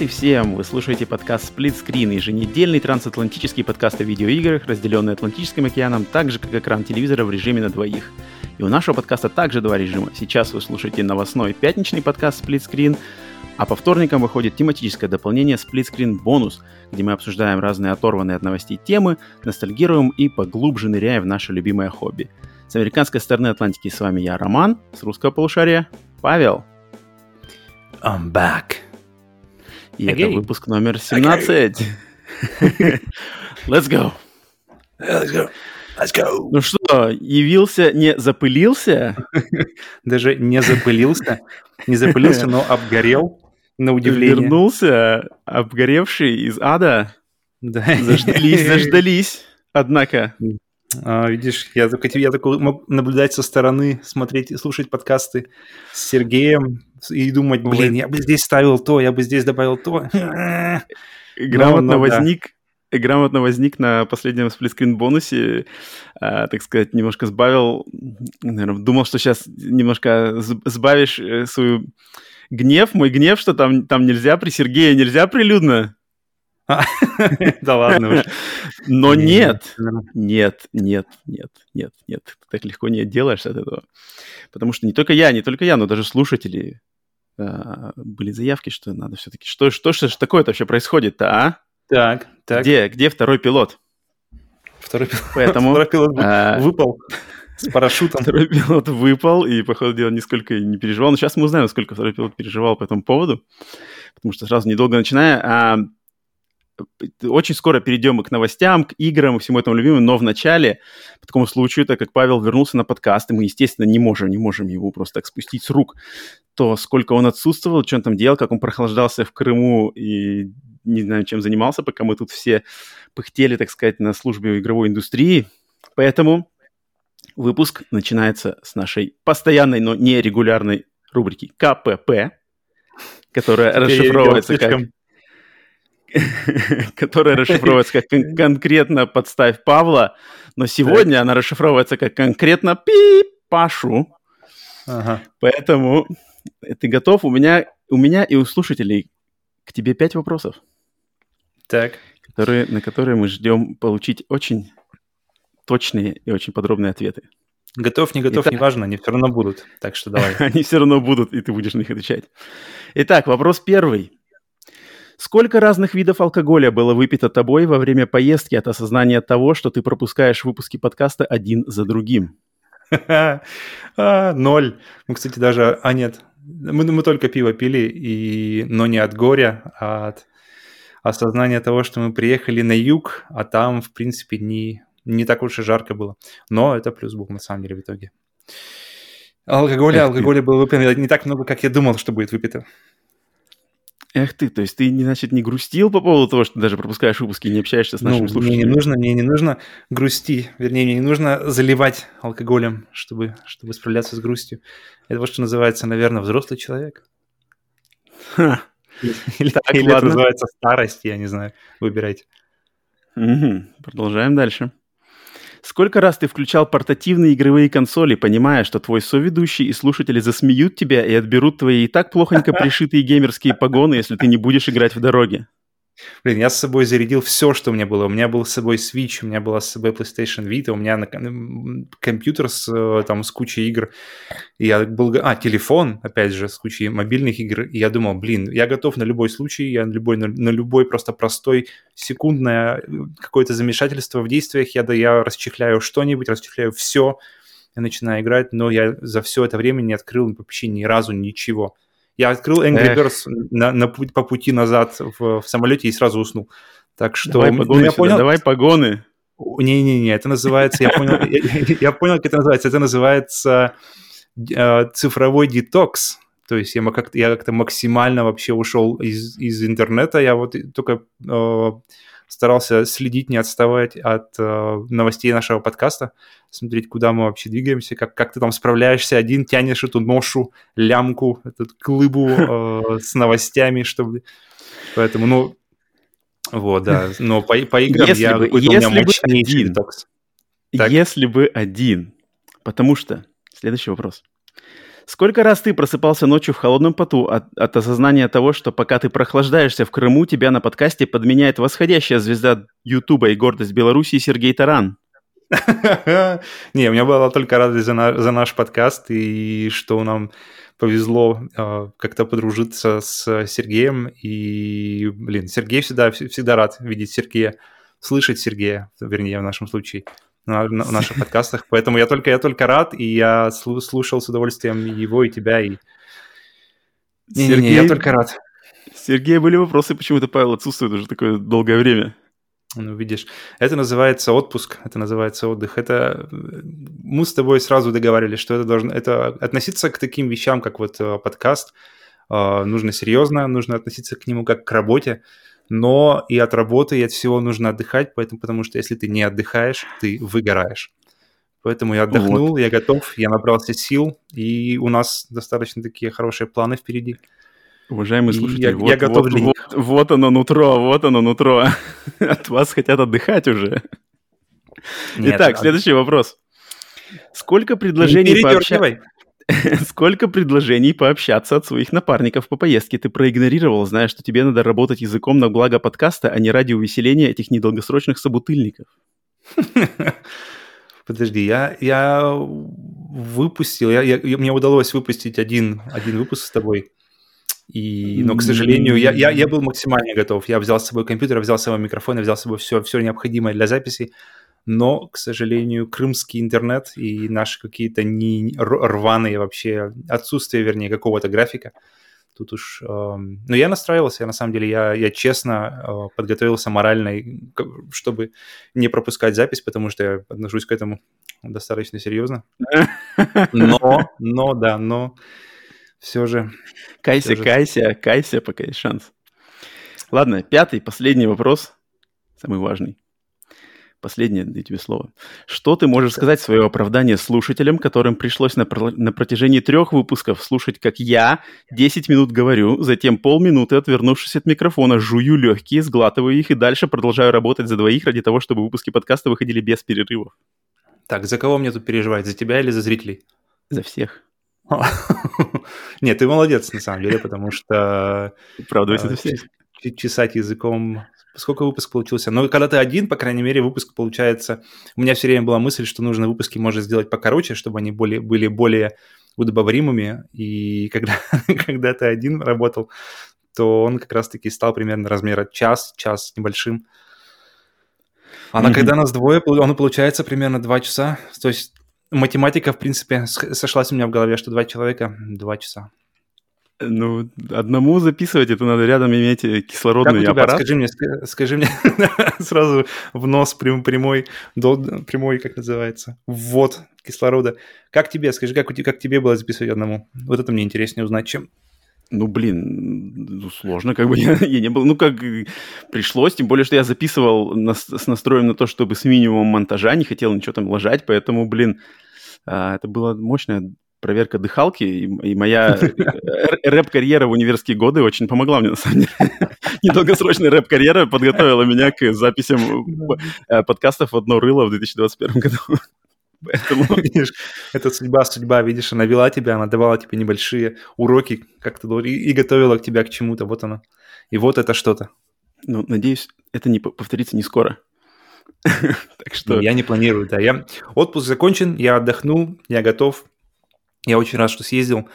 И всем! Вы слушаете подкаст Split Screen, еженедельный трансатлантический подкаст о видеоиграх, разделенный Атлантическим океаном, так же, как экран телевизора в режиме на двоих. И у нашего подкаста также два режима. Сейчас вы слушаете новостной пятничный подкаст Split Screen, а по вторникам выходит тематическое дополнение Split Screen Bonus, где мы обсуждаем разные оторванные от новостей темы, ностальгируем и поглубже ныряем в наше любимое хобби. С американской стороны Атлантики с вами я, Роман, с русского полушария Павел. I'm back. И Again. это выпуск номер 17. Let's go. Let's go. Let's go. Ну что, явился, не запылился? Даже не запылился. Не запылился, но обгорел, на удивление. Вернулся, обгоревший из ада. Да. Заждались, заждались, однако. А, видишь, я только, я только мог наблюдать со стороны, смотреть и слушать подкасты с Сергеем и думать, блин, я бы здесь ставил то, я бы здесь добавил то. Грамотно но, но, возник, да. грамотно возник на последнем сплитскрин бонусе, а, так сказать, немножко сбавил, наверное, думал, что сейчас немножко сбавишь э, свою гнев, мой гнев, что там, там нельзя при Сергее, нельзя прилюдно. Да ладно уж. Но нет, нет, нет, нет, нет, нет. так легко не делаешь от этого. Потому что не только я, не только я, но даже слушатели а, были заявки, что надо все-таки... Что, что, что же такое-то вообще происходит-то, а? Так, так. Где, где второй пилот? Второй пилот, Поэтому, второй пилот а, выпал с парашютом. Второй пилот выпал и, по ходу дела, нисколько не переживал. Но сейчас мы узнаем, сколько второй пилот переживал по этому поводу. Потому что сразу недолго начиная. А очень скоро перейдем и к новостям, к играм и всему этому любимому, но в начале, по такому случаю, так как Павел вернулся на подкаст, и мы, естественно, не можем, не можем его просто так спустить с рук, то сколько он отсутствовал, что он там делал, как он прохлаждался в Крыму и не знаю, чем занимался, пока мы тут все пыхтели, так сказать, на службе игровой индустрии. Поэтому выпуск начинается с нашей постоянной, но нерегулярной рубрики КПП, которая расшифровывается как которая расшифровывается как кон- конкретно «подставь Павла», но сегодня она расшифровывается как конкретно «пи Пашу». Ага. Поэтому ты готов? У меня, у меня и у слушателей к тебе пять вопросов. Так. Которые, на которые мы ждем получить очень точные и очень подробные ответы. Готов, не готов, Итак, неважно, они все равно будут. Так что давай. они все равно будут, и ты будешь на них отвечать. Итак, вопрос первый. Сколько разных видов алкоголя было выпито тобой во время поездки от осознания того, что ты пропускаешь выпуски подкаста один за другим? А, ноль. Мы, кстати, даже... А, нет. Мы, мы только пиво пили, и... но не от горя, а от осознания того, что мы приехали на юг, а там, в принципе, не, не так уж и жарко было. Но это плюс был, на самом деле, в итоге. Алкоголя, алкоголя было выпито не так много, как я думал, что будет выпито. Эх ты, то есть ты, значит, не грустил по поводу того, что даже пропускаешь выпуски и не общаешься с нашими ну, слушателями? Мне не нужно, мне не нужно грусти, вернее, мне не нужно заливать алкоголем, чтобы, чтобы справляться с грустью. Это вот что называется, наверное, взрослый человек. Ха. Или, так, или это называется старость, я не знаю, выбирайте. Угу. Продолжаем дальше. Сколько раз ты включал портативные игровые консоли, понимая, что твой соведущий и слушатели засмеют тебя и отберут твои и так плохонько пришитые геймерские погоны, если ты не будешь играть в дороге? Блин, я с собой зарядил все, что у меня было. У меня был с собой Switch, у меня была с собой PlayStation Vita, у меня на, компьютер с, э, там, с кучей игр. И я был... А, телефон, опять же, с кучей мобильных игр. И я думал, блин, я готов на любой случай, я на любой, на, на любой просто простой секундное э, какое-то замешательство в действиях. Я, да, я расчехляю что-нибудь, расчехляю все, я начинаю играть, но я за все это время не открыл вообще ни разу ничего. Я открыл Angry Birds на, на, по пути назад в, в самолете и сразу уснул. Так что... Давай погоны ну, я понял... давай погоны. Не-не-не, это называется... Я понял, я понял, как это называется. Это называется э, цифровой детокс. То есть я как-то я как-то максимально вообще ушел из, из интернета. Я вот только э, старался следить, не отставать от э, новостей нашего подкаста, смотреть, куда мы вообще двигаемся, как, как ты там справляешься один, тянешь эту ношу, лямку, эту глыбу э, с новостями, чтобы... Поэтому, ну, вот, да. Но по, по играм если я бы, если у меня бы один, детокс. Если бы один. Потому что, следующий вопрос. Сколько раз ты просыпался ночью в холодном поту от, от осознания того, что пока ты прохлаждаешься в Крыму, тебя на подкасте подменяет восходящая звезда Ютуба и гордость Беларуси Сергей Таран? Не, у меня была только радость за, на, за наш подкаст и что нам повезло э, как-то подружиться с Сергеем. И, блин, Сергей всегда, всегда рад видеть Сергея, слышать Сергея, вернее, в нашем случае на, на, в наших подкастах. Поэтому я только, я только рад, и я слушал с удовольствием его, и тебя, и... Не, Сергей... не, я только рад. Сергей, были вопросы, почему-то Павел отсутствует уже такое долгое время. Ну, видишь, это называется отпуск, это называется отдых. Это мы с тобой сразу договаривались, что это должно это относиться к таким вещам, как вот э, подкаст. Э, нужно серьезно, нужно относиться к нему как к работе но и от работы, и от всего нужно отдыхать, поэтому, потому что если ты не отдыхаешь, ты выгораешь. Поэтому я отдохнул, вот. я готов, я набрался сил, и у нас достаточно такие хорошие планы впереди. Уважаемые слушатели, я, вот, я готов вот, вот, вот оно нутро, вот оно нутро. От вас хотят отдыхать уже. Нет, Итак, следующий вопрос. Сколько предложений пообщаться... Сколько предложений пообщаться от своих напарников по поездке ты проигнорировал, зная, что тебе надо работать языком на благо подкаста, а не ради увеселения этих недолгосрочных собутыльников? Подожди, я, я выпустил, я, я, мне удалось выпустить один, один выпуск с тобой. И, но, к сожалению, я, я, я был максимально готов. Я взял с собой компьютер, взял с собой микрофон, взял с собой все, все необходимое для записи но, к сожалению, крымский интернет и наши какие-то не рваные вообще отсутствие, вернее, какого-то графика. Тут уж... Э, но я настраивался, я на самом деле, я, я честно э, подготовился морально, чтобы не пропускать запись, потому что я отношусь к этому достаточно серьезно. Но, но, да, но все же... Кайся, все же... кайся, кайся, пока есть шанс. Ладно, пятый, последний вопрос, самый важный. Последнее даю тебе слово. Что ты можешь сказать в свое оправдание слушателям, которым пришлось на, на протяжении трех выпусков слушать, как я 10 минут говорю, затем полминуты, отвернувшись от микрофона, жую легкие, сглатываю их и дальше продолжаю работать за двоих ради того, чтобы выпуски подкаста выходили без перерывов? Так, за кого мне тут переживать? За тебя или за зрителей? За всех. Нет, ты молодец, на самом деле, потому что... Правда, это все. Чесать языком сколько выпуск получился. Но когда ты один, по крайней мере, выпуск получается... У меня все время была мысль, что нужно выпуски можно сделать покороче, чтобы они более, были более удобоваримыми. И когда, когда ты один работал, то он как раз-таки стал примерно размера час, час с небольшим. А mm-hmm. когда нас двое, он получается примерно два часа. То есть математика, в принципе, сошлась у меня в голове, что два человека, два часа. Ну, одному записывать это надо рядом иметь э, кислородный как у тебя? аппарат. Скажи мне, скажи мне сразу в нос прям, прямой, до, прямой, как называется, ввод кислорода. Как тебе, скажи, как, как тебе было записывать одному? Вот это мне интереснее узнать, чем. Ну, блин, ну, сложно, как бы я, я не был, ну, как пришлось, тем более, что я записывал на, с настроем на то, чтобы с минимумом монтажа, не хотел ничего там ложать, поэтому, блин, а, это было мощное проверка дыхалки, и, и моя рэп-карьера в универские годы очень помогла мне, на самом деле. Недолгосрочная рэп-карьера подготовила меня к записям э, подкастов в одно рыло в 2021 году. Поэтому... Видишь, это судьба, судьба, видишь, она вела тебя, она давала тебе небольшие уроки, как ты и, и готовила к тебя к чему-то, вот она. И вот это что-то. Ну, надеюсь, это не повторится не скоро. так что... Я не планирую, да. Я... Отпуск закончен, я отдохнул, я готов. Я очень рад, что съездил.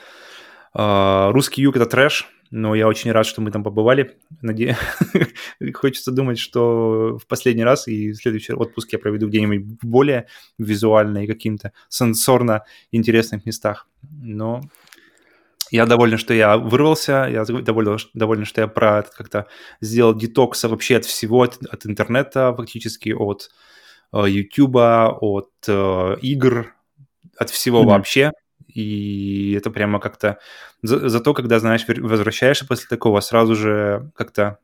А, русский юг – это трэш, но я очень рад, что мы там побывали. Наде... Хочется думать, что в последний раз и следующий отпуск я проведу где-нибудь более визуально и каким-то сенсорно интересных местах. Но я доволен, что я вырвался, я доволен, доволен что я про как-то сделал детокс вообще от всего, от, от интернета фактически, от uh, YouTube, от uh, игр, от всего mm-hmm. вообще и это прямо как-то... За, зато, когда, знаешь, возвращаешься после такого, сразу же как-то...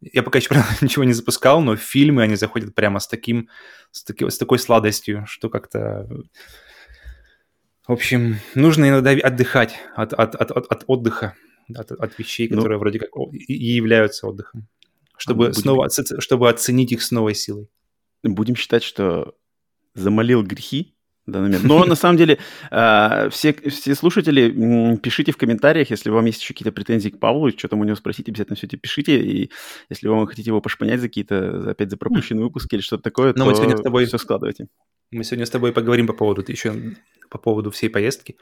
Я пока еще правда, ничего не запускал, но фильмы, они заходят прямо с таким, с, таки, с такой сладостью, что как-то... В общем, нужно иногда отдыхать от, от, от, от, от отдыха, от, от вещей, ну. которые ну, вроде как и являются отдыхом, чтобы, будем... снова, чтобы оценить их с новой силой. Будем считать, что замолил грехи, данный момент. Но на самом деле а, все, все слушатели, пишите в комментариях, если вам есть еще какие-то претензии к Павлу, что там у него спросить, обязательно все это пишите. И если вам хотите его пошпонять за какие-то, опять за пропущенные выпуски или что-то такое, Но то мы сегодня с тобой... все складывайте. Мы сегодня с тобой поговорим по поводу еще по поводу всей поездки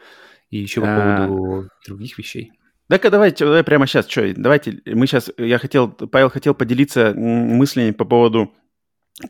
и еще по а. поводу других вещей. Так-ка давайте, давай прямо сейчас, что, давайте, мы сейчас, я хотел, Павел хотел поделиться мыслями по поводу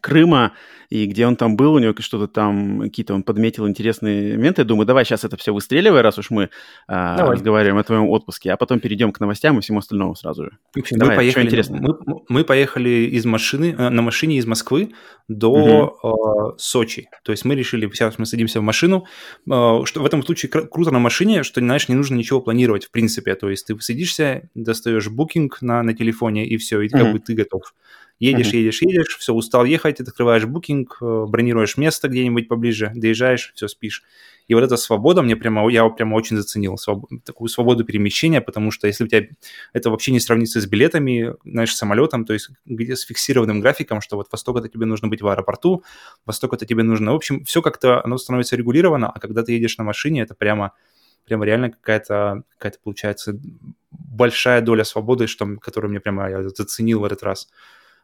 Крыма, и где он там был, у него что-то там, какие-то он подметил интересные моменты. Я думаю, давай сейчас это все выстреливай, раз уж мы а, разговариваем о твоем отпуске, а потом перейдем к новостям и всему остальному сразу же. общем, давай, мы поехали, интересно? Мы, мы поехали из машины, э, на машине из Москвы до угу. э, Сочи. То есть мы решили, сейчас мы садимся в машину, э, что в этом случае кр- круто на машине, что, знаешь, не нужно ничего планировать, в принципе. То есть ты садишься, достаешь букинг на, на телефоне, и все, и угу. как бы ты готов. Едешь, едешь, едешь, все, устал ехать, открываешь букинг, э, бронируешь место где-нибудь поближе, доезжаешь, все, спишь. И вот эта свобода мне прямо, я прямо очень заценил, своб... такую свободу перемещения, потому что если у тебя это вообще не сравнится с билетами, знаешь, самолетом, то есть где с фиксированным графиком, что вот во столько-то тебе нужно быть в аэропорту, во столько-то тебе нужно... В общем, все как-то, оно становится регулировано, а когда ты едешь на машине, это прямо прямо реально какая-то, какая-то получается большая доля свободы, что, которую мне прямо я заценил в этот раз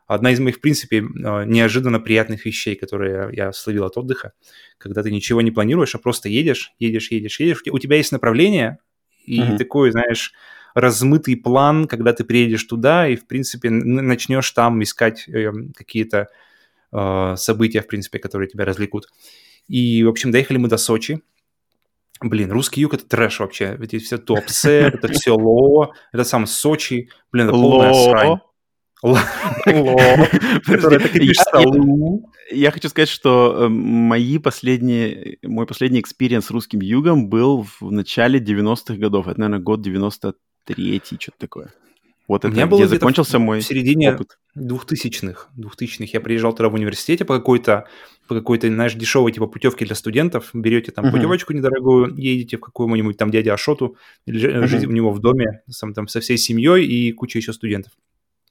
одна из моих, в принципе, а, неожиданно приятных вещей, которые я словил от отдыха, когда ты ничего не планируешь, а просто едешь, едешь, едешь, едешь. У тебя есть направление, и mm-hmm. такой, знаешь, размытый план, когда ты приедешь туда и, в принципе, начнешь там искать э, какие-то э, события, в принципе, которые тебя развлекут. И, в общем, доехали мы до Сочи. Блин, русский юг — это трэш вообще. Эти все Туапсе, это все Ло, это сам Сочи. Блин, это полная срань. Я хочу сказать, что э, мои последние, мой последний experience с русским югом был в начале 90-х годов. Это, наверное, год 93-й, что-то такое. Вот это, меня где закончился мой В середине опыт. 2000-х, 2000-х я приезжал туда в университете по какой-то, по какой-то, знаешь, дешевой типа путевке для студентов. Берете там uh-huh. путевочку недорогую, едете в какую-нибудь там дядя Ашоту, uh-huh. жить у него в доме сам, там, со всей семьей и куча еще студентов.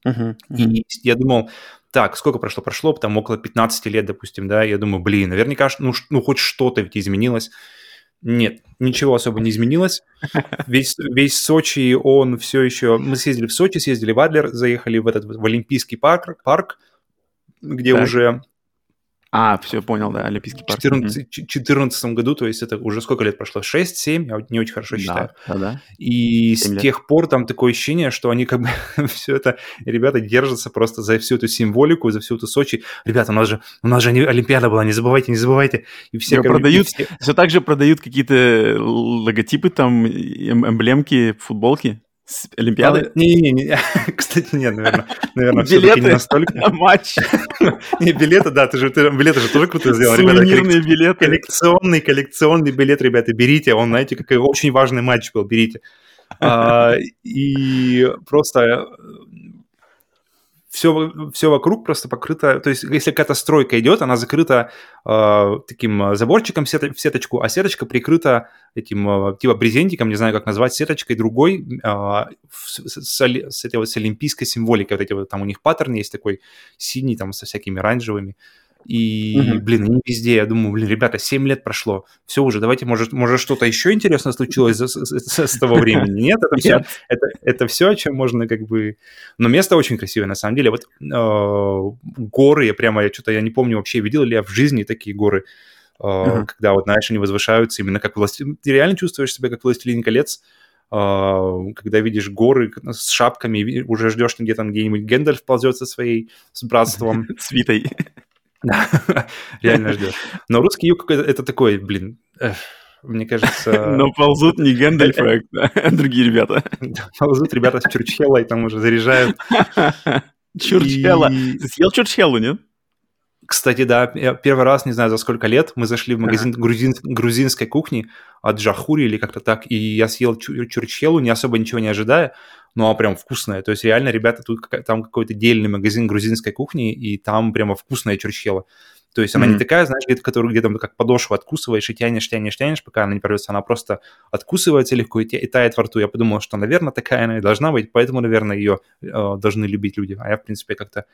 Uh-huh, И я думал, так, сколько прошло? Прошло там около 15 лет, допустим, да, я думаю, блин, наверняка, ну, ну хоть что-то ведь изменилось. Нет, ничего особо не изменилось. Весь, весь Сочи, он все еще... Мы съездили в Сочи, съездили в Адлер, заехали в этот в Олимпийский парк, парк где так. уже а, все, понял, да, Олимпийский парк. В 2014 году, то есть это уже сколько лет прошло? 6-7, я не очень хорошо считаю. Да, да, да. И 7 с лет. тех пор там такое ощущение, что они как бы все это, ребята держатся просто за всю эту символику, за всю эту Сочи. Ребята, у нас же, у нас же Олимпиада была, не забывайте, не забывайте. И все, как, продают, все... все так же продают какие-то логотипы там, эм, эмблемки, футболки. С Олимпиады? Не-не-не, кстати, нет, наверное, наверное билеты не настолько. на матч. Не, билеты, да, ты же, ты, билеты же тоже круто сделал, ребята. Сувенирные билеты. Коллекционный, коллекционный билет, ребята, берите, он, знаете, какой очень важный матч был, берите. А, и просто все, все вокруг просто покрыто, то есть если какая-то стройка идет, она закрыта э, таким заборчиком в, сет, в сеточку, а сеточка прикрыта этим э, типа брезентиком, не знаю, как назвать, сеточкой другой э, с, с, с, этой вот с олимпийской символикой, вот эти вот там у них паттерн есть такой синий там со всякими оранжевыми. И, угу. блин, не везде. Я думаю, блин, ребята, 7 лет прошло. Все уже, давайте, может, может что-то еще интересное случилось с, с, с того времени. Нет, это все, это, это все, о чем можно как бы... Но место очень красивое, на самом деле. Вот э, горы, я прямо, я что-то, я не помню вообще, видел ли я в жизни такие горы, э, uh когда вот, знаешь, они возвышаются именно как властелин... Ты реально чувствуешь себя как властелин колец, э, когда видишь горы с шапками, уже ждешь, где там где-нибудь Гендальф ползет со своей, с братством. Свитой. реально ждешь. Но русский юг это такой, блин, мне кажется... Но ползут не Гэндальф, а другие ребята. Ползут ребята с Чурчхелла и там уже заряжают. Чурчхелла. Ты съел Чурчхеллу, нет? Кстати, да, первый раз, не знаю, за сколько лет, мы зашли в магазин грузин, грузинской кухни от Джахури или как-то так, и я съел чурчхелу, не особо ничего не ожидая, ну, а прям вкусная. То есть реально, ребята, тут там какой-то дельный магазин грузинской кухни, и там прямо вкусная чурчхела. То есть она mm-hmm. не такая, знаешь, где-то, которую где-то как подошву откусываешь и тянешь, тянешь, тянешь, пока она не порвется. Она просто откусывается легко и, и тает во рту. Я подумал, что, наверное, такая она и должна быть, поэтому, наверное, ее э, должны любить люди. А я, в принципе, как-то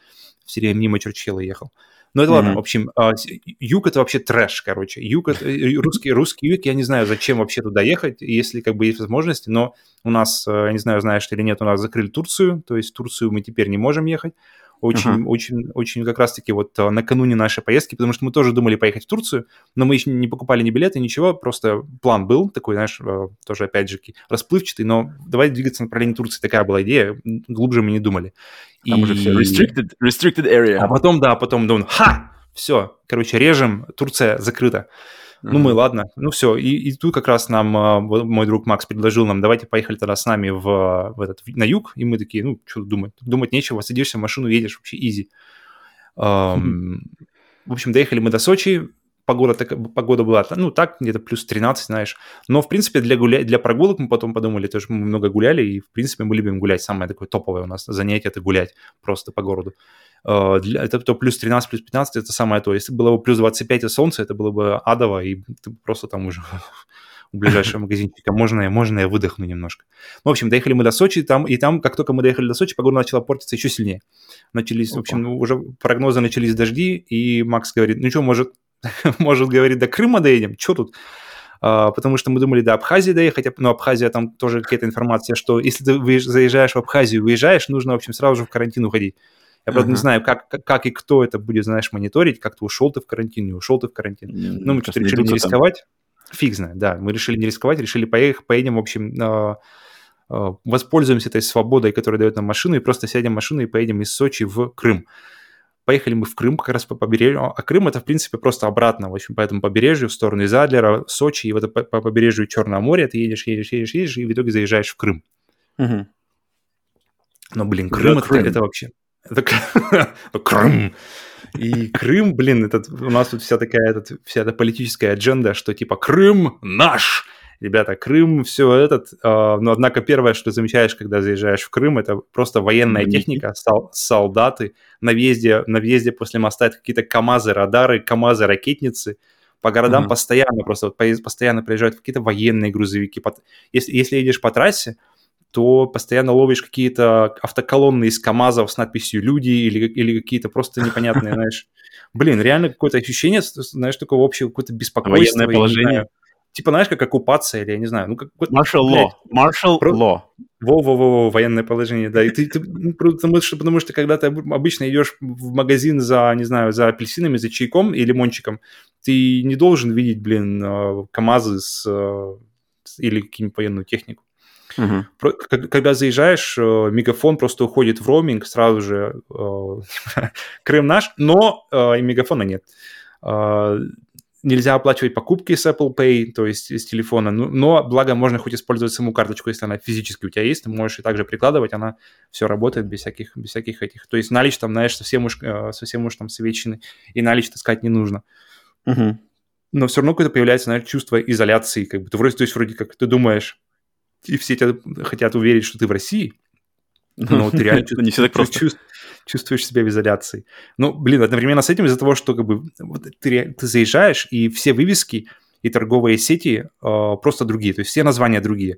все время мимо Черчилла ехал. Но это mm-hmm. ладно, в общем, а, юг это вообще трэш, короче. Юг это, русский, русский юг, я не знаю, зачем вообще туда ехать, если как бы есть возможности, но у нас, э, я не знаю, знаешь ты или нет, у нас закрыли Турцию, то есть в Турцию мы теперь не можем ехать. Очень, uh-huh. очень, очень как раз-таки вот а, накануне нашей поездки, потому что мы тоже думали поехать в Турцию, но мы еще не покупали ни билеты, ничего, просто план был такой, знаешь, а, тоже опять же расплывчатый, но давай двигаться в направлении Турции, такая была идея, глубже мы не думали. Там и... уже все restricted, restricted area. А потом, да, потом думаю, ха, все, короче, режем, Турция закрыта. Ну, мы, ладно, ну все. И, и тут как раз нам а, мой друг Макс предложил нам, давайте поехали тогда с нами в, в этот, на юг. И мы такие, ну, что думать? Думать нечего, садишься в машину, едешь вообще изи. Um, в общем, доехали мы до Сочи, погода, так, погода была, ну, так, где-то плюс 13, знаешь. Но, в принципе, для, гуля... для прогулок мы потом подумали, тоже мы много гуляли, и, в принципе, мы любим гулять. Самое такое топовое у нас занятие – это гулять просто по городу. Э, для, это то плюс 13, плюс 15, это самое то. Если было бы плюс 25 и солнце, это было бы адово, и ты просто там уже у ближайшего магазинчика, можно, можно я выдохну немножко. Ну, в общем, доехали мы до Сочи, там, и там, как только мы доехали до Сочи, погода начала портиться еще сильнее. Начались, Опа. в общем, ну, уже прогнозы начались дожди, и Макс говорит, ну что, может, может, говорит, до Крыма доедем? Что тут? Uh, потому что мы думали до Абхазии доехать, но Абхазия там тоже какая-то информация, что если ты заезжаешь в Абхазию, выезжаешь, нужно, в общем, сразу же в карантин уходить. Я, правда, uh-huh. не знаю, как, как, как и кто это будет, знаешь, мониторить, как ты ушел ты в карантин, не ушел ты в карантин. Mm, ну, мы что-то решили не рисковать. Там. Фиг знает, да. Мы решили не рисковать, решили поехать, поедем, в общем, э, э, воспользуемся этой свободой, которая дает нам машину, и просто сядем в машину и поедем из Сочи в Крым. Поехали мы в Крым как раз по побережью, а Крым это, в принципе, просто обратно, в общем, по этому побережью, в сторону из Адлера, Сочи, и вот по, по побережью Черного моря ты едешь, едешь, едешь, едешь, и в итоге заезжаешь в Крым. Угу. Но, блин, Крым, это, Крым. это вообще... Это Крым. И Крым, блин, этот, у нас тут вся такая, этот, вся эта политическая адженда, что типа Крым наш. Ребята, Крым, все этот. Э, но однако первое, что замечаешь, когда заезжаешь в Крым, это просто военная техника, сол, солдаты. На въезде, на въезде после моста это какие-то КАМАЗы, радары, КАМАЗы, ракетницы. По городам mm-hmm. постоянно просто постоянно приезжают какие-то военные грузовики. Если, если едешь по трассе, то постоянно ловишь какие-то автоколонны из КАМАЗов с надписью «Люди» или, или какие-то просто непонятные, знаешь... Блин, реально какое-то ощущение, знаешь, такого общего какое-то беспокойство. Военное положение. Типа, знаешь, как оккупация, или я не знаю. Ну, как, law. Martial Про... law. Во-во-во, военное положение, да. И ты, ты ну, потому, что, потому что когда ты обычно идешь в магазин за, не знаю, за апельсинами, за чайком и лимончиком, ты не должен видеть, блин, э, КАМАЗы с, э, или какую-нибудь военную технику. Угу. Когда заезжаешь, э, мегафон просто уходит в роуминг, сразу же э, Крым наш, но э, и мегафона нет. Нельзя оплачивать покупки с Apple Pay, то есть с телефона, но, но благо можно хоть использовать саму карточку, если она физически у тебя есть, ты можешь и также прикладывать, она все работает без всяких, без всяких этих. То есть наличие там, знаешь, совсем уж, совсем уж там свечены, и наличие таскать не нужно. Угу. Но все равно какое-то появляется, знаешь, чувство изоляции, как бы ты вроде, то есть вроде как ты думаешь, и все тебя хотят уверить, что ты в России, но ты реально не все так просто. чувствуешь себя в изоляции. Ну, блин, одновременно с этим из-за того, что как бы ты, ты заезжаешь, и все вывески и торговые сети э, просто другие, то есть все названия другие.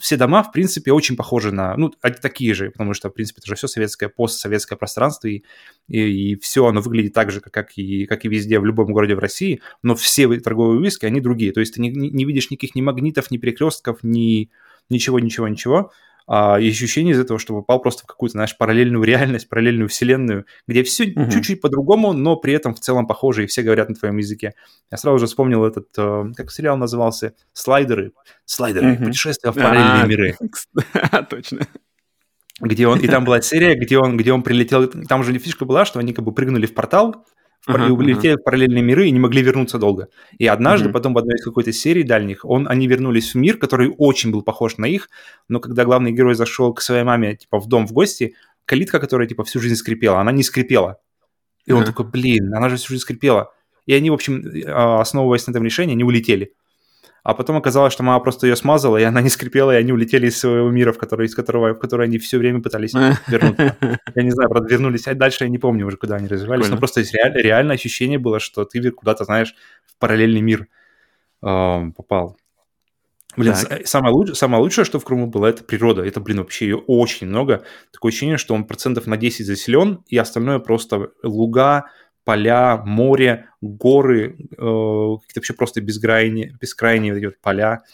Все дома, в принципе, очень похожи на, ну, такие же, потому что, в принципе, это же все советское, постсоветское пространство, и, и, и все оно выглядит так же, как и, как и везде, в любом городе в России, но все торговые вывески, они другие, то есть ты не, не видишь никаких ни магнитов, ни перекрестков, ни ничего, ничего, ничего. А, и ощущение из этого, что попал просто в какую-то, знаешь, параллельную реальность, параллельную вселенную, где все uh-huh. чуть-чуть по-другому, но при этом в целом похоже, и все говорят на твоем языке. Я сразу же вспомнил этот, э, как сериал назывался, «Слайдеры». «Слайдеры. Uh-huh. Путешествия в параллельные а, миры». Точно. Где он, и там была серия, где он, где он прилетел, там же фишка была, что они как бы прыгнули в портал, uh-huh, улетели uh-huh. в параллельные миры и не могли вернуться долго. И однажды, uh-huh. потом в одной из какой-то серии дальних, он, они вернулись в мир, который очень был похож на их, но когда главный герой зашел к своей маме, типа, в дом в гости, калитка, которая, типа, всю жизнь скрипела, она не скрипела. И uh-huh. он такой, блин, она же всю жизнь скрипела. И они, в общем, а, основываясь на этом решении, они улетели а потом оказалось, что мама просто ее смазала, и она не скрипела, и они улетели из своего мира, в который, из которого, в который они все время пытались вернуться. Я не знаю, правда, вернулись, а дальше я не помню уже, куда они развивались, но просто реально, реально ощущение было, что ты куда-то, знаешь, в параллельный мир э, попал. Блин, так. самое, луч, самое лучшее, что в Крыму было, это природа. Это, блин, вообще ее очень много. Такое ощущение, что он процентов на 10 заселен, и остальное просто луга, поля, море, горы, э, какие-то вообще просто бескрайние, бескрайние вот эти вот поля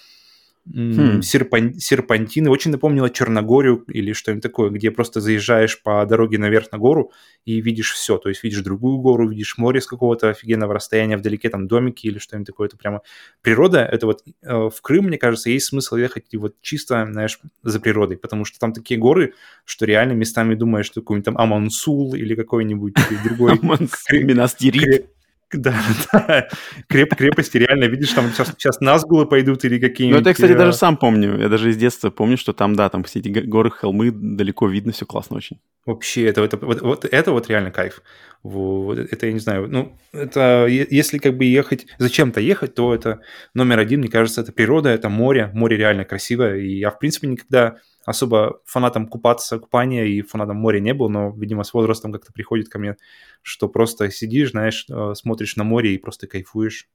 хм. серпан, серпантины. Очень напомнило Черногорию или что-нибудь такое, где просто заезжаешь по дороге наверх на гору и видишь все. То есть видишь другую гору, видишь море с какого-то офигенного расстояния, вдалеке там домики или что-нибудь такое. Это прямо природа. Это вот э, в Крым, мне кажется, есть смысл ехать и вот чисто, знаешь, за природой, потому что там такие горы, что реально местами думаешь, что какой-нибудь там Амансул или какой-нибудь другой... Монастырь. Да, да. Креп, крепости реально, видишь, там сейчас, сейчас Назгулы пойдут или какие-нибудь... Ну, это я, кстати, даже э, сам помню. Я даже из детства помню, что там, да, там все эти горы, холмы, далеко видно, все классно очень. Вообще, это, это, вот, вот, это вот реально кайф. Вот, это я не знаю. Ну, это если как бы ехать, зачем-то ехать, то это номер один, мне кажется, это природа, это море. Море реально красивое. И я, в принципе, никогда особо фанатом купаться, купания и фанатом моря не был, но, видимо, с возрастом как-то приходит ко мне, что просто сидишь, знаешь, э, смотришь на море и просто кайфуешь.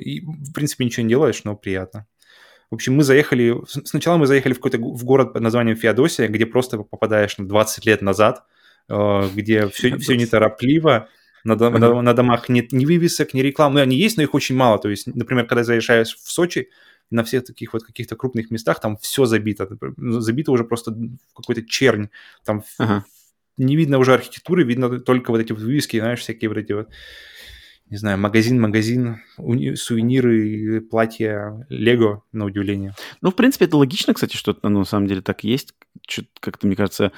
И, в принципе, ничего не делаешь, но приятно. В общем, мы заехали... Сначала мы заехали в какой-то в город под названием Феодосия, где просто попадаешь на 20 лет назад, э, где все, все неторопливо, на, на, на домах нет ни вывесок, ни реклам. Ну, они есть, но их очень мало. То есть, например, когда заезжаешь в Сочи, на всех таких вот каких-то крупных местах там все забито. Ну, забито уже просто какой-то чернь. Там ага. не видно уже архитектуры, видно только вот эти вот вывески, знаешь, всякие вот эти вот не знаю, магазин, магазин, сувениры, платья, Лего, на удивление. Ну, в принципе, это логично, кстати, что оно на самом деле так и есть. Как-то, мне кажется,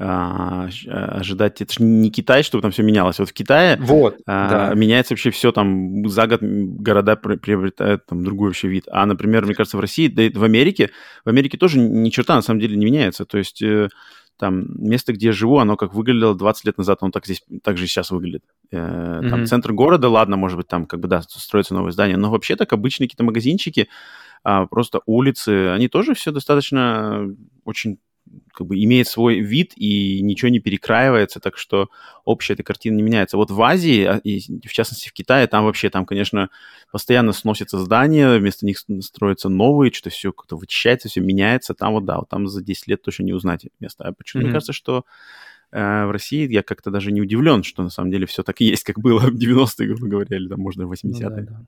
а, ожидать, это же не Китай, чтобы там все менялось. Вот в Китае вот, а, да. меняется вообще все, там за год города приобретают там другой вообще вид. А, например, мне кажется, в России, да и в Америке, в Америке тоже ни черта на самом деле не меняется. То есть э, там место, где я живу, оно как выглядело 20 лет назад, оно так здесь, так же и сейчас выглядит. Э, там mm-hmm. центр города, ладно, может быть, там как бы, да, строятся новые здания, но вообще так обычные какие-то магазинчики, а, просто улицы, они тоже все достаточно очень как бы имеет свой вид и ничего не перекраивается, так что общая эта картина не меняется. Вот в Азии, а, и в частности в Китае, там вообще, там, конечно, постоянно сносятся здания, вместо них строятся новые, что-то все как-то вычищается, все меняется. Там вот, да, вот там за 10 лет точно не узнать место. А почему mm-hmm. мне кажется, что э, в России я как-то даже не удивлен, что на самом деле все так и есть, как было в 90-е, грубо говоря, или там, можно, в 80-е. Ну, да, да.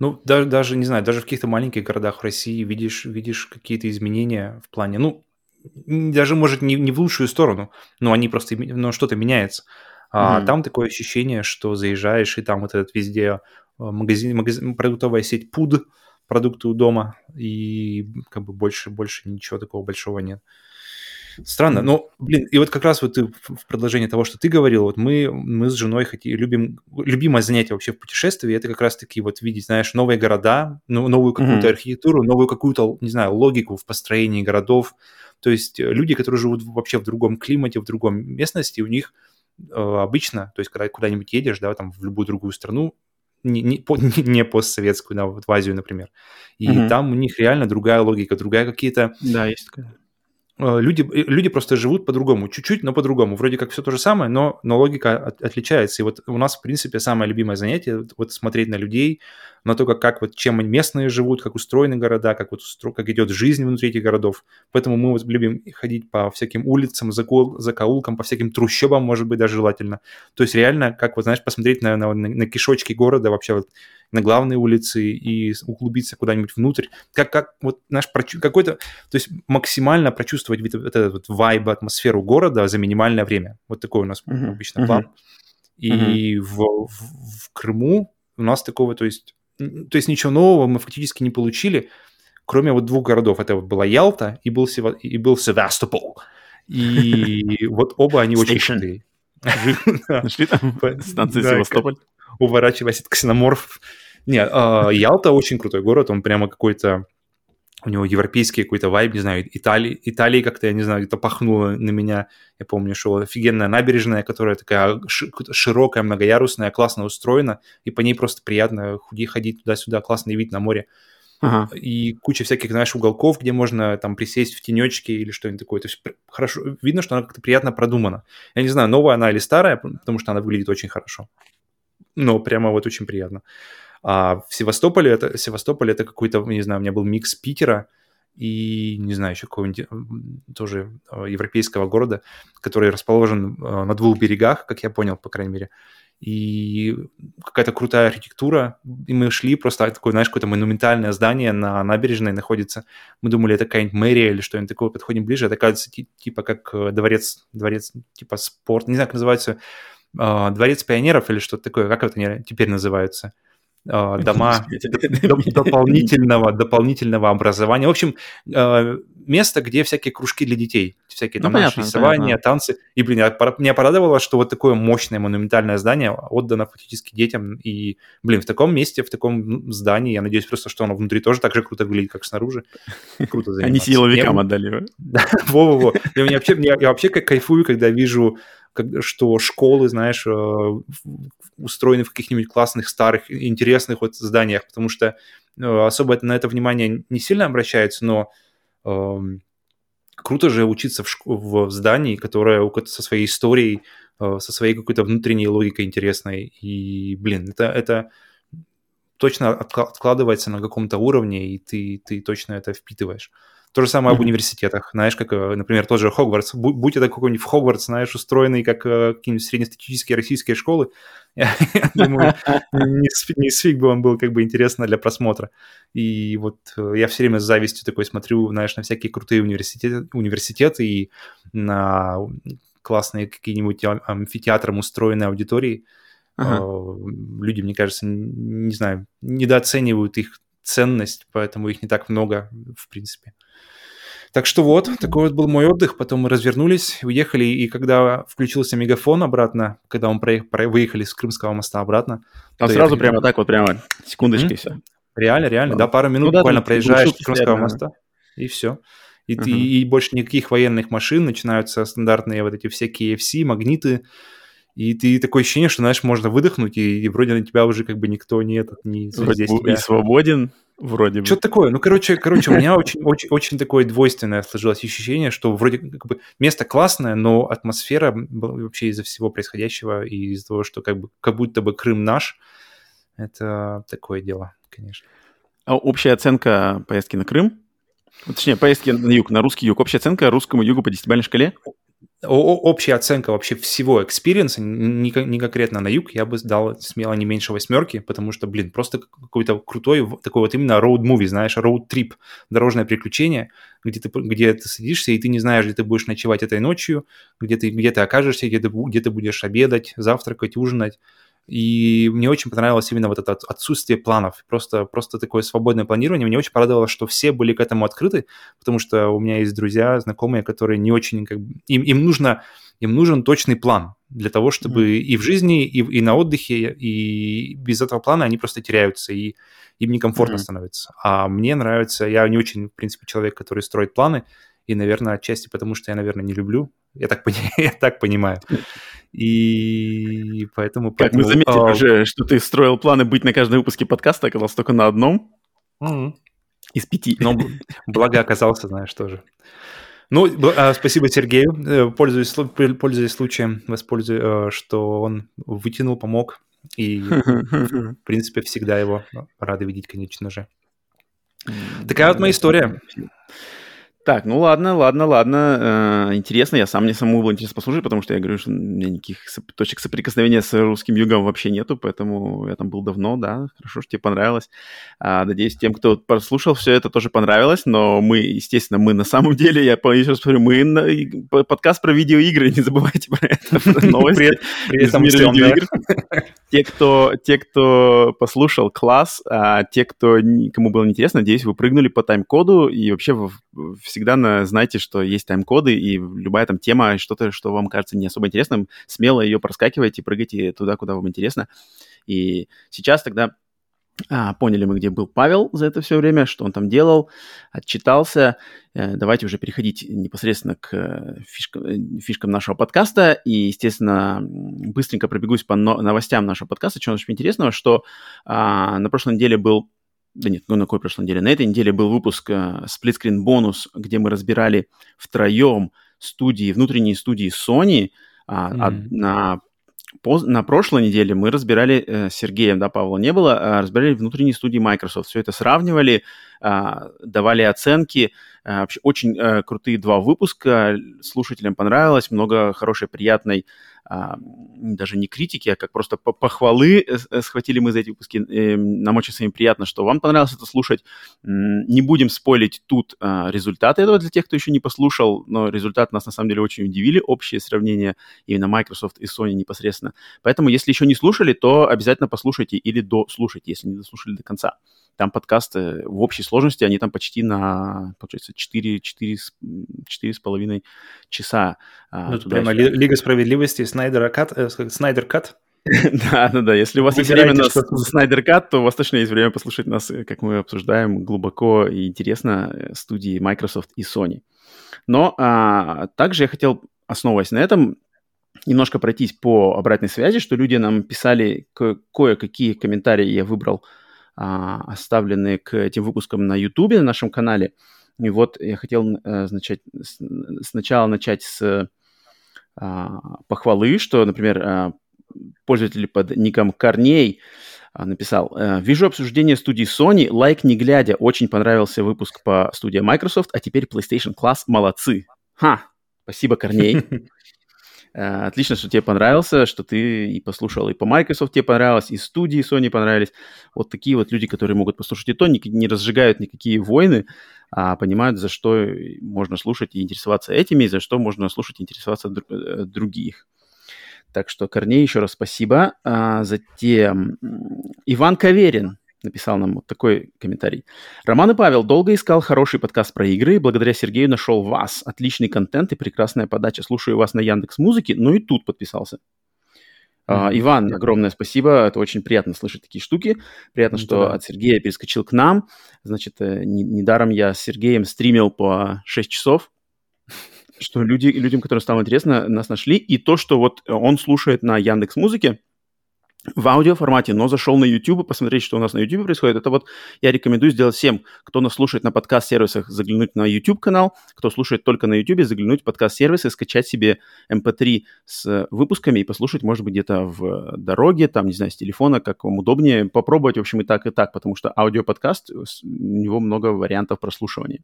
ну даже, даже, не знаю, даже в каких-то маленьких городах России видишь, видишь какие-то изменения в плане, ну, даже, может, не, не в лучшую сторону, но они просто, но что-то меняется. А mm там такое ощущение, что заезжаешь, и там вот этот везде э, магазин, магазин продуктовая сеть пуд, продукты у дома, и как бы больше, больше ничего такого большого нет. Странно, но, блин, и вот как раз вот ты в продолжение того, что ты говорил, вот мы, мы с женой хотим, любим, любимое занятие вообще в путешествии, это как раз-таки вот видеть, знаешь, новые города, новую какую-то mm-hmm. архитектуру, новую какую-то, не знаю, логику в построении городов, то есть э, люди, которые живут вообще в другом климате, в другом местности, у них э, обычно, то есть когда куда-нибудь едешь, да, там в любую другую страну, не, не, не постсоветскую, да, вот в Азию, например, и mm-hmm. там у них реально другая логика, другая какие-то... Да, есть такая Э, люди, люди просто живут по-другому, чуть-чуть, но по-другому. Вроде как все то же самое, но, но логика от, отличается. И вот у нас, в принципе, самое любимое занятие вот смотреть на людей, на то, как, как вот чем местные живут, как устроены города, как, вот как идет жизнь внутри этих городов. Поэтому мы вот любим ходить по всяким улицам, закол... закоулкам, по всяким трущобам, может быть, даже желательно. То есть реально, как вот, знаешь, посмотреть на, на, на кишочки города вообще вот на главные улицы и углубиться куда-нибудь внутрь. Как, как вот наш какой-то, то есть максимально прочувствовать вот этот вот вайб, атмосферу города за минимальное время. Вот такой у нас uh-huh. обычно план. Uh-huh. И uh-huh. В, в, в Крыму у нас такого, то есть, то есть ничего нового мы фактически не получили, кроме вот двух городов. Это вот была Ялта и был, Сева, и был Севастопол. И вот оба они очень крутые. Нашли там станцию Севастополь? Уворачиваясь от ксеноморфов. Нет, э, Ялта очень крутой город, он прямо какой-то у него европейский какой-то вайб, не знаю, Италии, Италии как-то, я не знаю, это пахнуло на меня. Я помню, что офигенная набережная, которая такая широкая, многоярусная, классно устроена, и по ней просто приятно худи ходить туда-сюда, классный вид на море. Ага. И куча всяких, знаешь, уголков, где можно там присесть в тенечке или что-нибудь такое. То есть хорошо, видно, что она как-то приятно продумана. Я не знаю, новая она или старая, потому что она выглядит очень хорошо. Но прямо вот очень приятно. А в Севастополе это, Севастополь это какой-то, не знаю, у меня был микс Питера и, не знаю, еще какого-нибудь тоже э, европейского города, который расположен э, на двух берегах, как я понял, по крайней мере. и какая-то крутая архитектура, и мы шли, просто такое, знаешь, какое-то монументальное здание на набережной находится. Мы думали, это какая-нибудь мэрия или что-нибудь такое, подходим ближе, это кажется типа как э, дворец, дворец типа спорт, не знаю, как называется, дворец пионеров или что-то такое, как это теперь называется? Э, дома дополнительного, дополнительного образования. В общем, э, место, где всякие кружки для детей, всякие ну, там понятно, рисования, понятно. танцы. И, блин, меня порадовало, что вот такое мощное монументальное здание отдано фактически детям. И, блин, в таком месте, в таком здании, я надеюсь просто, что оно внутри тоже так же круто выглядит, как снаружи. Круто заниматься. Они силовикам отдали. Во-во-во. Я вообще, я вообще как кайфую, когда вижу что школы, знаешь, э, устроены в каких-нибудь классных, старых, интересных вот зданиях, потому что э, особо на это внимание не сильно обращается, но э, круто же учиться в, шк- в здании, которое со своей историей, э, со своей какой-то внутренней логикой интересной. И, блин, это, это точно откладывается на каком-то уровне, и ты, ты точно это впитываешь. То же самое mm-hmm. об университетах. Знаешь, как, э, например, тот же Хогвартс. Будь это какой-нибудь Хогвартс, знаешь, устроенный как э, какие-нибудь среднестатистические российские школы, я думаю, не сфиг бы он был как бы интересно для просмотра. И вот э, я все время с завистью такой смотрю, знаешь, на всякие крутые университеты, университеты и на классные какие-нибудь амфитеатром устроенные аудитории. Uh-huh. Люди, мне кажется, не знаю, недооценивают их ценность, поэтому их не так много, в принципе. Так что вот, такой вот был мой отдых. Потом мы развернулись, уехали, и когда включился мегафон обратно, когда мы проех- про- выехали с Крымского моста обратно... Там сразу прямо так вот, прямо секундочкой mm-hmm. все. Реально, реально, да, пару минут ну, буквально да, проезжаешь с Крымского моста, и все. И, uh-huh. и, и больше никаких военных машин, начинаются стандартные вот эти все KFC, магниты, и ты такое ощущение, что, знаешь, можно выдохнуть, и, и вроде на тебя уже как бы никто не этот, не здесь тебя. И свободен, вроде бы. Что-то такое. Ну, короче, короче, у меня очень, очень, очень такое двойственное сложилось ощущение, что вроде как бы место классное, но атмосфера вообще из-за всего происходящего и из-за того, что как бы как будто бы Крым наш, это такое дело, конечно. А общая оценка поездки на Крым? Точнее, поездки на юг, на русский юг. Общая оценка русскому югу по десятибалльной шкале? Общая оценка вообще всего experience а, не, не конкретно на юг, я бы дал смело не меньше восьмерки, потому что, блин, просто какой-то крутой такой вот именно road movie, знаешь, road trip, дорожное приключение, где ты, где ты садишься, и ты не знаешь, где ты будешь ночевать этой ночью, где ты, где ты окажешься, где ты, где ты будешь обедать, завтракать, ужинать. И мне очень понравилось именно вот это отсутствие планов, просто, просто такое свободное планирование. Мне очень порадовало, что все были к этому открыты, потому что у меня есть друзья, знакомые, которые не очень... Как бы, им, им, нужно, им нужен точный план для того, чтобы mm-hmm. и в жизни, и, и на отдыхе, и без этого плана они просто теряются, и им некомфортно mm-hmm. становится. А мне нравится, я не очень, в принципе, человек, который строит планы, и, наверное, отчасти потому, что я, наверное, не люблю. Я так, я так понимаю. И поэтому... Как поэтому, мы заметили а... уже, что ты строил планы быть на каждом выпуске подкаста, оказался только на одном. Mm-hmm. Из пяти. Но благо оказался, знаешь, тоже. Ну, а, спасибо Сергею. Э, пользуясь, пользуясь случаем, воспользуюсь, э, что он вытянул, помог. И, в принципе, всегда его рады видеть, конечно же. Такая вот моя история. Так, ну ладно, ладно, ладно. Э, интересно, я сам мне самому было интересно послушать, потому что я говорю, что у меня никаких точек соприкосновения с русским югом вообще нету, поэтому я там был давно, да, хорошо, что тебе понравилось. А, надеюсь, тем, кто прослушал все это, тоже понравилось, но мы, естественно, мы на самом деле, я еще раз повторю, мы на, подкаст про видеоигры, не забывайте про это, новости из мира видеоигр. Те, кто, те, кто послушал, класс, а те, кто, кому было интересно, надеюсь, вы прыгнули по тайм-коду и вообще всегда на, знайте, что есть тайм-коды, и любая там тема, что-то, что вам кажется не особо интересным, смело ее проскакивайте, прыгайте туда, куда вам интересно. И сейчас тогда а, поняли мы, где был Павел за это все время, что он там делал, отчитался. Э, давайте уже переходить непосредственно к э, фишкам, э, фишкам нашего подкаста. И, естественно, быстренько пробегусь по новостям нашего подкаста. Что очень интересного, что а, на прошлой неделе был да нет, ну на какой прошлой неделе? На этой неделе был выпуск Split Screen Bonus, где мы разбирали втроем студии, внутренние студии Sony. Uh, mm-hmm. а, на, на прошлой неделе мы разбирали с Сергеем, да, Павла не было, uh, разбирали внутренние студии Microsoft. Все это сравнивали, uh, давали оценки. Uh, вообще очень uh, крутые два выпуска. Слушателям понравилось, много хорошей, приятной а, даже не критики, а как просто похвалы схватили мы за эти выпуски. Нам очень самим приятно, что вам понравилось это слушать. Не будем спойлить тут результаты этого для тех, кто еще не послушал, но результаты нас на самом деле очень удивили, общее сравнение именно Microsoft и Sony непосредственно. Поэтому, если еще не слушали, то обязательно послушайте или дослушайте, если не дослушали до конца. Там подкасты в общей сложности, они там почти на, получается, 4, 4, 4 с половиной часа. А, ну, прямо Лига Справедливости, Снайдер Кат, э, Снайдер Кат. Да, да, да. Если у вас есть время на Снайдер Кат, то у вас точно есть время послушать нас, э, как мы обсуждаем глубоко и интересно э, студии Microsoft и Sony. Но а, также я хотел, основываясь на этом, немножко пройтись по обратной связи, что люди нам писали ко- кое-какие комментарии я выбрал а, оставленные к этим выпускам на YouTube, на нашем канале. И вот я хотел начать, с, сначала начать с а, похвалы, что, например, а, пользователь под ником Корней а, написал, «Э, вижу обсуждение студии Sony, лайк не глядя, очень понравился выпуск по студии Microsoft, а теперь PlayStation Class, молодцы. Ха, спасибо, Корней. Э, отлично, что тебе понравился, что ты и послушал, и по Microsoft тебе понравилось, и студии Sony понравились. Вот такие вот люди, которые могут послушать и то, не, не разжигают никакие войны, а понимают, за что можно слушать и интересоваться этими, и за что можно слушать и интересоваться дру- э, других. Так что, Корней, еще раз спасибо. А, затем Иван Каверин написал нам вот такой комментарий. Роман и Павел долго искал хороший подкаст про игры, и благодаря Сергею нашел вас. Отличный контент и прекрасная подача. Слушаю вас на Яндекс Музыке, ну и тут подписался. Mm-hmm. Иван, огромное спасибо. Это очень приятно слышать такие штуки. Приятно, mm-hmm. что от Сергея перескочил к нам. Значит, э, не, недаром я с Сергеем стримил по 6 часов. Что люди, людям, которым стало интересно, нас нашли. И то, что вот он слушает на Яндекс Музыке, в аудиоформате, но зашел на YouTube, посмотреть, что у нас на YouTube происходит. Это вот я рекомендую сделать всем, кто нас слушает на подкаст-сервисах, заглянуть на YouTube-канал, кто слушает только на YouTube, заглянуть в подкаст-сервисы, скачать себе MP3 эм с выпусками и послушать, может быть, где-то в дороге, там, не знаю, с телефона, как вам удобнее. Попробовать, в общем, и так, и так, потому что аудиоподкаст, у него много вариантов прослушивания.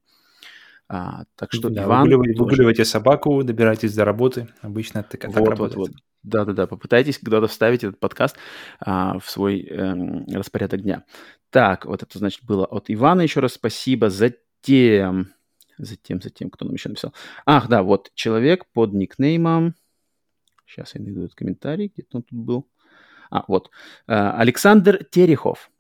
А, так что, да, Иван... Выгуливайте, выгуливайте собаку, добирайтесь до работы. Обычно это так вот, работает. Вот, вот. Да-да-да, попытайтесь когда-то вставить этот подкаст а, в свой эм, распорядок дня. Так, вот это, значит, было от Ивана еще раз спасибо. Затем, затем, затем, кто нам еще написал? Ах, да, вот человек под никнеймом... Сейчас я найду этот комментарий, где-то он тут был. А, вот. А, Александр Терехов.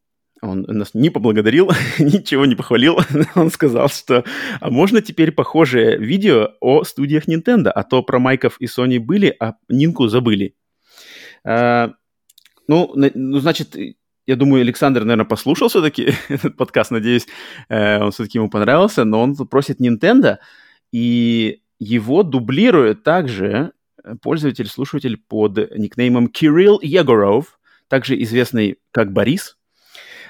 Он нас не поблагодарил, ничего не похвалил. Он сказал, что а можно теперь похожее видео о студиях Nintendo, а то про Майков и Sony были, а Нинку забыли. А, ну, ну, значит, я думаю, Александр, наверное, послушал все-таки этот подкаст, надеюсь, э, он все-таки ему понравился, но он просит Nintendo, и его дублирует также пользователь-слушатель под никнеймом Кирилл Егоров, также известный как Борис,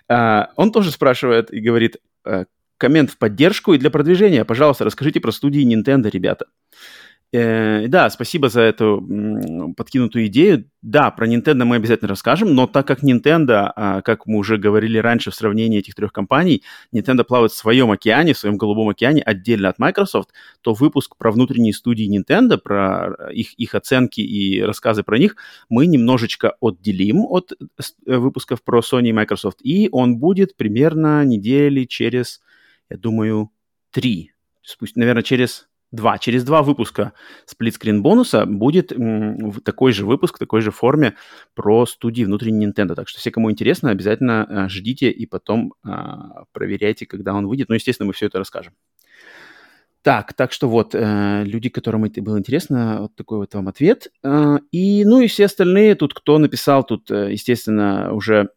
а, он тоже спрашивает и говорит, э, коммент в поддержку и для продвижения. Пожалуйста, расскажите про студии Nintendo, ребята. Э, да, спасибо за эту подкинутую идею. Да, про Nintendo мы обязательно расскажем, но так как Nintendo, а, как мы уже говорили раньше в сравнении этих трех компаний, Nintendo плавает в своем океане, в своем голубом океане отдельно от Microsoft, то выпуск про внутренние студии Nintendo, про их, их оценки и рассказы про них мы немножечко отделим от э, выпусков про Sony и Microsoft, и он будет примерно недели через, я думаю, три. Спусть, наверное, через два. Через два выпуска сплитскрин бонуса будет такой же выпуск, в такой же форме про студии внутренней Nintendo. Так что все, кому интересно, обязательно а, ждите и потом а, проверяйте, когда он выйдет. Ну, естественно, мы все это расскажем. Так, так что вот, э, люди, которым это было интересно, вот такой вот вам ответ. Э, и, ну, и все остальные, тут кто написал, тут, э, естественно, уже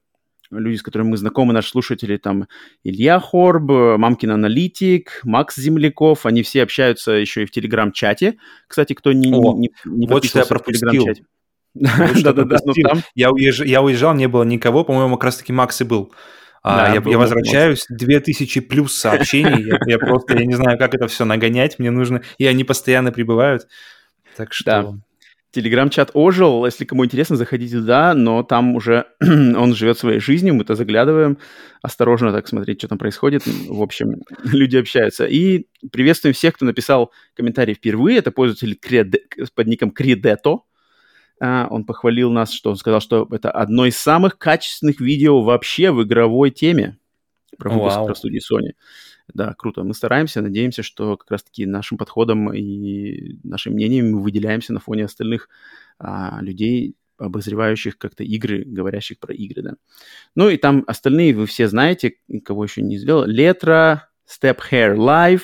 люди, с которыми мы знакомы, наши слушатели, там Илья Хорб, Мамкин Аналитик, Макс Земляков, они все общаются еще и в Телеграм-чате. Кстати, кто не, О, не, не вот что я пропустил. в Телеграм-чате. Да-да-да, ну Я уезжал, не было никого, по-моему, как раз-таки Макс и был. А, да, я, я возврачаюсь, 2000 плюс сообщений, я, я просто, я не знаю, как это все нагонять, мне нужно, и они постоянно прибывают, так что... Да. Телеграм-чат ожил, если кому интересно, заходите туда, но там уже он живет своей жизнью, мы-то заглядываем, осторожно так смотреть, что там происходит. В общем, люди общаются. И приветствуем всех, кто написал комментарий впервые. Это пользователь Креде, под ником Кредето. а, он похвалил нас, что он сказал, что это одно из самых качественных видео вообще в игровой теме про выпуск Вау. про студии Sony. Да, круто. Мы стараемся, надеемся, что как раз-таки нашим подходом и нашим мнением мы выделяемся на фоне остальных а, людей, обозревающих как-то игры, говорящих про игры, да. Ну и там остальные вы все знаете, кого еще не сделал. Летра, Step Hair Live,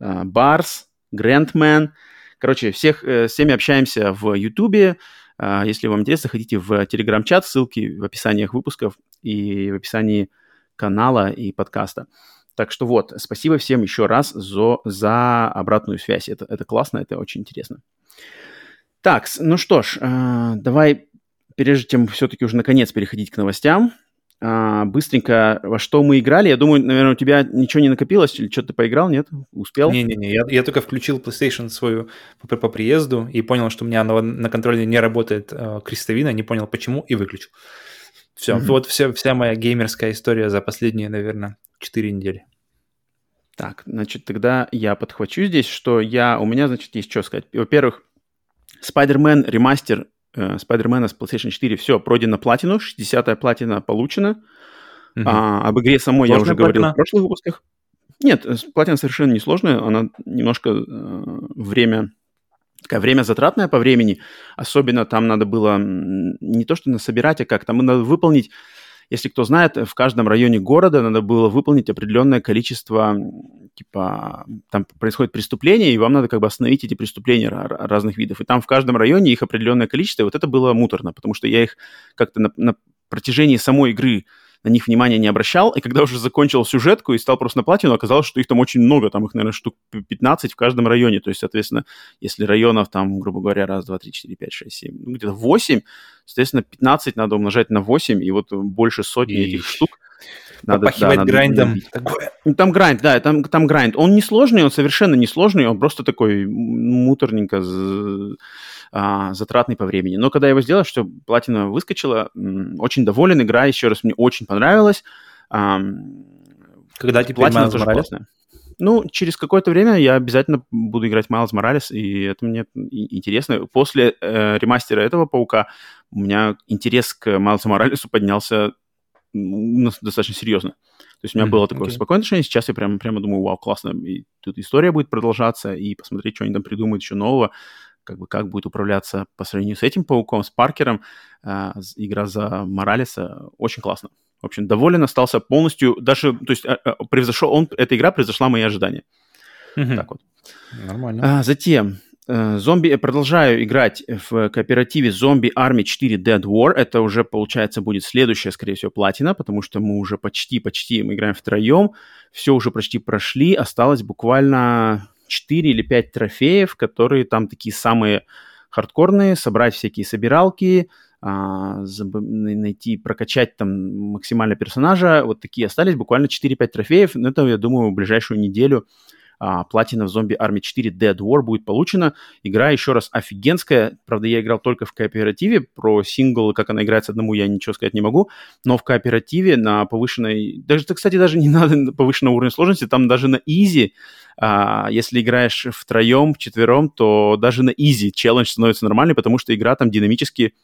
а, Барс, Grandman. Короче, всех, э, с всеми общаемся в Ютубе. А, Если вам интересно, ходите в Телеграм-чат, ссылки в описаниях выпусков и в описании канала и подкаста. Так что вот, спасибо всем еще раз за, за обратную связь. Это, это классно, это очень интересно. Так, ну что ж, э, давай, прежде чем все-таки уже наконец переходить к новостям, а, быстренько, во что мы играли. Я думаю, наверное, у тебя ничего не накопилось, или что-то ты поиграл, нет? Успел? Не-не-не, я, я только включил PlayStation свою по, по приезду и понял, что у меня на, на контроле не работает э, крестовина, не понял почему и выключил. Все, Мгм. вот вся, вся моя геймерская история за последние, наверное, 4 недели. Так, значит, тогда я подхвачу здесь, что я, у меня, значит, есть что сказать. Во-первых, Spider-Man ремастер э, Spider-Man с PlayStation 4, все, пройдено платину, 60-я платина получена. Мгм. А, об игре самой я Сложная уже говорил платина? в прошлых выпусках. Нет, платина совершенно не сложная, она немножко э, время, такая время затратная по времени, особенно там надо было не то что насобирать, а как, там надо выполнить, если кто знает, в каждом районе города надо было выполнить определенное количество, типа, там происходит преступление, и вам надо как бы остановить эти преступления ра- ра- разных видов. И там в каждом районе их определенное количество, и вот это было муторно, потому что я их как-то на, на протяжении самой игры на них внимания не обращал, и когда уже закончил сюжетку и стал просто на платину, оказалось, что их там очень много, там их, наверное, штук 15 в каждом районе, то есть, соответственно, если районов там, грубо говоря, раз, два, три, четыре, пять, шесть, семь, ну, где-то 8, соответственно, 15 надо умножать на 8, и вот больше сотни этих Ищ. штук. Надо, да, Попахивать надо грайндом. Такое. Ну, Там грайнд, да, там, там грайнд. Он не сложный, он совершенно не сложный, он просто такой муторненько з- а, затратный по времени. Но когда я его сделал, что платина выскочила, очень доволен, игра еще раз мне очень понравилась. Ам, Когда теперь платина тоже классная. Ну, через какое-то время я обязательно буду играть Майлз Моралес, и это мне интересно. После э, ремастера этого Паука у меня интерес к Майлзу Моралесу поднялся достаточно серьезно. То есть у меня Мгм, было такое окей. спокойное отношение, сейчас я прямо, прямо думаю, вау, классно, и тут история будет продолжаться, и посмотреть, что они там придумают еще нового, как бы как будет управляться по сравнению с этим Пауком, с Паркером, с- игра за Моралеса, очень классно. В общем, доволен остался полностью, даже, то есть а, а, превзошел, он, эта игра превзошла мои ожидания. Мгм. Так вот. Нормально. А, затем, э, зомби, я продолжаю играть в кооперативе Zombie Army 4 Dead War. Это уже, получается, будет следующая, скорее всего, платина, потому что мы уже почти-почти, мы играем втроем, все уже почти прошли, осталось буквально 4 или 5 трофеев, которые там такие самые хардкорные, собрать всякие собиралки, а, найти, прокачать там максимально персонажа. Вот такие остались, буквально 4-5 трофеев. Но это, я думаю, в ближайшую неделю а, платина в Zombie Army 4 Dead War будет получена. Игра еще раз офигенская. Правда, я играл только в кооперативе. Про сингл, как она играется одному, я ничего сказать не могу. Но в кооперативе на повышенной... Даже, кстати, даже не надо на повышенного уровня сложности. Там даже на изи, а, если играешь втроем, вчетвером, то даже на easy челлендж становится нормальный, потому что игра там динамически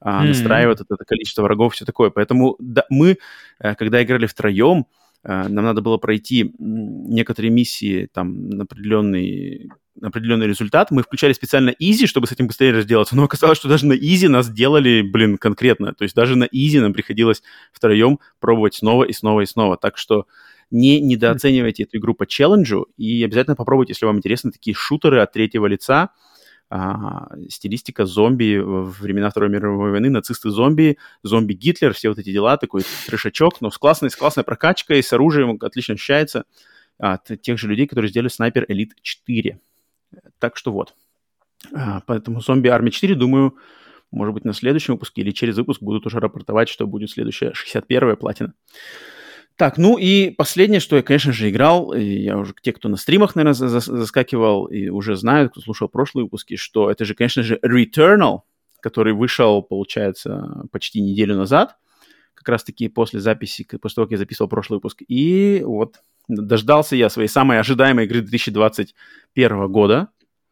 а, настраивает это, это количество врагов, все такое. Поэтому да, мы, э, когда играли втроем, нам надо было пройти некоторые миссии там на определенный, определенный результат. Мы включали специально easy, чтобы с этим быстрее разделаться, но оказалось, что даже на easy нас делали, блин, конкретно. То есть даже на easy нам приходилось втроем пробовать снова и снова и снова. Так что не недооценивайте эту игру по челленджу и обязательно попробуйте, если вам интересны такие шутеры от третьего лица, а, стилистика зомби в времена Второй мировой войны, нацисты-зомби, зомби-Гитлер, все вот эти дела, такой трешачок, но с классной, с классной прокачкой, с оружием отлично ощущается от тех же людей, которые сделали Снайпер Элит 4. Так что вот. А, Поэтому зомби Армия 4, думаю, может быть, на следующем выпуске или через выпуск будут уже рапортовать, что будет следующая 61-я платина. Так, ну и последнее, что я, конечно же, играл, и я уже, те, кто на стримах, наверное, за- за- заскакивал и уже знают, кто слушал прошлые выпуски, что это же, конечно же, Returnal, который вышел, получается, почти неделю назад, как раз-таки после записи, после того, как я записывал прошлый выпуск. И вот дождался я своей самой ожидаемой игры 2021 года.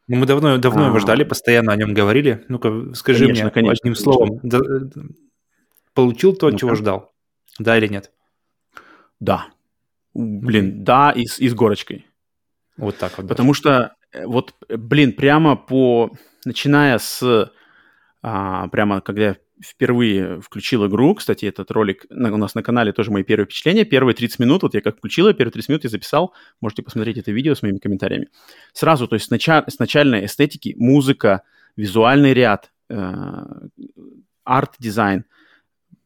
Ну, мы давно, давно его А. ждали, постоянно о нем говорили. Ну-ка, скажи Конечно, мне конечно, одним конечно. словом, да, получил то, Ну-ка. чего ждал? Да или нет? Да. Блин, да, и с, и с горочкой. Вот так вот. даже. Потому что, э, вот, э, блин, прямо по... Начиная с... а, прямо когда я впервые включил игру, кстати, этот ролик на- у нас на канале тоже мои первые впечатления. Первые 30 минут, вот я как включил, первые 30 минут я записал. Можете посмотреть это видео с моими комментариями. Сразу, то есть с, нача- с начальной эстетики, музыка, визуальный ряд, э, арт-дизайн,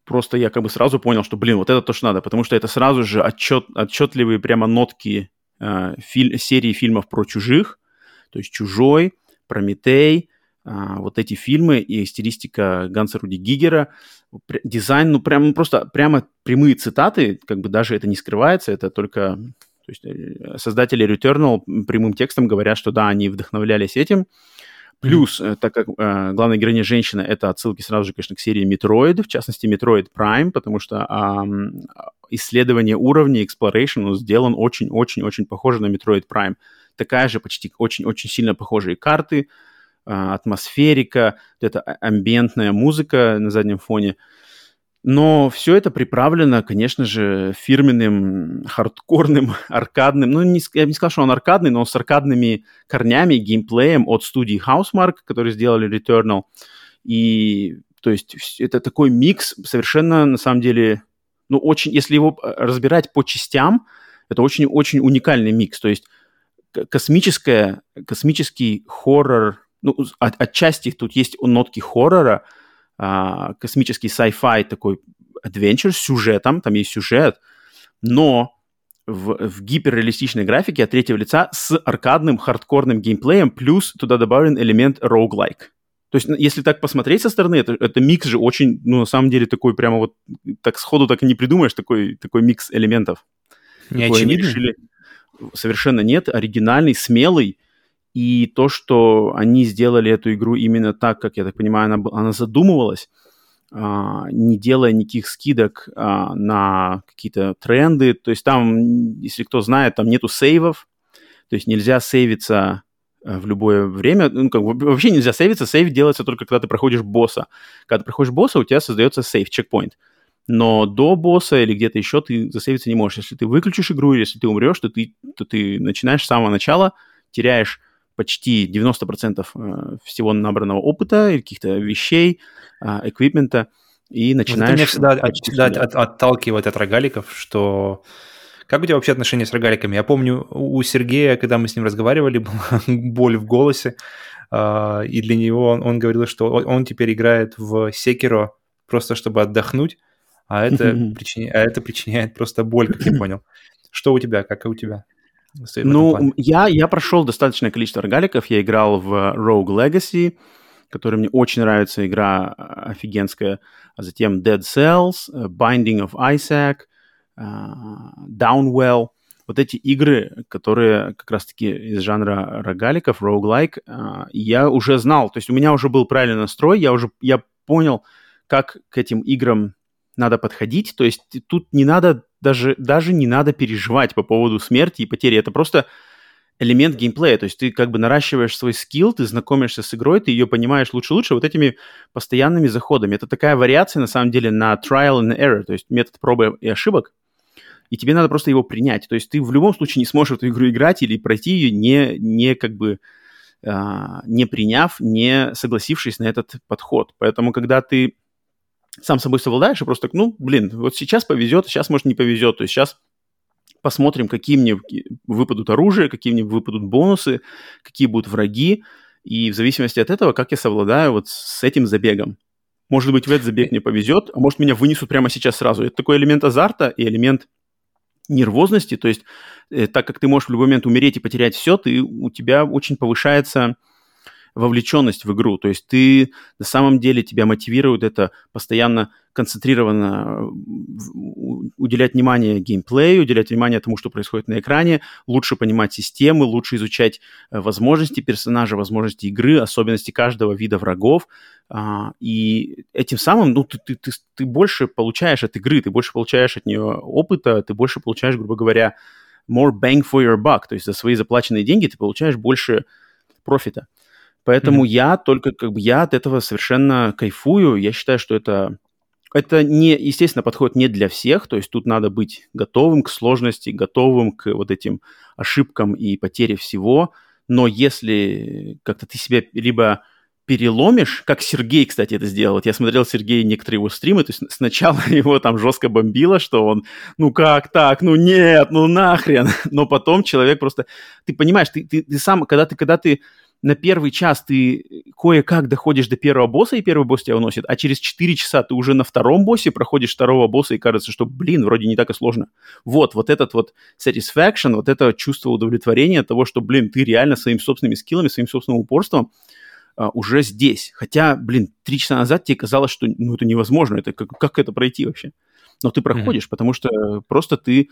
просто я как бы сразу понял, что, блин, вот это то, что надо, потому что это сразу же отчет, отчетливые прямо нотки э, филь- серии фильмов про чужих, то есть «Чужой», «Прометей», а, вот эти фильмы и стилистика Ганса Руди Гигера, дизайн, ну, прям, просто прямо прямые цитаты, как бы даже это не скрывается, это только... То есть э, создатели Returnal прямым текстом говорят, что да, они вдохновлялись этим. Плюс, э, так как э, главная героиня женщина, это отсылки сразу же, конечно, к серии Metroid, в частности, Metroid Prime, потому что ам, исследование уровней, exploration, сделан очень-очень-очень похоже на Metroid Prime. Такая же почти очень-очень сильно похожие карты, а, атмосферика, вот эта а- амбиентная музыка на заднем фоне. Но все это приправлено, конечно же, фирменным хардкорным, аркадным, ну, не, я бы не сказал, что он аркадный, но с аркадными корнями, геймплеем от студии Housemark, которые сделали Returnal. И, то есть, это такой микс совершенно, на самом деле, ну, очень, если его э, разбирать по частям, это очень-очень уникальный микс. То есть, космическая, космический хоррор, ну, от- отчасти тут есть нотки хоррора, а, космический sci-fi такой adventure с сюжетом, там есть сюжет, но в, в гиперреалистичной графике от третьего лица с аркадным хардкорным геймплеем, плюс туда добавлен элемент roguelike. То есть, ну, если так посмотреть со стороны, это, это микс же очень, ну, на самом деле, такой прямо вот, так сходу так и не придумаешь, такой, такой микс элементов. Не очевидно? решили- Совершенно нет, оригинальный, смелый. И то, что они сделали эту игру именно так, как, я так понимаю, она, она задумывалась, а, не делая никаких скидок а, на какие-то тренды. То есть там, если кто знает, там нету сейвов, то есть нельзя сейвиться э, в любое время. Ну, как вообще нельзя сейвиться. Сейв делается только, когда ты проходишь босса. Когда ты проходишь босса, у тебя создается сейв, чекпоинт. Но до босса или где-то еще ты засейвиться не можешь. Если ты выключишь игру, или если ты умрешь, то ты, то ты начинаешь с самого начала, теряешь почти 90% э, всего набранного опыта, или каких-то вещей, э, эквипмента, и Вот начинаешь... это меня всегда, от- всегда от- отталкивает от рогаликов, что... Как у тебя вообще отношения с рогаликами? Я помню, у Сергея, когда мы с ним разговаривали, была боль в голосе, а, и для него он, он говорил, что он, он теперь играет в Секиро просто чтобы отдохнуть, а это, причиня- а это причиняет просто боль, как я понял. Что у тебя, как и у тебя? Ну, я, я прошел достаточное количество рогаликов. Я играл в Rogue Legacy, который мне очень нравится, игра э, офигенская. А затем Dead Cells, э, Binding of Isaac, э, Downwell. Вот эти игры, которые как раз-таки из жанра рогаликов, roguelike, э, я уже знал. То есть у меня уже был правильный настрой, я уже я понял, как к этим играм надо подходить. То есть тут не надо даже, даже не надо переживать по поводу смерти и потери. Это просто элемент геймплея. То есть ты как бы наращиваешь свой скилл, ты знакомишься с игрой, ты ее понимаешь лучше-лучше вот этими постоянными заходами. Это такая вариация, на самом деле, на trial and error, то есть метод пробы и ошибок. И тебе надо просто его принять. То есть ты в любом случае не сможешь эту игру играть или пройти ее, не, не как бы а, не приняв, не согласившись на этот подход. Поэтому, когда ты сам собой совладаешь и просто ну, блин, вот сейчас повезет, сейчас, может, не повезет. То есть сейчас посмотрим, какие мне выпадут оружие, какие мне выпадут бонусы, какие будут враги, и в зависимости от этого, как я совладаю вот с этим забегом. Может быть, в этот забег мне повезет, а может, меня вынесут прямо сейчас сразу. Это такой элемент азарта и элемент нервозности, то есть э, так как ты можешь в любой момент умереть и потерять все, ты, у тебя очень повышается вовлеченность в игру. То есть ты на самом деле тебя мотивирует это постоянно концентрированно уделять внимание геймплею, уделять внимание тому, что происходит на экране, лучше понимать системы, лучше изучать возможности персонажа, возможности игры, особенности каждого вида врагов. И этим самым ну, ты, ты, ты, ты больше получаешь от игры, ты больше получаешь от нее опыта, ты больше получаешь, грубо говоря, more bang for your buck, то есть за свои заплаченные деньги ты получаешь больше профита. Поэтому mm-hmm. я только как бы я от этого совершенно кайфую. Я считаю, что это это не, естественно, подходит не для всех, то есть тут надо быть готовым к сложности, готовым к вот этим ошибкам и потере всего, но если как-то ты себя либо переломишь, как Сергей, кстати, это сделал. Вот я смотрел Сергей некоторые его стримы, то есть сначала его там жестко бомбило, что он, ну как так, ну нет, ну нахрен, но потом человек просто, ты понимаешь, ты, ты, ты сам, когда ты, когда ты на первый час ты кое-как доходишь до первого босса, и первый босс тебя уносит, а через 4 часа ты уже на втором боссе проходишь второго босса, и кажется, что, блин, вроде не так и сложно. Вот, вот этот вот satisfaction, вот это чувство удовлетворения того, что, блин, ты реально своими собственными скиллами, своим собственным упорством а, уже здесь. Хотя, блин, три часа назад тебе казалось, что ну, это невозможно, это как, как это пройти вообще? Но ты проходишь, mm-hmm. потому что просто ты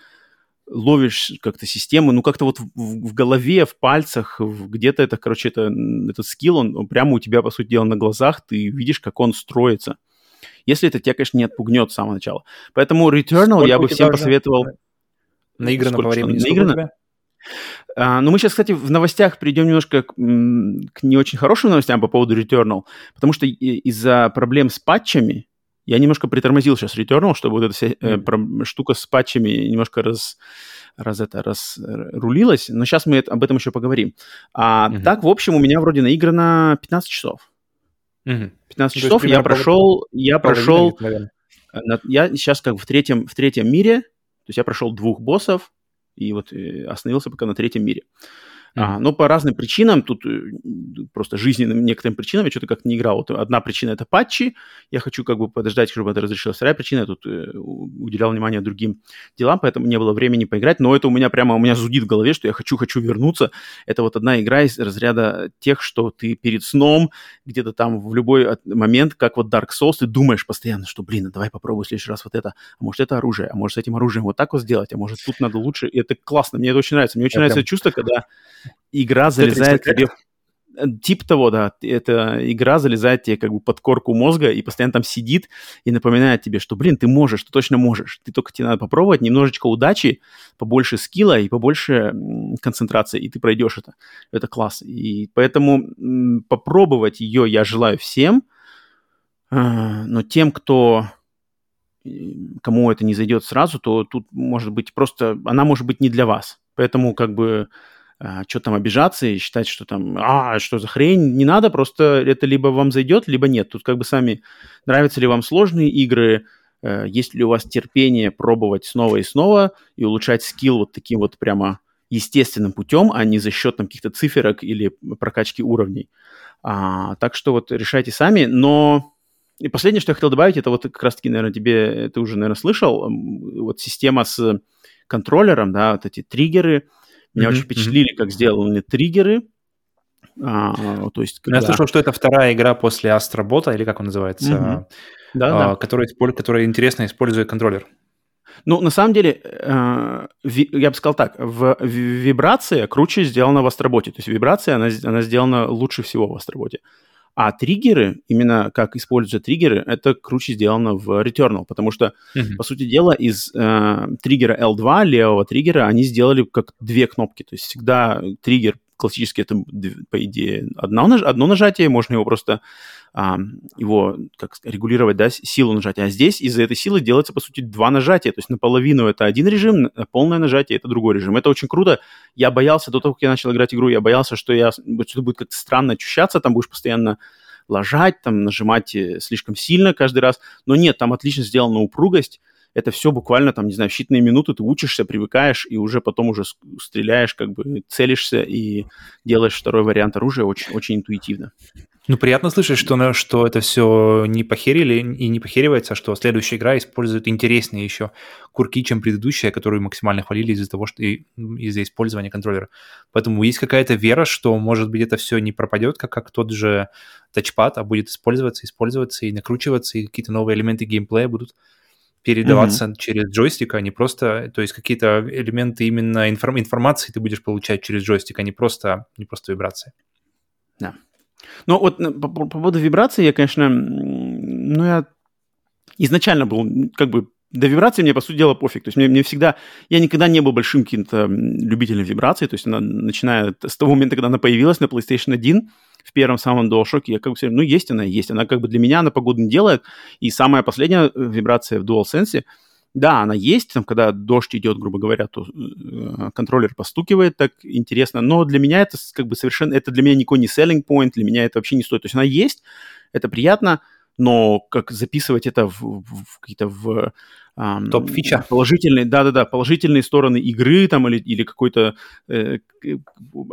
ловишь как-то систему, ну как-то вот в, в голове, в пальцах, где-то это, короче, это, этот скилл, он, он прямо у тебя, по сути дела, на глазах, ты видишь, как он строится. Если это тебя, конечно, не отпугнет с самого начала. Поэтому Returnal сколько я бы всем посоветовал... Наиграно по времени наиграно? А, ну, мы сейчас, кстати, в новостях придем немножко к, к не очень хорошим новостям по поводу Returnal, потому что из-за проблем с патчами я немножко притормозил сейчас Returnal, чтобы вот эта вся э, про, штука с патчами немножко раз, раз это разрулилась, но сейчас мы это, об этом еще поговорим. А mm-hmm. так, в общем, у меня вроде наиграно 15 часов. Mm-hmm. 15 То часов я прошел, я прошел, на, я сейчас как в третьем, в третьем мире, то есть я прошел двух боссов и вот э, остановился пока на третьем мире. Mm-hmm. А, но по разным причинам, тут э, просто жизненным некоторым причинам я что-то как-то не играл. Вот одна причина – это патчи, я хочу как бы подождать, чтобы это разрешилось. Вторая причина – я тут э, уделял внимание другим делам, поэтому не было времени поиграть. Но это у меня прямо, у меня зудит в голове, что я хочу-хочу вернуться. Это вот одна игра из разряда тех, что ты перед сном, где-то там в любой момент, как вот Dark Souls, ты думаешь постоянно, что, блин, а давай попробую в следующий раз вот это, а может это оружие, а может с этим оружием вот так вот сделать, а может тут надо лучше. И это классно, мне это очень нравится. Мне очень я нравится прям... чувство, когда игра залезает тебе... Тип того, да, это игра залезает тебе как бы под корку мозга и постоянно там сидит и напоминает тебе, что, блин, ты можешь, ты точно можешь. Ты только тебе надо попробовать, немножечко удачи, побольше скилла и побольше концентрации, и ты пройдешь это. Это класс. И поэтому попробовать ее я желаю всем, а, но тем, кто кому это не зайдет сразу, то тут может быть просто, она может быть не для вас. Поэтому как бы а, что там обижаться и считать, что там, а, что за хрень, не надо, просто это либо вам зайдет, либо нет. Тут как бы сами, нравятся ли вам сложные игры, э, есть ли у вас терпение пробовать снова и снова и улучшать скилл вот таким вот прямо естественным путем, а не за счет там каких-то циферок или прокачки уровней. А, так что вот решайте сами, но и последнее, что я хотел добавить, это вот как раз-таки, наверное, тебе, ты уже, наверное, слышал, вот система с контроллером, да, вот эти триггеры, меня mm-hmm. очень впечатлили, как сделаны триггеры. А, то есть, когда... Я слышал, что это вторая игра после Астробота, или как он называется, mm-hmm. да, а, да. Которая, которая интересно использует контроллер. Ну, на самом деле, э, я бы сказал так, в, в вибрация круче сделана в Астроботе. То есть вибрация, она, она сделана лучше всего в Астроботе. А триггеры, именно как используются триггеры, это круче сделано в Returnal, потому что, mm-hmm. по сути дела, из э, триггера L2, левого триггера, они сделали как две кнопки. То есть всегда триггер классически это, по идее, одно, одно нажатие, можно его просто а, его как регулировать, да, силу нажатия. А здесь из-за этой силы делается, по сути, два нажатия. То есть наполовину это один режим, полное нажатие это другой режим. Это очень круто. Я боялся, до того, как я начал играть игру, я боялся, что я что-то будет как-то странно ощущаться, там будешь постоянно ложать, там нажимать э, слишком сильно каждый раз. Но нет, там отлично сделана упругость это все буквально там, не знаю, считанные минуты ты учишься, привыкаешь и уже потом уже стреляешь, как бы целишься и делаешь второй вариант оружия очень, очень интуитивно. Ну, приятно слышать, что, что это все не похерили и не похеривается, что следующая игра использует интереснее еще курки, чем предыдущая, которую максимально хвалили из-за того, что из-за использования контроллера. Поэтому есть какая-то вера, что, может быть, это все не пропадет, как, как тот же тачпад, а будет использоваться, использоваться и накручиваться, и какие-то новые элементы геймплея будут передаваться mm-hmm. через джойстик, а не просто, то есть какие-то элементы именно информ, информации ты будешь получать через джойстик, а не просто, не просто вибрации. Да. Ну вот по, по поводу вибрации я, конечно, ну я изначально был как бы до вибрации мне, по сути дела, пофиг. То есть мне, мне всегда... Я никогда не был большим каким-то любителем вибраций. То есть она, начиная с того момента, когда она появилась на PlayStation 1, в первом самом DualShock, я как бы все ну, есть она, есть. Она как бы для меня, она погоду не делает. И самая последняя э, вибрация в DualSense, да, она есть, там, когда дождь идет, грубо говоря, то э, контроллер постукивает, так интересно, но для меня это как бы совершенно, это для меня никакой не selling point, для меня это вообще не стоит. То есть она есть, это приятно, но как записывать это в, в, какие-то в Топ-фича. Положительные, да-да-да, положительные стороны игры там или, или какой-то э,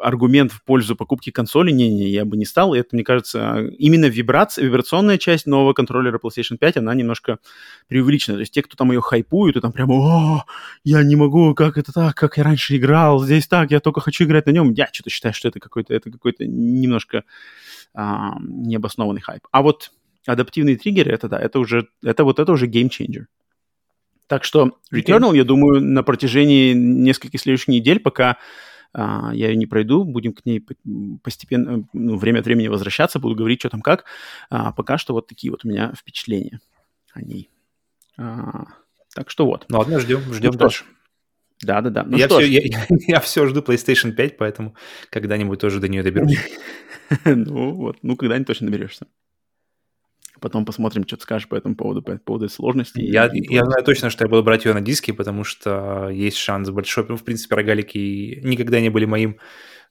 аргумент в пользу покупки консоли, не-не, я бы не стал. И это, мне кажется, именно вибрация, вибрационная часть нового контроллера PlayStation 5, она немножко преувеличена. То есть те, кто там ее хайпуют, и там прямо, о, я не могу, как это так, как я раньше играл, здесь так, я только хочу играть на нем. Я что-то считаю, что это какой-то, это какой-то немножко а, необоснованный хайп. А вот адаптивные триггеры, это да, это уже, это вот это уже changer. Так что Returnal, я думаю, на протяжении нескольких следующих недель, пока а, я ее не пройду, будем к ней постепенно, ну, время от времени возвращаться, буду говорить, что там как. А, пока что вот такие вот у меня впечатления о ней. А, так что вот. Ну ладно, ждем, ждем ну, дальше. Да-да-да. Ну, я, все, я, я все жду PlayStation 5, поэтому когда-нибудь тоже до нее доберусь. ну вот, ну когда-нибудь точно доберешься. Потом посмотрим, что ты скажешь по этому поводу, по поводу сложности. Я, я знаю точно, что я буду брать ее на диске, потому что есть шанс большой. Ну, в принципе, рогалики никогда не были моим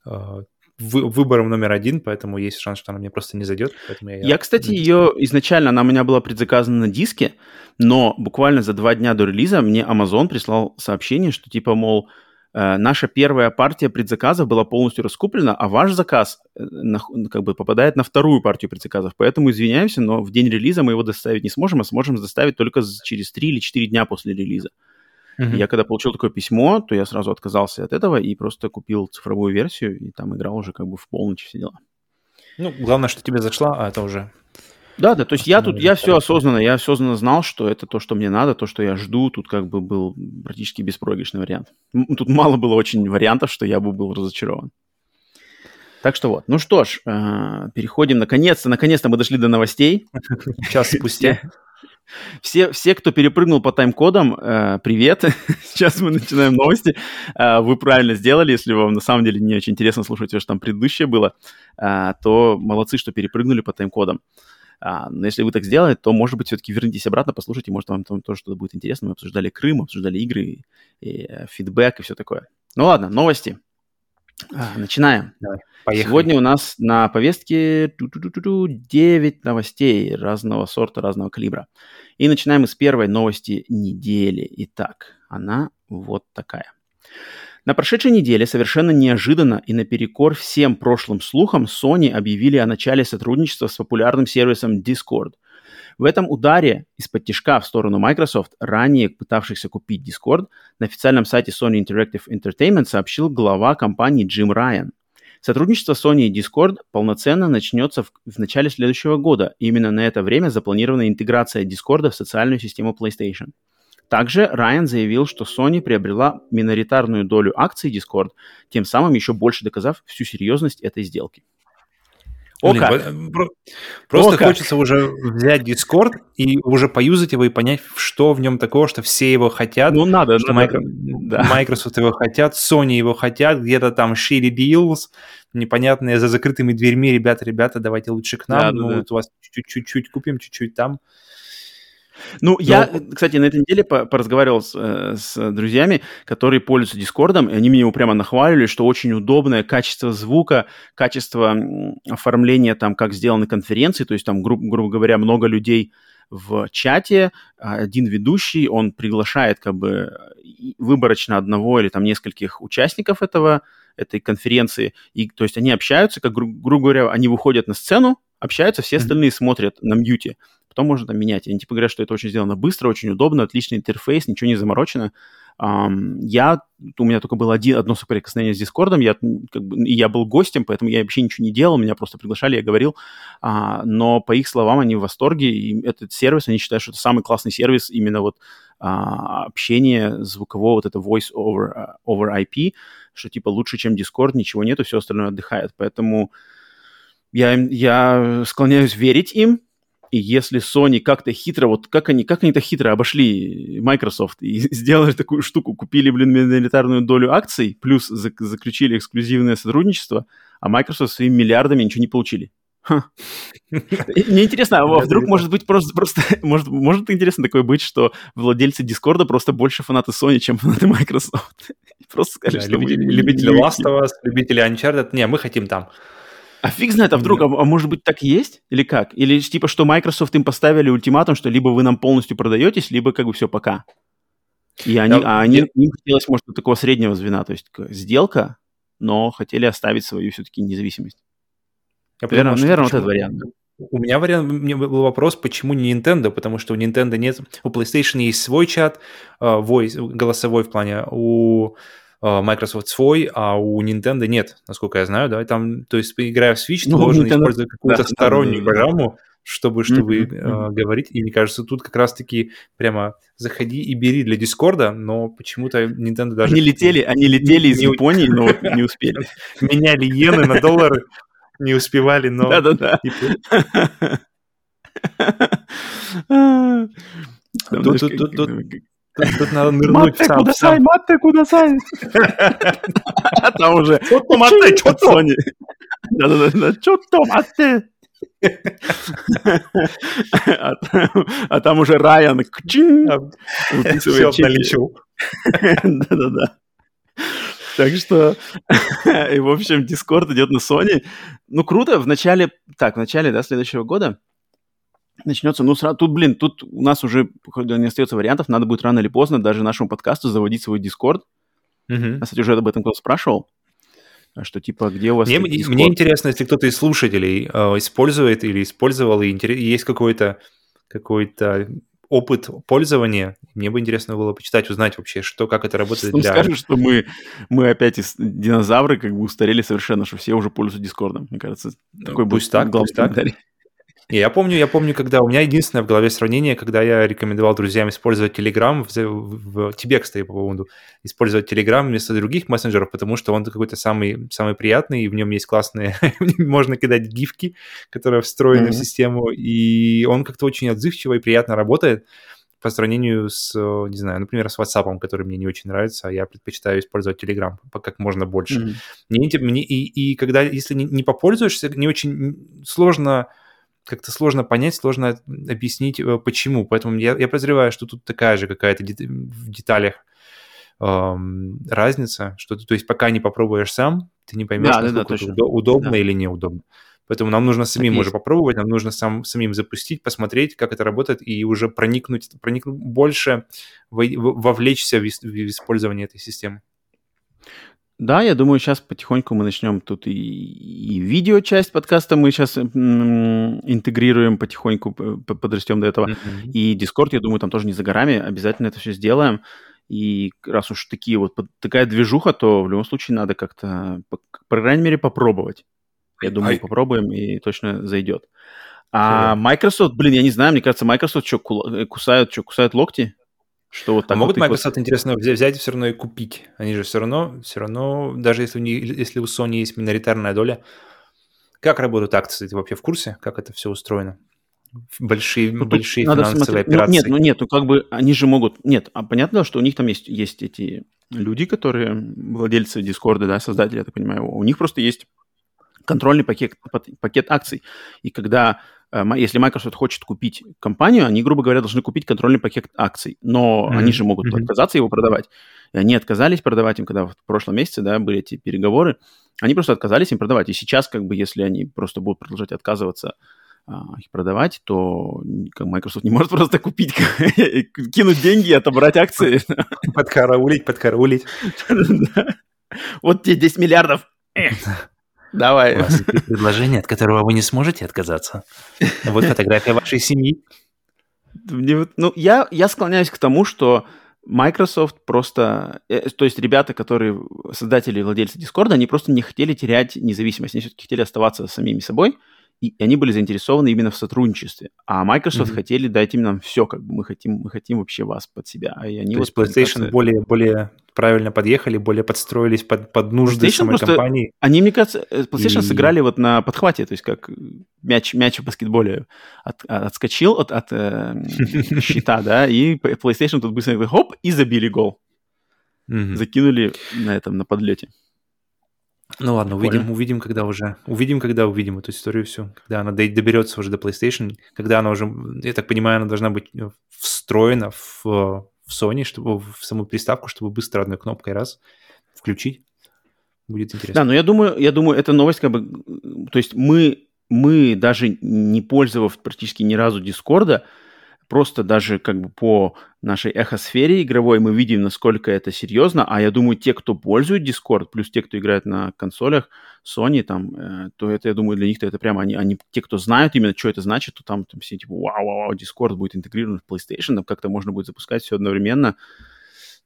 э, выбором номер один, поэтому есть шанс, что она мне просто не зайдет. я, я, кстати, ее изначально, она у меня была предзаказана на диске, но буквально за два дня до релиза мне Amazon прислал сообщение, что типа, мол, наша первая партия предзаказов была полностью раскуплена, а ваш заказ э, на, как бы попадает на вторую партию предзаказов. Поэтому извиняемся, но в день релиза мы его доставить не сможем, а сможем доставить только через 3 или 4 дня после релиза. Uh-huh. Я когда получил такое письмо, то я сразу отказался от этого и просто купил цифровую версию, и там играл уже как бы в полночь все дела. Ну, главное, что тебе зашла, а это уже да, да, то есть я тут, я все осознанно, я осознанно знал, что это то, что мне надо, то, что я жду, тут как бы был практически беспроигрышный вариант. Тут мало было очень вариантов, что я бы был разочарован. Так что вот, ну что ж, э, переходим наконец-то, наконец-то мы дошли до новостей. Час спустя. Все, все, кто перепрыгнул по тайм-кодам, э, привет. Сейчас мы начинаем новости. Э, вы правильно сделали, если вам на самом деле не очень интересно слушать, что там предыдущее было, э, то молодцы, что перепрыгнули по тайм-кодам. А, но если вы так сделаете, то, может быть, все-таки вернитесь обратно, послушайте, может, вам там тоже что-то будет интересно. Мы обсуждали Крым, обсуждали игры, и, и э, фидбэк и все такое. Ну ладно, новости. А, начинаем. Давай, поехали. Сегодня у нас на повестке 9 новостей разного сорта, разного калибра. И начинаем мы с первой новости недели. Итак, она вот такая. На прошедшей неделе совершенно неожиданно и наперекор всем прошлым слухам Sony объявили о начале сотрудничества с популярным сервисом Discord. В этом ударе из-под тяжка в сторону Microsoft, ранее пытавшихся купить Discord, на официальном сайте Sony Interactive Entertainment сообщил глава компании Джим Райан. Сотрудничество Sony и Discord полноценно начнется в, в начале следующего года. Именно на это время запланирована интеграция Discord в социальную систему PlayStation. Также Райан заявил, что Sony приобрела миноритарную долю акций Discord, тем самым еще больше доказав всю серьезность этой сделки. О, Блин, как. Просто О, хочется как. уже взять Discord и уже поюзать его и понять, что в нем такого, что все его хотят. Ну, надо. Что надо, да. Microsoft его хотят, Sony его хотят, где-то там shady deals, непонятные за закрытыми дверьми. Ребята, ребята, давайте лучше к нам. Да, ну, да, вот да. у вас чуть-чуть купим, чуть-чуть там. Ну, Но... я, кстати, на этой неделе поразговаривал с, э, с друзьями, которые пользуются Дискордом, и они его прямо нахвалили, что очень удобное качество звука, качество оформления там, как сделаны конференции, то есть там, гру- грубо говоря, много людей в чате, а один ведущий, он приглашает как бы выборочно одного или там нескольких участников этого, этой конференции, и то есть они общаются, как, гру- грубо говоря, они выходят на сцену, общаются, все остальные смотрят на мьюте потом можно там менять. Они типа говорят, что это очень сделано быстро, очень удобно, отличный интерфейс, ничего не заморочено. Um, я, у меня только было один, одно соприкосновение с Дискордом, я, как бы, я был гостем, поэтому я вообще ничего не делал, меня просто приглашали, я говорил, uh, но по их словам они в восторге, и этот сервис, они считают, что это самый классный сервис именно вот uh, общение звукового, вот это voice over, uh, over IP, что типа лучше, чем Discord, ничего нету, все остальное отдыхает, поэтому я, я склоняюсь верить им, И если Sony как-то хитро, вот как они, как они-то хитро обошли Microsoft и сделали такую штуку, купили, блин, миноритарную долю акций, плюс заключили эксклюзивное сотрудничество, а Microsoft своими миллиардами ничего не получили. Мне интересно, а вдруг может быть просто, просто может, может интересно такое быть, что владельцы Дискорда просто больше фанаты Sony, чем фанаты Microsoft. Просто скажи, что любители, любители Last of Us, любители Uncharted, не, мы хотим там. А фиг знает, а вдруг, а, а может быть так и есть? Или как? Или типа, что Microsoft им поставили ультиматум, что либо вы нам полностью продаетесь, либо как бы все, пока. И они, а они, им хотелось, может, такого среднего звена, то есть сделка, но хотели оставить свою все-таки независимость. Я наверное, наверное вот этот вариант. У меня вариант, у меня был вопрос, почему не Nintendo, потому что у Nintendo нет, у PlayStation есть свой чат, uh, voice, голосовой в плане, у Microsoft свой, а у Nintendo нет, насколько я знаю, да, там, то есть, играя в Switch, ну, ты должен Nintendo... использовать какую-то да, стороннюю да, программу, чтобы, чтобы mm-hmm. uh, говорить, и мне кажется, тут как раз-таки прямо заходи и бери для Дискорда, но почему-то Nintendo даже... Они летели, они летели из Японии, но не успели. Меняли иены на доллары, не успевали, но... Да-да-да. Тут, тут, тут, тут, Тут надо нырнуть в сам. Кудасай, матте, кудасай. А там уже... Чё-то, матте, чё-то. Да-да-да, чё-то, матте. А там уже Райан выписывает налечил. Да-да-да. Так что, и, в общем, Discord идет на Sony. Ну, круто, в начале, так, в начале, да, следующего года начнется, ну, сразу, тут, блин, тут у нас уже не остается вариантов, надо будет рано или поздно даже нашему подкасту заводить свой Discord. Uh-huh. Кстати, уже об этом кто-то спрашивал, что типа, где у вас... Мне, мне интересно, если кто-то из слушателей э, использует или использовал, и интерес, есть какой-то какой-то опыт пользования. Мне бы интересно было почитать, узнать вообще, что, как это работает что для... скажешь, что мы, мы опять из динозавры как бы устарели совершенно, что все уже пользуются Дискордом. Мне кажется, такой пусть будет так, пусть так. Я помню, я помню, когда у меня единственное в голове сравнение, когда я рекомендовал друзьям использовать Telegram, в, в, в тебе, кстати, по поводу, использовать Telegram вместо других мессенджеров, потому что он какой-то самый, самый приятный, и в нем есть классные, можно кидать гифки, которые встроены mm-hmm. в систему, и он как-то очень отзывчиво и приятно работает по сравнению с, не знаю, например, с WhatsApp, который мне не очень нравится, а я предпочитаю использовать Telegram как можно больше. Mm-hmm. Мне, мне, и, и когда, если не, не попользуешься, не очень сложно как-то сложно понять, сложно объяснить, э, почему. Поэтому я, я подозреваю, что тут такая же какая-то в деталях эм, разница, что ты, то есть пока не попробуешь сам, ты не поймешь, да, насколько да, да, это удобно да. или неудобно. Поэтому нам нужно самим так уже попробовать, нам нужно сам, самим запустить, посмотреть, как это работает, и уже проникнуть, проникнуть больше, вовлечься в, в использование этой системы. Да, я думаю, сейчас потихоньку мы начнем тут и, и видео часть подкаста мы сейчас интегрируем потихоньку, подрастем до этого. Mm-hmm. И Discord, я думаю, там тоже не за горами, обязательно это все сделаем. И раз уж такие вот такая движуха, то в любом случае надо как-то, по, по крайней мере, попробовать. Я думаю, I... попробуем и точно зайдет. А Microsoft, блин, я не знаю, мне кажется, Microsoft что, кусают, что, кусают локти? Что вот так а могут вот Microsoft, интересно, взять, и все равно и купить? Они же все равно, все равно, даже если у, них, если у Sony есть миноритарная доля, как работают акции? Ты вообще в курсе, как это все устроено? Большие, ну, большие надо финансовые смотреть. операции. Ну, нет, ну нет, ну как бы они же могут... Нет, а понятно, что у них там есть, есть эти люди, которые владельцы Дискорда, да, создатели, я так понимаю, у них просто есть контрольный пакет, пакет акций. И когда если Microsoft хочет купить компанию, они, грубо говоря, должны купить контрольный пакет акций, но mm-hmm. они же могут mm-hmm. отказаться его продавать. И они отказались продавать им, когда в прошлом месяце, да, были эти переговоры, они просто отказались им продавать. И сейчас, как бы, если они просто будут продолжать отказываться а, их продавать, то Microsoft не может просто купить, кинуть деньги и отобрать акции. Подкараулить, подкараулить. Вот тебе 10 миллиардов. Давай. У вас есть предложение, от которого вы не сможете отказаться. Вот фотография вашей семьи. Ну, я, я склоняюсь к тому, что Microsoft просто... Э, то есть ребята, которые создатели и владельцы Discord, они просто не хотели терять независимость. Они все-таки хотели оставаться самими собой и они были заинтересованы именно в сотрудничестве. А Microsoft mm-hmm. хотели дать им нам все, как бы мы хотим, мы хотим вообще вас под себя. А они То вот, есть PlayStation кажется, более, более правильно подъехали, более подстроились под, под нужды PlayStation самой просто, компании. Они, мне кажется, э, PlayStation и... сыграли вот на подхвате, то есть как мяч, мяч в баскетболе от, отскочил от, от э, щита, да, и PlayStation тут быстро хоп, и забили гол. Закинули на этом, на подлете. Ну ладно, увидим, увидим, когда уже, увидим, когда увидим эту историю всю, когда она доберется уже до PlayStation, когда она уже, я так понимаю, она должна быть э, встроена в, в Sony, чтобы в саму приставку, чтобы быстро одной кнопкой раз включить. Будет интересно. Да, но я думаю, я думаю, эта новость как бы, то есть мы, мы даже не пользовав практически ни разу Дискорда, просто даже как бы по нашей эхосфере игровой мы видим, насколько это серьезно, а я думаю, те, кто пользует Discord, плюс те, кто играет на консолях Sony, там, э, то это, я думаю, для них-то это прямо, они, они, те, кто знают именно, что это значит, то там, там все типа, вау, вау, вау, Discord будет интегрирован в PlayStation, там как-то можно будет запускать все одновременно.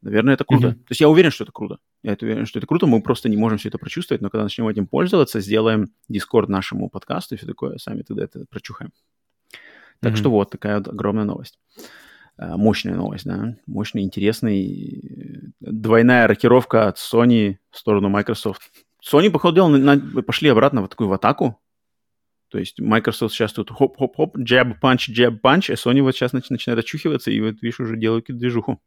Наверное, это круто. Mm-hmm. То есть я уверен, что это круто. Я уверен, что это круто, мы просто не можем все это прочувствовать, но когда начнем этим пользоваться, сделаем Discord нашему подкасту и все такое, сами тогда это прочухаем. Так mm-hmm. что вот такая вот огромная новость. А, мощная новость, да. Мощный, интересный. Двойная рокировка от Sony в сторону Microsoft. Sony, походу дела, на, на, пошли обратно в такую в атаку. То есть Microsoft сейчас тут хоп-хоп-хоп, jab-punch, jab-punch, а Sony вот сейчас нач- начинает очухиваться, и вот, видишь, уже делают движуху.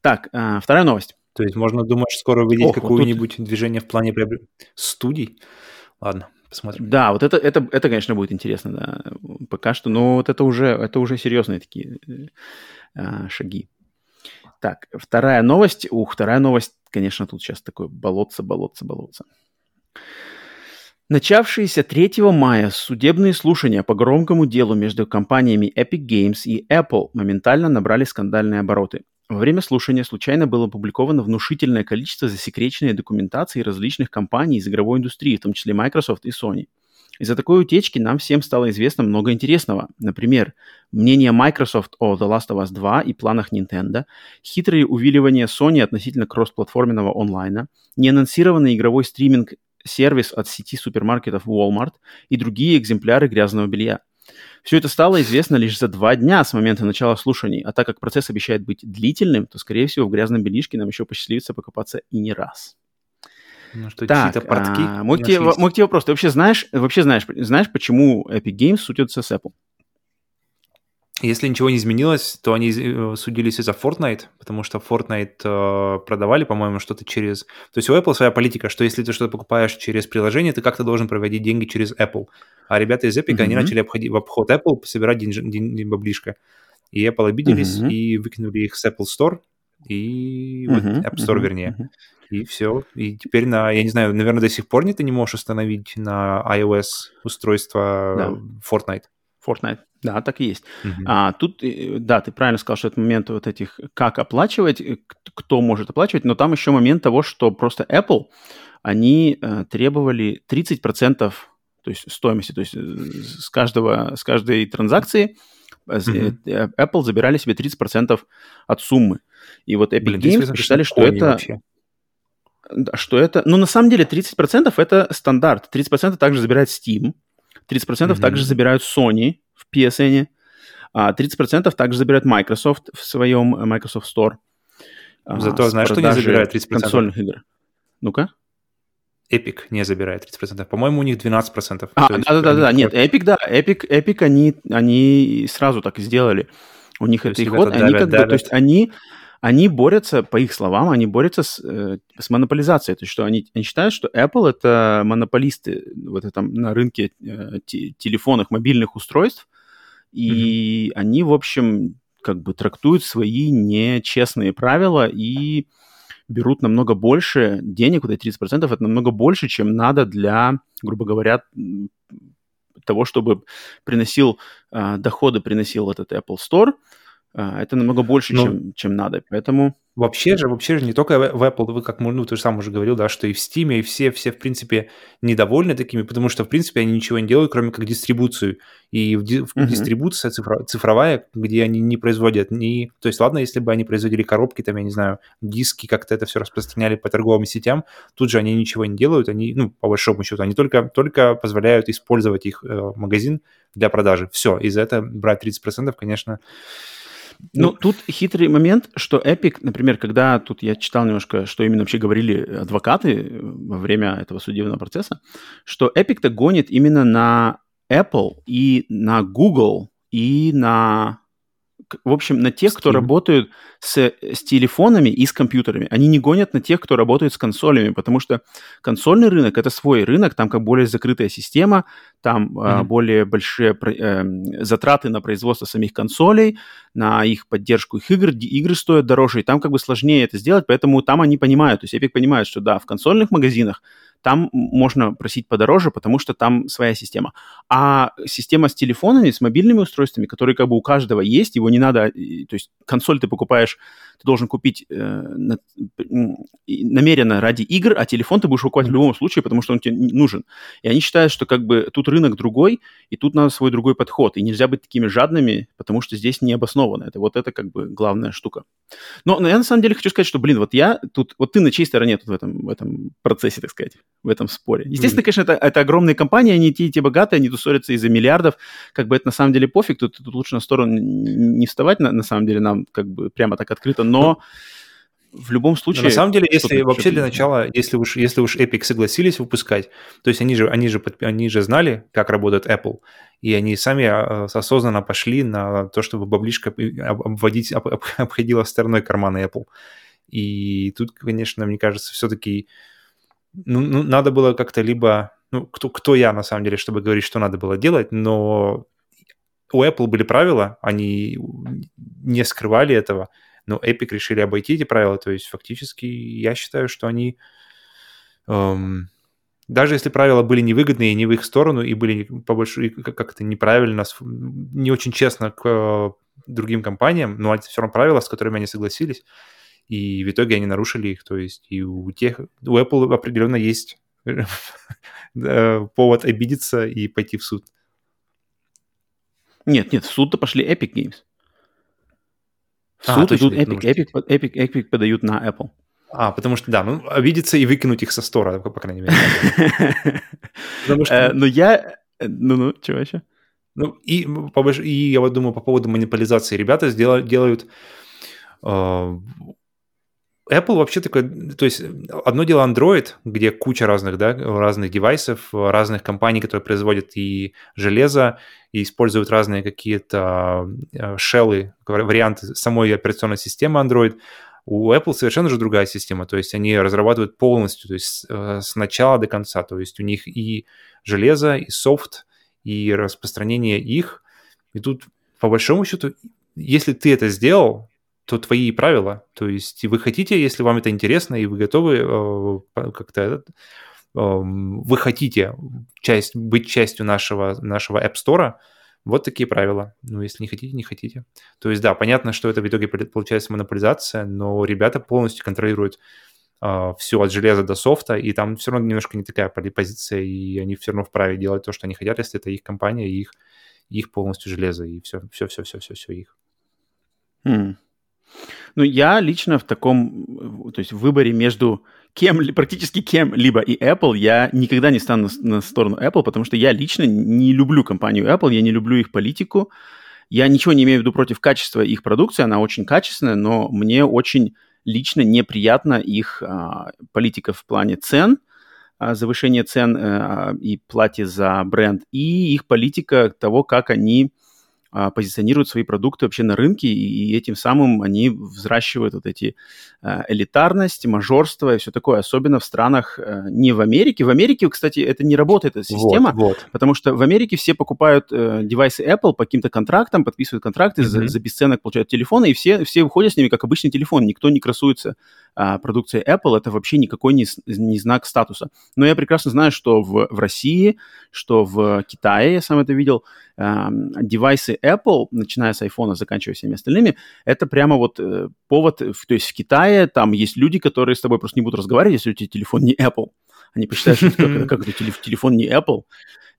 Так, а, вторая новость. То есть можно, думать, скоро увидеть какое-нибудь тут... движение в плане студий? Ладно. Посмотрим. Да, вот это, это, это, конечно, будет интересно, да. Пока что, но вот это уже, это уже серьезные такие э, шаги. Так, вторая новость. Ух, вторая новость, конечно, тут сейчас такое болотце, болотце, болотце. Начавшиеся 3 мая судебные слушания по громкому делу между компаниями Epic Games и Apple моментально набрали скандальные обороты. Во время слушания случайно было опубликовано внушительное количество засекреченной документации различных компаний из игровой индустрии, в том числе Microsoft и Sony. Из-за такой утечки нам всем стало известно много интересного. Например, мнение Microsoft о The Last of Us 2 и планах Nintendo, хитрые увиливания Sony относительно кроссплатформенного онлайна, неанонсированный игровой стриминг сервис от сети супермаркетов Walmart и другие экземпляры грязного белья. Все это стало известно лишь за два дня с момента начала слушаний, а так как процесс обещает быть длительным, то, скорее всего, в грязном бельишке нам еще посчастливится покопаться и не раз. Ну, что так, портки а, мой, тебе, мой тебе вопрос. Ты вообще знаешь, вообще знаешь, знаешь, почему Epic Games судятся с Apple? Если ничего не изменилось, то они э, судились из-за Fortnite, потому что Fortnite э, продавали, по-моему, что-то через... То есть у Apple своя политика, что если ты что-то покупаешь через приложение, ты как-то должен проводить деньги через Apple. А ребята из Epic, mm-hmm. они начали обходить, в обход Apple собирать день, день, день баблишко. И Apple обиделись mm-hmm. и выкинули их с Apple Store и mm-hmm. вот App Store, mm-hmm. вернее. Mm-hmm. И все. И теперь на, я не знаю, наверное, до сих пор не ты не можешь установить на iOS устройство да. Fortnite. Fortnite. Да, так и есть. Uh-huh. А, тут, э, да, ты правильно сказал, что это момент вот этих, как оплачивать, э, кто может оплачивать, но там еще момент того, что просто Apple, они э, требовали 30% то есть стоимости, то есть э, с, каждого, с каждой транзакции uh-huh. Apple забирали себе 30% от суммы. И вот Epic Блин, Games посчитали, что это... Вообще. Что это... Ну, на самом деле, 30% это стандарт. 30% также забирает Steam, 30% mm-hmm. также забирают Sony в PSN, а 30% также забирает Microsoft в своем э, Microsoft Store. А, Зато знаешь, что не забирает 30%? консольных игр. Ну-ка. Epic не забирает 30%. По-моему, у них 12%. А, да-да-да, нет, Epic, да, Epic, Epic они, они сразу так и сделали. У них то это их ход, они как бы, то есть они они борются, по их словам, они борются с, э, с монополизацией. То есть, что они, они считают, что Apple это монополисты вот этом на рынке э, телефонных, мобильных устройств, и mm-hmm. они, в общем, как бы трактуют свои нечестные правила и берут намного больше денег, вот эти 30% это намного больше, чем надо для, грубо говоря, того, чтобы приносил э, доходы, приносил этот Apple Store, это намного больше, ну, чем, чем надо. Поэтому... Вообще же, вообще же не только в Apple, вы как ну, ты же сам уже говорил, да, что и в Steam, и все, все, в принципе, недовольны такими, потому что, в принципе, они ничего не делают, кроме как дистрибуцию. И в, ди- uh-huh. дистрибуция цифра- цифровая, где они не производят ни... То есть, ладно, если бы они производили коробки, там, я не знаю, диски, как-то это все распространяли по торговым сетям, тут же они ничего не делают, они, ну, по большому счету, они только, только позволяют использовать их э, магазин для продажи. Все, и за это брать 30%, конечно, ну, тут хитрый момент, что Epic, например, когда тут я читал немножко, что именно вообще говорили адвокаты э, во время этого судебного процесса, что Epic-то гонит именно на Apple и на Google и на в общем, на тех, Steam. кто работают с, с телефонами и с компьютерами. Они не гонят на тех, кто работает с консолями, потому что консольный рынок – это свой рынок, там как более закрытая система, там mm-hmm. э, более большие э, затраты на производство самих консолей, на их поддержку их игр, игры стоят дороже, и там как бы сложнее это сделать, поэтому там они понимают, то есть Epic понимает, что да, в консольных магазинах там можно просить подороже, потому что там своя система. А система с телефонами, с мобильными устройствами, которые как бы у каждого есть, его не надо, то есть консоль ты покупаешь, ты должен купить э, на, намеренно ради игр, а телефон ты будешь покупать в любом случае, потому что он тебе нужен. И они считают, что как бы тут рынок другой, и тут надо свой другой подход, и нельзя быть такими жадными, потому что здесь не обоснованно. Это вот это как бы главная штука. Но, но я на самом деле хочу сказать, что, блин, вот я тут, вот ты на чьей стороне тут в этом, в этом процессе, так сказать? в этом споре. Естественно, mm-hmm. конечно, это, это огромные компании, они те и те богатые, они тут ссорятся из-за миллиардов. Как бы это на самом деле пофиг, тут, тут лучше на сторону не вставать, на, на самом деле, нам как бы прямо так открыто, но в любом случае... Но на самом деле, если вообще для начала, если уж, если уж Epic согласились выпускать, то есть они же, они, же, они же знали, как работает Apple, и они сами а, осознанно пошли на то, чтобы баблишка обводить, обходила стороной кармана Apple. И тут, конечно, мне кажется, все-таки ну, ну, надо было как-то либо... Ну, кто, кто я, на самом деле, чтобы говорить, что надо было делать, но у Apple были правила, они не скрывали этого, но Epic решили обойти эти правила, то есть фактически я считаю, что они... Эм, даже если правила были невыгодные не в их сторону и были по большому как-то неправильно, не очень честно к э, другим компаниям, но это все равно правила, с которыми они согласились, и в итоге они нарушили их. То есть и у тех, у Apple определенно есть повод обидеться и пойти в суд. Нет, нет, в суд-то пошли Epic Games. В а, суд идут Epic, Epic, Epic, Epic подают на Apple. А, потому что, да, ну, обидеться и выкинуть их со стора, по крайней мере. Потому что... Э, Но ну, я... Ну-ну, чего еще? Ну, и, и я вот думаю, по поводу манипулизации. Ребята делают э, Apple вообще такой, то есть одно дело Android, где куча разных, да, разных девайсов, разных компаний, которые производят и железо, и используют разные какие-то э, шеллы, варианты самой операционной системы Android. У Apple совершенно же другая система, то есть они разрабатывают полностью, то есть э, с начала до конца, то есть у них и железо, и софт, и распространение их. И тут, по большому счету, если ты это сделал, то твои правила. То есть вы хотите, если вам это интересно, и вы готовы э, как-то... Э, вы хотите часть, быть частью нашего, нашего App Store, вот такие правила. Ну, если не хотите, не хотите. То есть, да, понятно, что это в итоге получается монополизация, но ребята полностью контролируют э, все от железа до софта, и там все равно немножко не такая позиция, и они все равно вправе делать то, что они хотят, если это их компания, и их, их полностью железо, и все, все, все, все, все, все их. Hmm. Ну, я лично в таком, то есть в выборе между кем, практически кем-либо и Apple, я никогда не стану на, сторону Apple, потому что я лично не люблю компанию Apple, я не люблю их политику. Я ничего не имею в виду против качества их продукции, она очень качественная, но мне очень лично неприятна их а, политика в плане цен, а, завышение цен а, и плате за бренд, и их политика того, как они а, позиционируют свои продукты вообще на рынке, и этим самым они взращивают вот эти а, элитарность, мажорство и все такое, особенно в странах э, не в Америке. В Америке, кстати, это не работает, эта система, вот, вот. потому что в Америке все покупают э, девайсы Apple по каким-то контрактам, подписывают контракты, mm-hmm. за, за бесценок получают телефоны, и все, все выходят с ними как обычный телефон, никто не красуется а, продукцией Apple, это вообще никакой не, не знак статуса. Но я прекрасно знаю, что в, в России, что в Китае, я сам это видел, э, девайсы Apple, начиная с iPhone, заканчивая всеми остальными, это прямо вот э, повод, то есть в Китае там есть люди, которые с тобой просто не будут разговаривать, если у тебя телефон не Apple. Они посчитают, что как, как это телефон не Apple.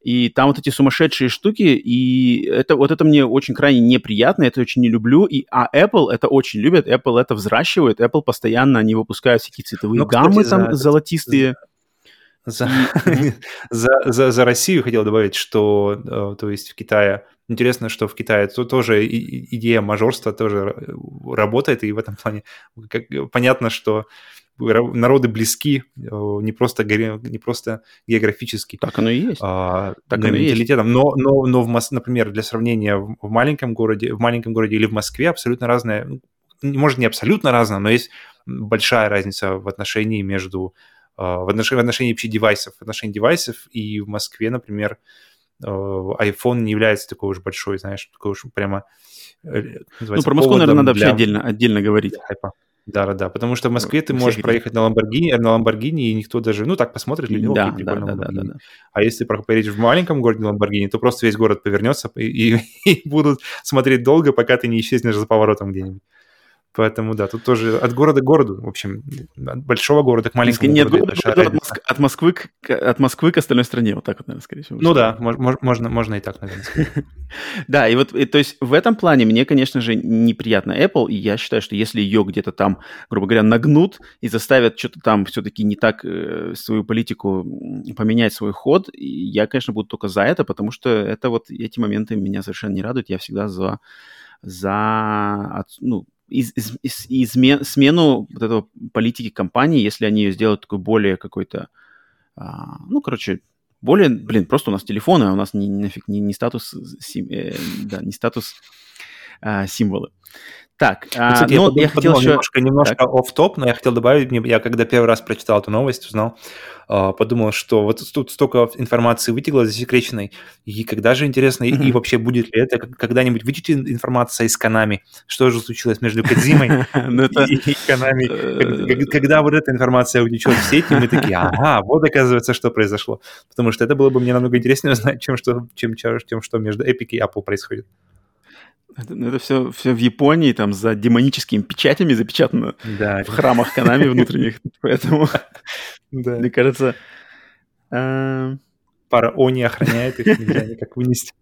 И там вот эти сумасшедшие штуки, и это, вот это мне очень крайне неприятно, это очень не люблю. И, а Apple это очень любит, Apple это взращивает, Apple постоянно, они выпускают всякие цветовые ну, гаммы кстати, там за, золотистые. За, за, за, за Россию хотел добавить, что, э, то есть в Китае, интересно, что в Китае то, тоже идея мажорства тоже работает, и в этом плане как, понятно, что народы близки не просто, не просто географически. Так оно и есть. А, так оно менталитетом. Есть. Но, но, но в например, для сравнения, в маленьком городе, в маленьком городе или в Москве абсолютно разная, ну, может, не абсолютно разная, но есть большая разница в отношении между а, в отношении, в отношении вообще девайсов, в отношении девайсов, и в Москве, например, а, iPhone не является такой уж большой, знаешь, такой уж прямо... Э, ну, про Москву, наверное, надо вообще отдельно, отдельно говорить. Хайпа. Да, да, да. Потому что в Москве ты можешь проехать на Ламборгини, на Ламборгини, и никто даже, ну, так посмотрит, люди, да, окей, да, да, да, да, да. А если поедешь в маленьком городе Ламборгини, то просто весь город повернется и, и, и будут смотреть долго, пока ты не исчезнешь за поворотом где-нибудь. Поэтому, да, тут тоже от города к городу, в общем, от большого города к маленькому Нет, городу. Нет, от, Моск... от, Москвы к... от Москвы к остальной стране, вот так вот, наверное, скорее всего. Ну да, можно, можно и так, наверное, Да, и вот, то есть в этом плане мне, конечно же, неприятно Apple, и я считаю, что если ее где-то там, грубо говоря, нагнут и заставят что-то там все-таки не так э, свою политику поменять свой ход, я, конечно, буду только за это, потому что это вот эти моменты меня совершенно не радуют, я всегда за за, ну, из, из, из, измен, смену вот этого политики компании, если они ее сделают такой более какой-то, а, ну, короче, более, блин, просто у нас телефоны, а у нас не, нафиг не, не статус, э, да, не статус а, символы. Так, ну, Кстати, а, я, подумал, я хотел еще... Немножко, немножко оф-топ, но я хотел добавить, я когда первый раз прочитал эту новость, узнал, а, подумал, что вот тут столько информации вытекло засекреченной, и когда же, интересно, mm-hmm. и, и вообще будет ли это, когда-нибудь вытечет информация из Канами, что же случилось между Кадзимой ну, и Канами, э, когда вот эта информация утечет в сеть, мы такие, ага, вот оказывается, что произошло, потому что это было бы мне намного интереснее узнать, чем что, чем, чем что между Epic и Apple происходит. Это, ну, это все, все в Японии, там за демоническими печатями запечатано да. в храмах Канами внутренних. Поэтому, мне кажется... Э, Пара Они охраняет их, нельзя никак вынести.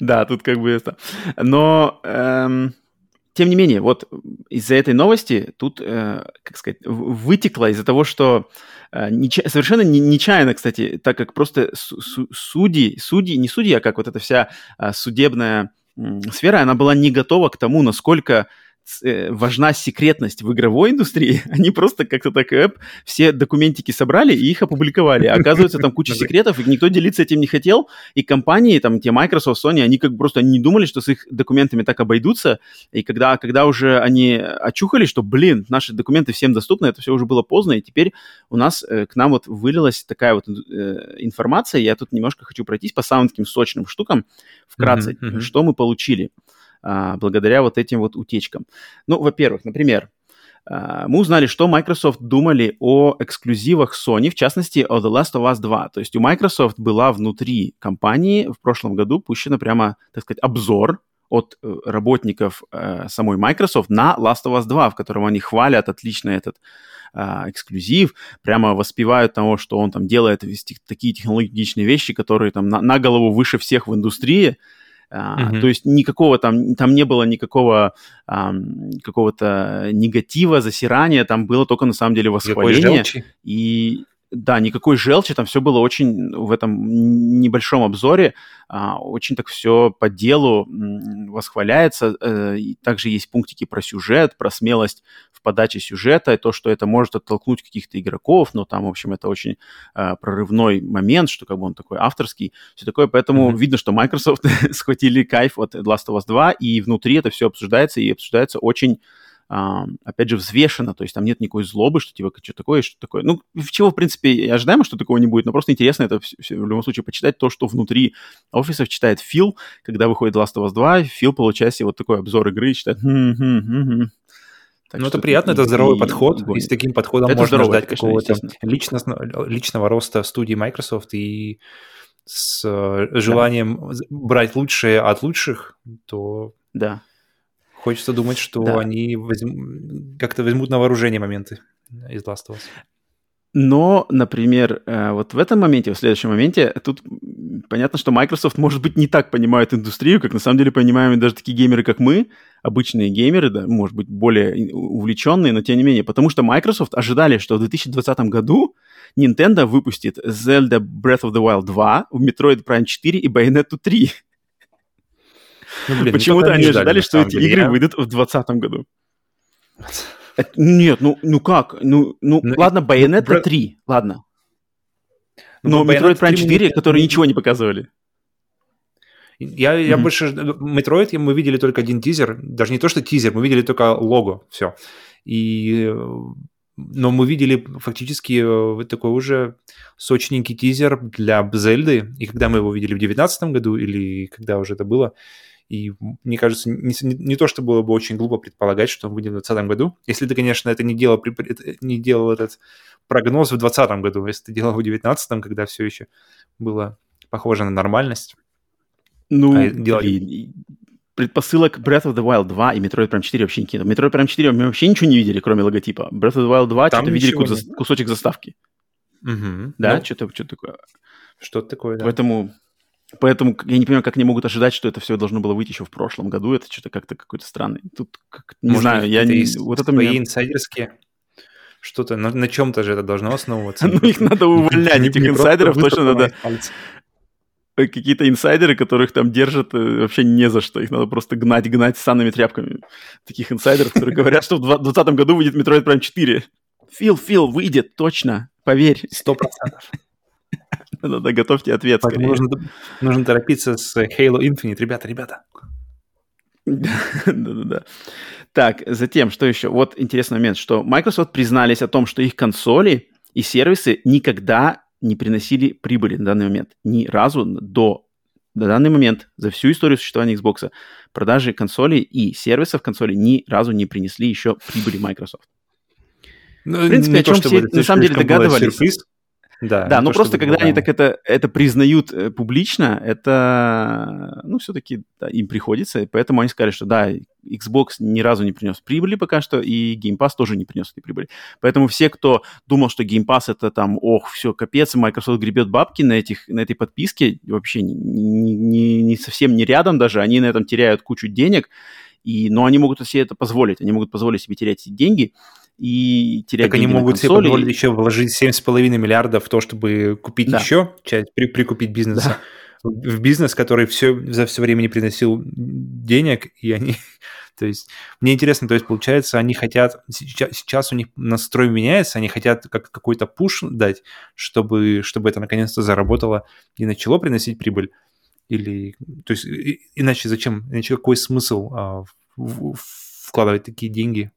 Да, тут как бы это... Но, эм, тем не менее, вот из-за этой новости тут, э, как сказать, вытекло из-за того, что неча- совершенно не, нечаянно, кстати, так как просто су- судьи, судьи, не судьи, а как вот эта вся э, судебная э, сфера, она была не готова к тому, насколько Э, важна секретность в игровой индустрии, они просто как-то так эп, все документики собрали и их опубликовали. Оказывается, там куча секретов, и никто делиться этим не хотел, и компании, там, те Microsoft, Sony, они как просто не думали, что с их документами так обойдутся, и когда, когда уже они очухались, что, блин, наши документы всем доступны, это все уже было поздно, и теперь у нас э, к нам вот вылилась такая вот э, информация, я тут немножко хочу пройтись по самым таким сочным штукам, вкратце, mm-hmm, mm-hmm. что мы получили а, благодаря вот этим вот утечкам. Ну, во-первых, например, а, мы узнали, что Microsoft думали о эксклюзивах Sony, в частности, о The Last of Us 2. То есть у Microsoft была внутри компании в прошлом году пущена прямо, так сказать, обзор от э, работников э, самой Microsoft на Last of Us 2, в котором они хвалят отлично этот э, эксклюзив, прямо воспевают того, что он там делает такие технологичные вещи, которые там на, на голову выше всех в индустрии, Uh-huh. То есть никакого там, там не было никакого а, какого-то негатива, засирания, там было только на самом деле восхваление. И да, никакой желчи, там все было очень в этом небольшом обзоре, а, очень так все по делу восхваляется. И также есть пунктики про сюжет, про смелость подаче сюжета, и то, что это может оттолкнуть каких-то игроков, но там, в общем, это очень а, прорывной момент, что как бы он такой авторский, все такое, поэтому mm-hmm. видно, что Microsoft схватили кайф от Last of Us 2, и внутри это все обсуждается, и обсуждается очень опять же, взвешено, то есть там нет никакой злобы, что типа, что такое, что такое. Ну, чего, в принципе, ожидаемо, что такого не будет, но просто интересно это в, в любом случае почитать то, что внутри офисов читает Фил, когда выходит Last of Us 2, Фил получает себе вот такой обзор игры и читает, Так ну, это приятно, это здоровый и, подход, и, и с таким подходом это можно ждать какого-то личностного, личного роста студии Microsoft и с э, желанием да. брать лучшее от лучших, то да. хочется думать, что да. они возьм... как-то возьмут на вооружение моменты из Last of Us. Но, например, э, вот в этом моменте, в следующем моменте, тут понятно, что Microsoft, может быть, не так понимает индустрию, как на самом деле понимаем даже такие геймеры, как мы, обычные геймеры, да, может быть, более увлеченные, но тем не менее, потому что Microsoft ожидали, что в 2020 году Nintendo выпустит Zelda Breath of the Wild 2, Metroid Prime 4 и Bayonetta 3. Ну, блин, Почему-то они ожидали, что эти деле, игры я... выйдут в 2020 году. Нет, ну, ну как? Ну, ну, ну ладно, Bayonetta ну, 3, ладно. Но ну, Metroid Prime 4, которые ничего не показывали. Я, mm-hmm. я больше... Metroid мы видели только один тизер. Даже не то, что тизер, мы видели только лого. Все. И... Но мы видели фактически э, такой уже сочненький тизер для Зельды. И когда мы его видели в 2019 году, или когда уже это было, и мне кажется, не, не, не то, что было бы очень глупо предполагать, что он выйдет в 2020 году. Если ты, конечно, это не делал, не делал этот прогноз в 2020 году, если ты делал в 2019, когда все еще было похоже на нормальность. Ну, а делали... предпосылок Breath of the Wild 2 и Metroid Prime 4 вообще не кино. Metroid Prime 4 мы вообще ничего не видели, кроме логотипа. Breath of the Wild 2 что-то видели не... кусочек заставки. Угу. Да, ну, что-то что такое. Что-то такое, да. Поэтому Поэтому я не понимаю, как они могут ожидать, что это все должно было выйти еще в прошлом году. Это что-то как-то какой-то странный. Тут как, не Может, знаю, я не... Вот это меня... инсайдерские что-то, на, на чем-то же это должно основываться. Ну, их надо увольнять, этих инсайдеров точно надо... Какие-то инсайдеры, которых там держат э, вообще не за что. Их надо просто гнать, гнать санными тряпками. Таких инсайдеров, которые говорят, что в 2020 году выйдет Metroid Prime 4. Фил, Фил, выйдет, точно, поверь. Сто процентов. Да-да, готовьте ответ скорее. Нужно, нужно торопиться с Halo Infinite. Ребята, ребята. Да-да-да. Так, затем, что еще? Вот интересный момент, что Microsoft признались о том, что их консоли и сервисы никогда не приносили прибыли на данный момент. Ни разу до, до данный момент, за всю историю существования Xbox, продажи консолей и сервисов консолей ни разу не принесли еще прибыли Microsoft. Ну, в принципе, о чем все на самом деле догадывались. Да, да, ну просто когда они так это, это признают э, публично, это, ну, все-таки да, им приходится, и поэтому они сказали, что да, Xbox ни разу не принес прибыли пока что, и Game Pass тоже не принес этой прибыли. Поэтому все, кто думал, что Game Pass это там, ох, все, капец, Microsoft гребет бабки на, этих, на этой подписке, вообще не, не, не совсем не рядом даже, они на этом теряют кучу денег, и, но они могут себе это позволить, они могут позволить себе терять эти деньги, и терять Так они могут себе позволить еще вложить 7,5 миллиардов в то, чтобы купить да. еще часть, при, прикупить бизнеса. Да. В бизнес, который все, за все время не приносил денег, и они... То есть мне интересно, то есть получается, они хотят, сейчас, сейчас у них настрой меняется, они хотят как какой-то пуш дать, чтобы, чтобы это наконец-то заработало и начало приносить прибыль. Или, то есть, иначе зачем, иначе какой смысл а, в, в, вкладывать такие деньги.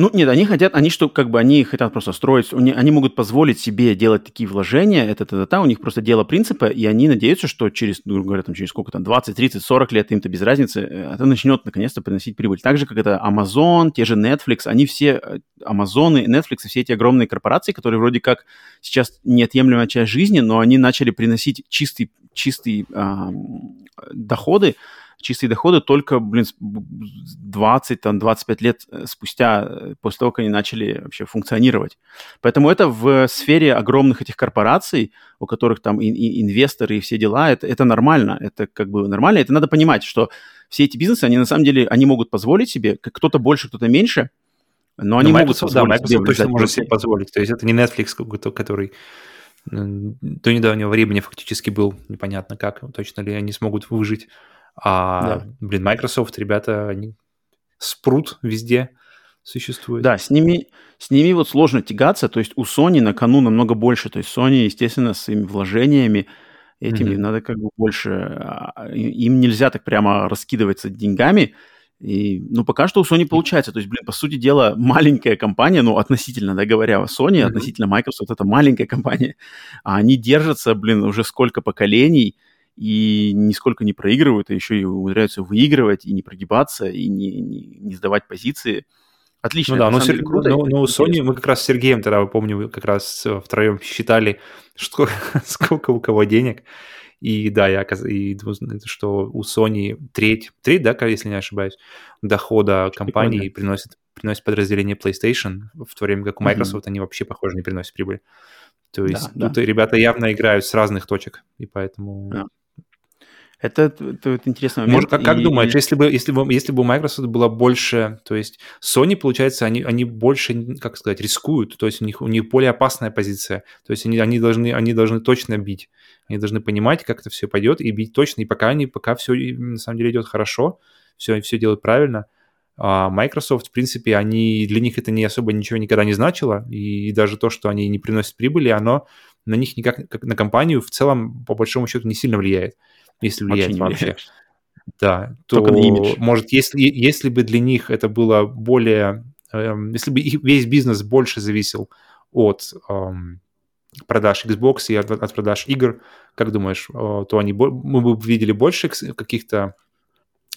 Ну, нет, они хотят, они что, как бы, они хотят просто строить, они могут позволить себе делать такие вложения, это, это, это, у них просто дело принципа, и они надеются, что через, ну, говорят, там, через сколько там, 20, 30, 40 лет, им-то без разницы, э, это начнет наконец-то приносить прибыль. Так же, как это Amazon, те же Netflix, они все, э, Amazon и Netflix, все эти огромные корпорации, которые вроде как сейчас неотъемлемая часть жизни, но они начали приносить чистый, чистый а, доходы, чистые доходы только, блин, 20, там, 25 лет э, спустя, э, после того, как они начали вообще функционировать. Поэтому это в сфере огромных этих корпораций, у которых там и, и инвесторы и все дела, это, это нормально, это как бы нормально. Это надо понимать, что все эти бизнесы, они на самом деле, они могут позволить себе, кто-то больше, кто-то меньше, но они но могут позволить да, Microsoft точно может себе позволить. То есть это не Netflix какой-то, который до недавнего времени фактически был непонятно как, точно ли они смогут выжить. А, да. блин, Microsoft, ребята, они спрут везде существует. Да, с ними, с ними вот сложно тягаться, то есть у Sony на кону намного больше, то есть Sony, естественно, с своими вложениями, этим mm-hmm. надо как бы больше, а, им нельзя так прямо раскидываться деньгами, и, ну, пока что у Sony получается. То есть, блин, по сути дела, маленькая компания, ну, относительно, да, говоря, Sony, mm-hmm. относительно Microsoft, это маленькая компания. А они держатся, блин, уже сколько поколений, и нисколько не проигрывают, а еще и умудряются выигрывать, и не прогибаться, и не, не, не сдавать позиции. Отлично. Ну да, но, Сер... круто, но, но у Sony мы как раз с Сергеем тогда, помню, как раз втроем считали, что, сколько у кого денег. И да, я и, что у Sony треть, треть, да, если не ошибаюсь, дохода компании Прикольно. приносит, приносит подразделение PlayStation, в то время как у Microsoft mm-hmm. они вообще, похоже, не приносят прибыль. То есть да, тут да. ребята явно играют с разных точек, и поэтому... Да. Это, это, это интересный момент. Может, как, как и, думаешь, и... если бы, если, бы, если бы у Microsoft было больше, то есть Sony, получается, они, они больше, как сказать, рискуют, то есть у них, у них более опасная позиция, то есть они, они, должны, они должны точно бить, они должны понимать, как это все пойдет, и бить точно, и пока они, пока все на самом деле идет хорошо, все, все делают правильно, а Microsoft, в принципе, они, для них это не особо ничего никогда не значило, и даже то, что они не приносят прибыли, оно на них никак, как на компанию в целом, по большому счету, не сильно влияет если влияет вообще. Да, то, Только на имидж. может, если, если бы для них это было более... Эм, если бы весь бизнес больше зависел от эм, продаж Xbox и от, от продаж игр, как думаешь, э, то они, мы бы видели больше каких-то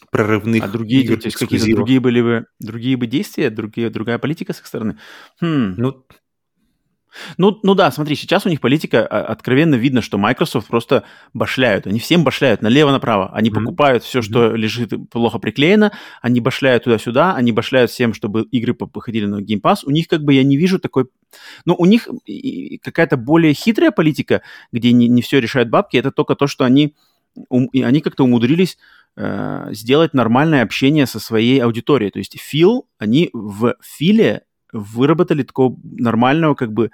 прорывных а другие, игр, то есть какие-то другие были бы другие бы действия, другие, другая политика с их стороны. Хм. Ну, ну, ну да, смотри, сейчас у них политика, а, откровенно видно, что Microsoft просто башляют. Они всем башляют налево-направо. Они mm-hmm. покупают все, что mm-hmm. лежит плохо приклеено, они башляют туда-сюда, они башляют всем, чтобы игры походили на Game Pass. У них как бы я не вижу такой... Ну, у них какая-то более хитрая политика, где не, не все решают бабки, это только то, что они, ум, они как-то умудрились э, сделать нормальное общение со своей аудиторией. То есть Фил, они в Филе выработали такого нормального как бы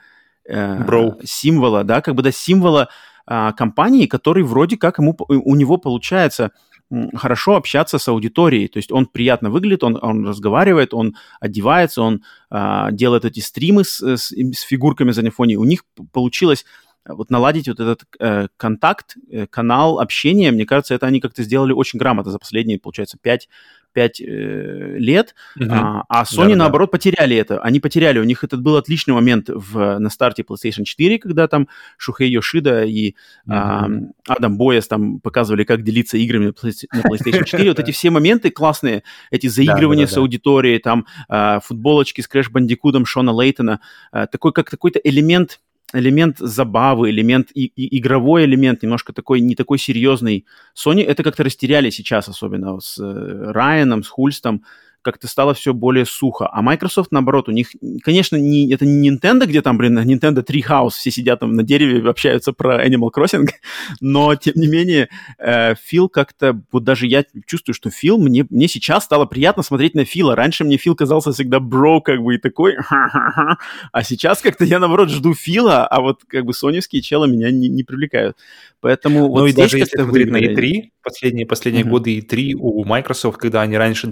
э, символа, да, как бы да, символа э, компании, который вроде как ему, у него получается хорошо общаться с аудиторией, то есть он приятно выглядит, он, он разговаривает, он одевается, он э, делает эти стримы с, с, с фигурками за фоне. У них получилось вот наладить вот этот э, контакт, э, канал общения, мне кажется, это они как-то сделали очень грамотно за последние, получается, 5, 5 э, лет, uh-huh. а, а Sony, да, наоборот, да. потеряли это. Они потеряли, у них этот был отличный момент в, на старте PlayStation 4, когда там Шухей Йошида и uh-huh. а, Адам Бояс там показывали, как делиться играми на PlayStation 4. Вот эти все моменты классные, эти заигрывания с аудиторией, там а, футболочки с Crash Bandicoot Шона Лейтона, а, такой как какой-то элемент элемент забавы, элемент и, и игровой элемент, немножко такой, не такой серьезный. Sony это как-то растеряли сейчас, особенно с э, Райаном, с Хульстом как-то стало все более сухо. А Microsoft, наоборот, у них, конечно, не, это не Nintendo, где там, блин, Nintendo Treehouse, все сидят там на дереве и общаются про Animal Crossing, но, тем не менее, э, Фил как-то, вот даже я чувствую, что Фил, мне, мне сейчас стало приятно смотреть на Фила. Раньше мне Фил казался всегда бро, как бы, и такой, а сейчас как-то я, наоборот, жду Фила, а вот, как бы, соневские челы меня не, не привлекают. Поэтому ну вот и даже если смотреть на E3, последние, последние uh-huh. годы E3 у Microsoft, когда они раньше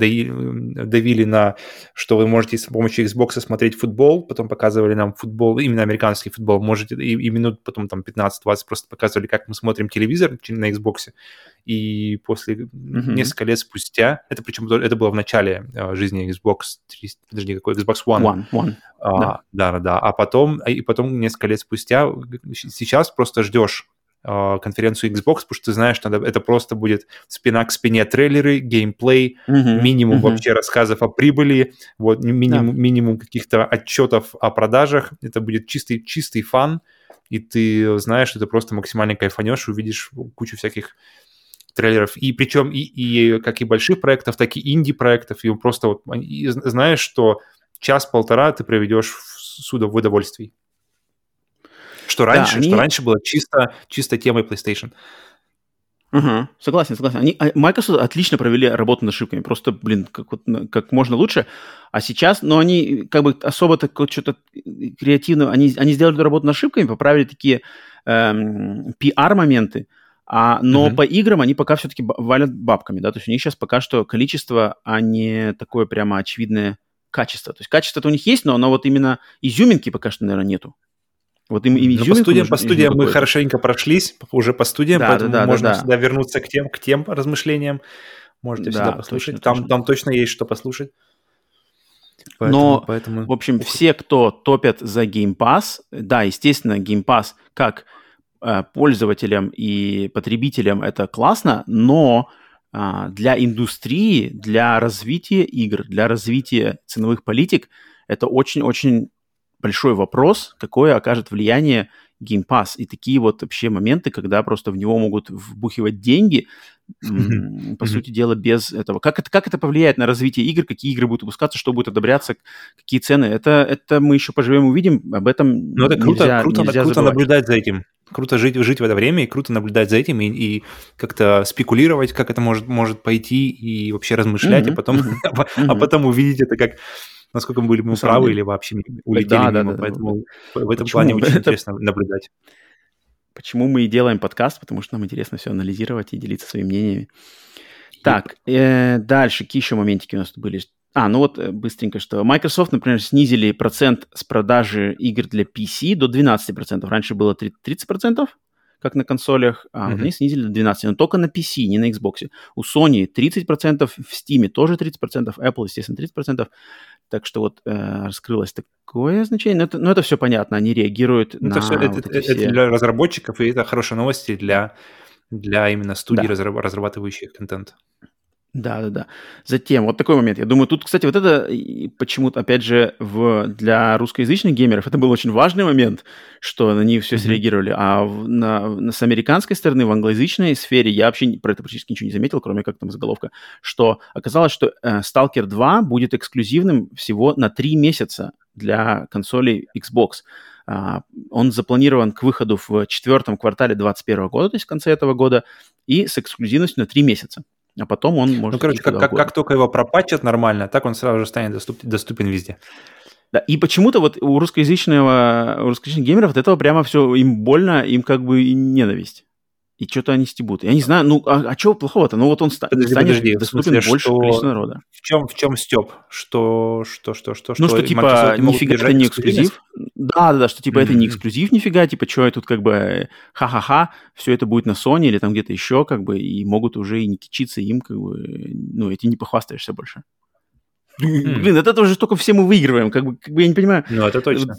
давили на, что вы можете с помощью Xbox смотреть футбол, потом показывали нам футбол, именно американский футбол, можете, и, и минут потом там 15-20 просто показывали, как мы смотрим телевизор на Xbox, и после uh-huh. несколько лет спустя, это причем это было в начале uh, жизни Xbox 3, подожди, какой Xbox One. One, One. А, да. да, да, а потом, и потом несколько лет спустя, сейчас просто ждешь конференцию Xbox, потому что ты знаешь, что это просто будет спина к спине трейлеры, геймплей, uh-huh, минимум uh-huh. вообще рассказов о прибыли, вот минимум, да. минимум каких-то отчетов о продажах. Это будет чистый, чистый фан, и ты знаешь, что ты просто максимально кайфанешь, увидишь кучу всяких трейлеров, и причем и, и как и больших проектов, так и инди-проектов, и просто вот и знаешь, что час-полтора ты проведешь в, в удовольствии. Что раньше, да, они... что раньше было чисто, чисто темой PlayStation. Угу, согласен, согласен. Они, а, Microsoft отлично провели работу над ошибками, просто, блин, как, вот, как можно лучше. А сейчас, но ну, они как бы особо так вот что-то креативно, они, они сделали работу над ошибками, поправили такие эм, PR-моменты, а, но mm по играм они пока все-таки валят бабками, да, то есть у них сейчас пока что количество, а не такое прямо очевидное качество. То есть качество-то у них есть, но оно вот именно изюминки пока что, наверное, нету. Вот им, им по студиям, нужно, по студиям мы хорошенько прошлись, уже по студиям, да, поэтому да, да, можно да, всегда вернуться к тем, к тем размышлениям. Можете да, всегда послушать. Точно, там, точно. там точно есть что послушать. Поэтому, Но, поэтому... в общем, все, кто топят за Game Pass, да, естественно, Game Pass как э, пользователям и потребителям это классно, но э, для индустрии, для развития игр, для развития ценовых политик это очень-очень большой вопрос, какое окажет влияние Game Pass. И такие вот вообще моменты, когда просто в него могут вбухивать деньги, по сути дела, без этого. Как это, как это повлияет на развитие игр, какие игры будут выпускаться, что будет одобряться, какие цены? Это, это мы еще поживем увидим, об этом Ну, это круто, нельзя, круто, нельзя круто наблюдать за этим. Круто жить, жить в это время, и круто наблюдать за этим, и, и как-то спекулировать, как это может, может пойти, и вообще размышлять, Мгм, а потом, а потом увидеть это как насколько мы были мы правы или вообще улетели Да, да, мимо, да, да. поэтому в этом Почему? плане очень интересно наблюдать. Почему мы и делаем подкаст, потому что нам интересно все анализировать и делиться своими мнениями. Так, э, дальше, какие еще моментики у нас тут были? А, ну вот э, быстренько, что Microsoft, например, снизили процент с продажи игр для PC до 12%. Раньше было три- 30%, как на консолях, а Мгм. они снизили до 12%, но только на PC, не на Xbox. У Sony 30%, в Steam тоже 30%, Apple, естественно, 30%. Так что вот э, раскрылось такое значение. Но это, ну, это все понятно, они реагируют Ну, на это, все, вот это- это все... для разработчиков, и это хорошие новости для, для именно студий, Да. разра- разрабатывающих контент. Да, да, да. Затем, вот такой момент. Я думаю, тут, кстати, вот это почему-то, опять же, в, для русскоязычных геймеров это был очень важный момент, что на них все Мгм. среагировали. А в- на, на- с американской стороны, в англоязычной сфере, я вообще про это практически ничего не заметил, кроме как там заголовка, что оказалось, что э, Stalker 2 будет эксклюзивным всего на 3 месяца для консолей Xbox. А, он запланирован к выходу в четвертом квартале 2021 года, то есть в конце этого года, и с эксклюзивностью на 3 месяца. А потом он может Ну, короче, как, как, как только его пропатчат нормально, так он сразу же станет доступ- доступен везде. Да, и почему-то вот у русскоязычного, у русскоязычных геймеров от этого прямо все им больно, им как бы и ненависть. И что-то они стебут. Я не знаю, ну, а, а чего плохого-то? Ну, вот он ста- Подожди, станет подожди, доступен смысле, большему что- количеству народа. В чем, в чем степ? Что, что, что, что, Ну, что, Microsoft типа, нифига это не эксклюзив. Да, да, да, что, типа, это не эксклюзив нифига, типа, что я тут, как бы, э, ха-ха-ха, все это будет на Sony или там где-то еще, как бы, и могут уже и не кичиться им, как бы, э, ну, эти не похвастаешься больше. Хм. Блин, от этого же только все мы выигрываем, как бы, как бы я не понимаю, Ну, это точно.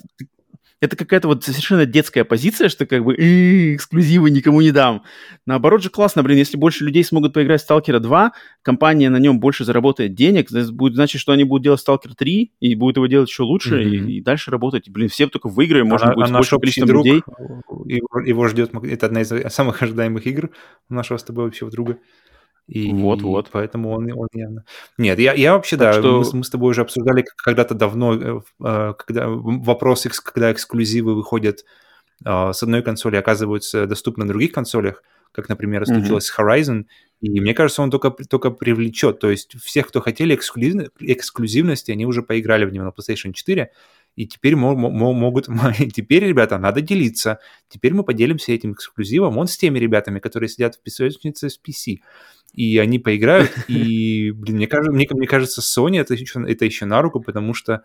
Это какая-то вот совершенно детская позиция, что как бы «Э, эксклюзивы никому не дам. Наоборот же классно, блин, если больше людей смогут поиграть в Сталкера 2, компания на нем больше заработает денег, это будет значит, что они будут делать Сталкер 3 и будут его делать еще лучше Мгм. и, и дальше работать. Блин, все только выиграем, можно А- будет а общий количеством друг, людей. его, его ждет, это одна из самых ожидаемых игр нашего с тобой общего друга. И Вот-вот. поэтому он, он явно... Нет, я, я вообще, Так да, что- мы, с- мы с тобой уже обсуждали когда-то давно, э, э, когда вопрос, когда эксклюзивы выходят э, с одной консоли, оказываются доступны на других консолях, как, например, случилось с Horizon, и мне кажется, он только, только привлечет. То есть всех, кто хотели эксклюзивно- эксклюзивности, они уже поиграли в него на PlayStation 4, и теперь мо- мо- мо- могут... Теперь, ребята, надо делиться. Теперь мы поделимся этим эксклюзивом. Он с теми ребятами, которые сидят в песочнице с PC. И они поиграют, и, блин, мне кажется, мне, мне кажется, Sony это еще, это еще на руку, потому что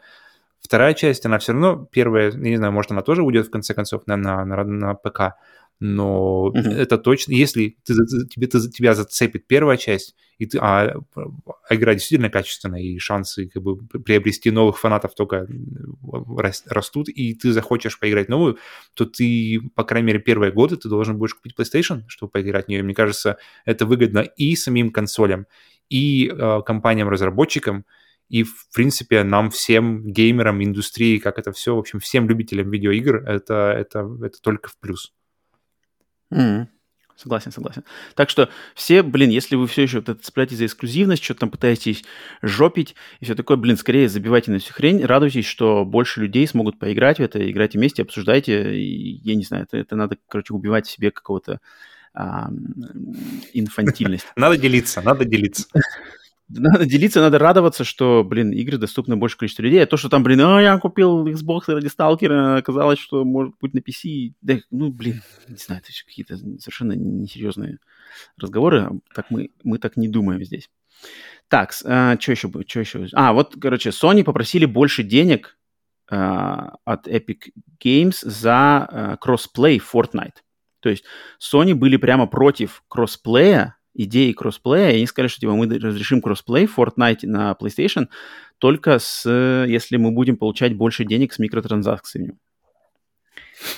вторая часть, она все равно, первая, я не знаю, может, она тоже уйдет в конце концов на, на, на, на ПК, но Мгм. это точно, если ты, тебе, ты- тебя зацепит первая часть, и ты, а, а игра действительно качественная, и шансы как бы приобрести новых фанатов только рас- растут, и ты захочешь поиграть новую, то ты, по крайней мере, первые годы ты должен будешь купить PlayStation, чтобы поиграть в нее. Мне кажется, это выгодно и самим консолям, и э, компаниям-разработчикам, и, в принципе, нам всем, геймерам, индустрии, как это все, в общем, всем любителям видеоигр, это, это, это только в плюс. Мгм. Согласен, согласен. Так что все, блин, если вы все еще вот это цепляетесь за эксклюзивность, что-то там пытаетесь жопить и все такое, блин, скорее забивайте на всю хрень, радуйтесь, что больше людей смогут поиграть в это, играйте вместе, обсуждайте. И, я не знаю, это, это надо, короче, убивать в себе какого-то а, инфантильность. Надо делиться, надо делиться. Надо делиться, надо радоваться, что, блин, игры доступны большему количеству людей. А то, что там, блин, а, я купил Xbox ради Сталкера, оказалось, что может быть на PC. Да, ну, блин, не знаю, это же какие-то совершенно несерьезные разговоры. Так мы, мы так не думаем здесь. Так, а, что еще будет? Что еще? А, вот, короче, Sony попросили больше денег а, от Epic Games за а, кроссплей Fortnite. То есть Sony были прямо против кроссплея, идеи кроссплея, и они сказали, что типа, мы разрешим кроссплей в Fortnite на PlayStation только с, если мы будем получать больше денег с микротранзакциями.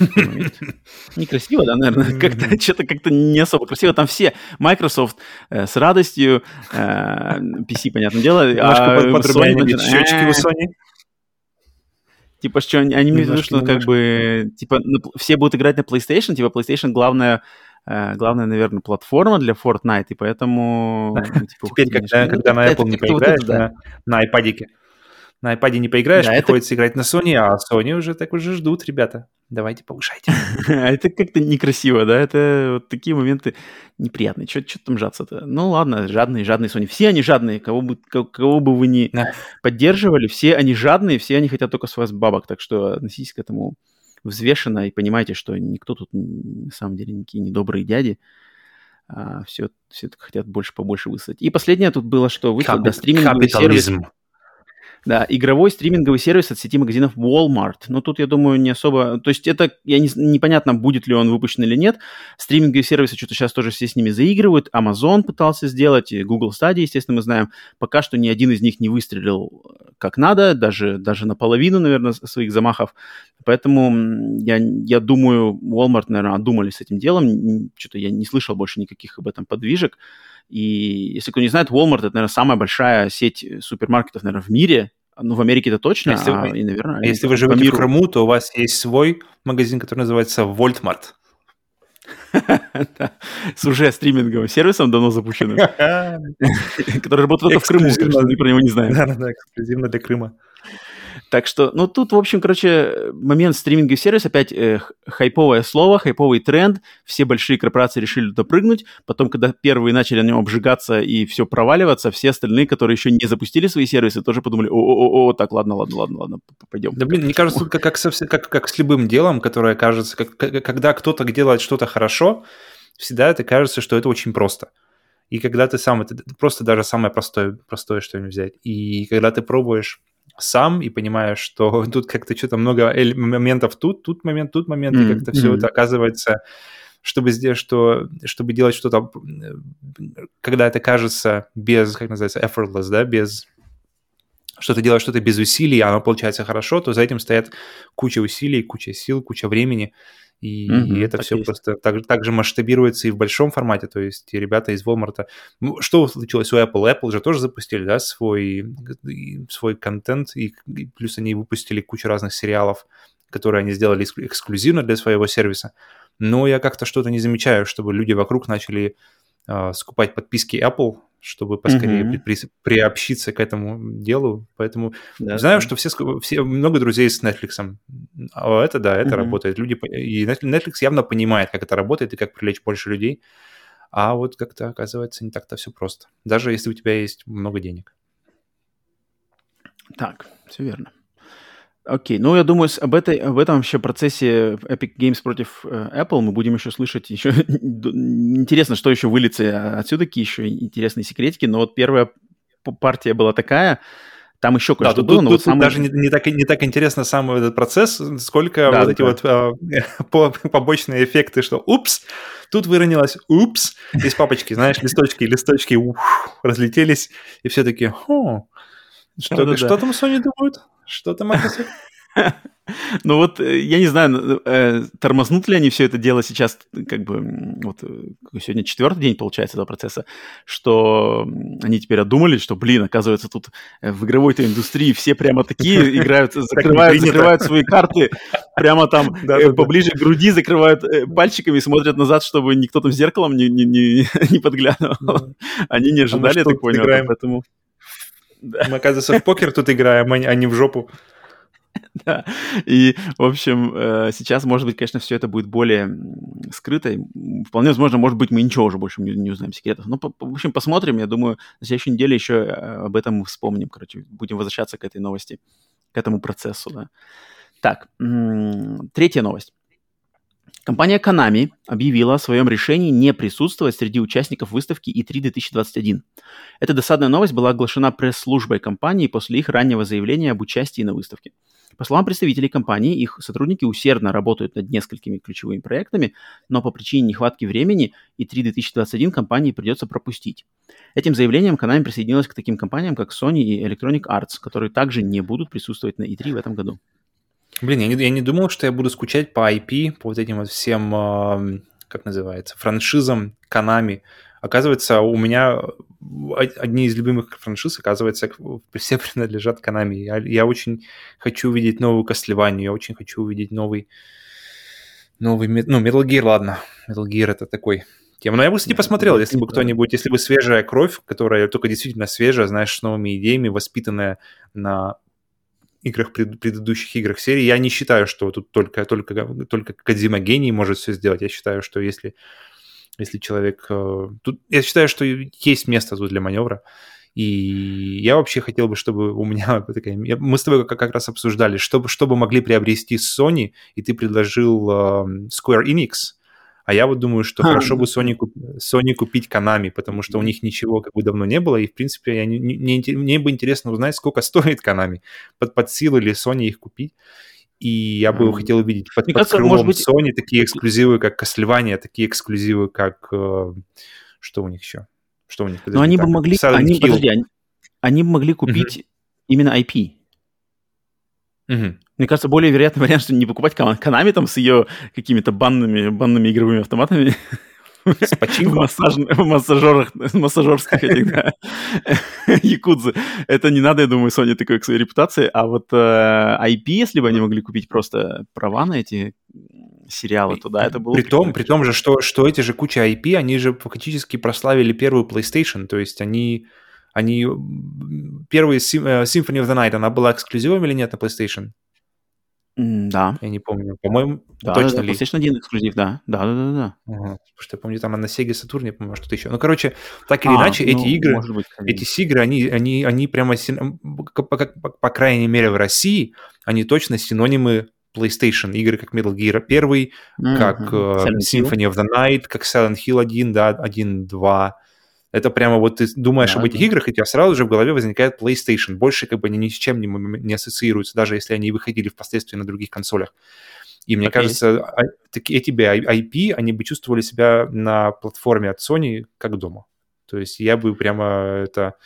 Некрасиво, да, наверное, как-то что-то как-то не особо красиво. Там все Microsoft э, с радостью, э, PC, понятное дело, а Sony счетчики у Sony. Типа, что они, они имеют в виду, что как бы, типа, все будут играть на PlayStation, типа, PlayStation главная, э, главная, наверное, платформа для Fortnite, и поэтому... Ну, типа, Теперь, когда, когда на Apple не поиграешь, на, iPad, на iPad не поиграешь, да, приходится это... играть на Sony, а Sony уже так уже ждут, ребята. Давайте повышайте. А это как-то некрасиво, да? Это вот такие моменты неприятные. Что там жаться-то? Ну ладно, жадные, жадные Sony. Все они жадные, кого бы, кого бы вы ни поддерживали, все они жадные, все они хотят только с вас бабок. Так что относитесь к этому взвешенно и понимайте, что никто тут на самом деле никакие недобрые дяди. А, все, все хотят больше побольше высадить. И последнее тут было, что вы да, стриминговый сервис... Да, игровой стриминговый сервис от сети магазинов Walmart. Но тут, я думаю, не особо... То есть это я не, непонятно, будет ли он выпущен или нет. Стриминговые сервисы что-то сейчас тоже все с ними заигрывают. Amazon пытался сделать, и Google Stadia, естественно, мы знаем. Пока что ни один из них не выстрелил как надо, даже, даже наполовину, наверное, своих замахов. Поэтому я, я думаю, Walmart, наверное, одумались с этим делом. Что-то я не слышал больше никаких об этом подвижек. И если кто не знает, Walmart это, наверное, самая большая сеть супермаркетов, наверное, в мире. Ну, в Америке это точно, если а, вы, и, наверное, если вы живете в Крыму, то у вас есть свой магазин, который называется Voltmart. С уже стриминговым сервисом давно запущенным, который работает только в Крыму, мы про него не знаем. Да-да-да, эксклюзивно для Крыма. Так что, ну, тут, в общем, короче, момент стриминговый сервис, опять э, хайповое слово, хайповый тренд, все большие корпорации решили туда прыгнуть, потом, когда первые начали на нем обжигаться и все проваливаться, все остальные, которые еще не запустили свои сервисы, тоже подумали, о-о-о, так, ладно, ладно, ладно, ладно, пойдем. Да, блин, мне кажется, как, как, как, как с любым делом, которое кажется, как, когда кто-то делает что-то хорошо, всегда это кажется, что это очень просто. И когда ты сам, это просто даже самое простое, простое что-нибудь взять. И когда ты пробуешь сам и понимаешь, что тут как-то что-то много моментов тут, тут момент, тут момент, mm-hmm. и как-то все это оказывается, чтобы сделать, что, чтобы делать что-то, когда это кажется без, как называется, effortless, да, без что ты делаешь что-то без усилий, а оно получается хорошо, то за этим стоят куча усилий, куча сил, куча времени. И, mm-hmm, и это все есть. просто так, так же масштабируется и в большом формате. То есть ребята из Walmart... Ну, что случилось у Apple? Apple же тоже запустили да, свой, свой контент, и, и плюс они выпустили кучу разных сериалов, которые они сделали эксклюзивно для своего сервиса. Но я как-то что-то не замечаю, чтобы люди вокруг начали э, скупать подписки Apple, чтобы поскорее mm-hmm. при, при, приобщиться к этому делу. Поэтому да, знаю, да. что все, все, много друзей с Netflix. А это, да, это mm-hmm. работает. Люди, и Netflix явно понимает, как это работает и как привлечь больше людей. А вот как-то, оказывается, не так-то все просто. Даже если у тебя есть много денег. Так, все верно. Окей, ну я думаю, об, этой, об этом вообще процессе Epic Games против э, Apple мы будем еще слышать. Еще интересно, что еще выльется отсюда, какие еще интересные секретики. Но вот первая партия была такая, там еще кое-что да, было. Тут, но тут, вот самый... даже не, не, так, не так интересно сам этот процесс, сколько да, вот да. эти вот а, по, побочные эффекты, что упс, тут выронилось, упс, из папочки, знаешь, листочки, листочки ух, разлетелись, и все таки что, да, что да. там Sony думают? Что там Microsoft? Ну вот, э, я не знаю, э, тормознут ли они все это дело сейчас, как бы, вот э, сегодня четвертый день, получается, этого процесса, что они теперь одумались, что, блин, оказывается, тут в игровой-то индустрии все прямо такие играют, закрывают, закрывают свои карты, прямо там поближе к груди, закрывают пальчиками и смотрят назад, чтобы никто там зеркалом не, подглядывал. Они не ожидали, я так понял, поэтому... Мы, оказывается, в покер тут играем, а не в жопу. Да, и, в общем, э, сейчас, может быть, конечно, все это будет более скрыто. Вполне возможно, может быть, мы ничего уже больше не, не узнаем секретов. Ну, в общем, посмотрим. Я думаю, на следующей неделе еще э, об этом вспомним. Короче, будем возвращаться к этой новости, к этому процессу, да. Так, третья новость. Компания Konami объявила о своем решении не присутствовать среди участников выставки E3 2021. Эта досадная новость была оглашена пресс-службой компании после их раннего заявления об участии на выставке. По словам представителей компании, их сотрудники усердно работают над несколькими ключевыми проектами, но по причине нехватки времени E3 2021 компании придется пропустить. Этим заявлением Konami присоединилась к таким компаниям, как Sony и Electronic Arts, которые также не будут присутствовать на E3 в этом году. Блин, я не, я не думал, что я буду скучать по IP, по вот этим вот всем, э, как называется, франшизам, канами. Оказывается, у меня одни из любимых франшиз, оказывается, все принадлежат Konami. Я, я очень хочу увидеть новую Castlevania, я очень хочу увидеть новый, новый, ну, Metal Gear, ладно. Metal Gear это такой тема. Но я бы, кстати, посмотрел, если бы кто-нибудь, если бы свежая кровь, которая только действительно свежая, знаешь, с новыми идеями, воспитанная на играх, пред, предыдущих играх серии. Я не считаю, что тут только, только, только Кадзима гений может все сделать. Я считаю, что если если человек... Э, тут, я считаю, что есть место тут для маневра. И я вообще хотел бы, чтобы у меня такая... Мы с тобой как, как раз обсуждали, чтобы, чтобы могли приобрести Sony, и ты предложил uh, Square Enix, а я вот думаю, что хорошо бы Sony, Sony купить Konami, потому что у них ничего как бы давно не было, и, в принципе, я не, не, не, мне бы интересно узнать, сколько стоит Konami. Под, под силу ли Sony их купить. И я бы mm. хотел увидеть под, под крылом быть... Sony такие эксклюзивы, как Castlevania, такие эксклюзивы, как... Э, что у них еще? Что у них? Но они так, бы могли... они, подожди, они, они бы могли купить mm-hmm. именно IP. Mm-hmm. Мне кажется, более вероятный вариант, что не покупать Konami там с ее какими-то банными, банными игровыми автоматами. С в, массаж, в массажерах, массажерских этих, да, якудзы. Это не надо, я думаю, Sony такой к своей репутации. А вот э, IP, если бы они могли купить просто права на эти сериалы, то да, это было... При том, при том же, что, что эти же куча IP, они же фактически прославили первую PlayStation, то есть они... Они... Первый э, Symphony of the Night, она была эксклюзивом или нет на PlayStation? Да. Я не помню. По-моему, да, точно да, ли? PlayStation 1 эксклюзив, да. Да, да, да, да. Ага. Потому что я помню, там на Sega Saturn, по-моему, что-то еще. Ну, короче, так или а, иначе, ну, эти игры, быть, эти игры, они, они, они прямо, по, по, по, по крайней мере, в России, они точно синонимы PlayStation. Игры как Metal Gear 1, mm-hmm. как uh, Symphony of the Night, как Silent Hill 1, да, 1, 2, это прямо вот ты думаешь да, об этих да. играх, и у тебя сразу же в голове возникает PlayStation. Больше как бы они ни с чем не, не ассоциируются, даже если они выходили впоследствии на других консолях. И мне okay. кажется, а, такие, эти IP, они бы чувствовали себя на платформе от Sony как дома. То есть я бы прямо это...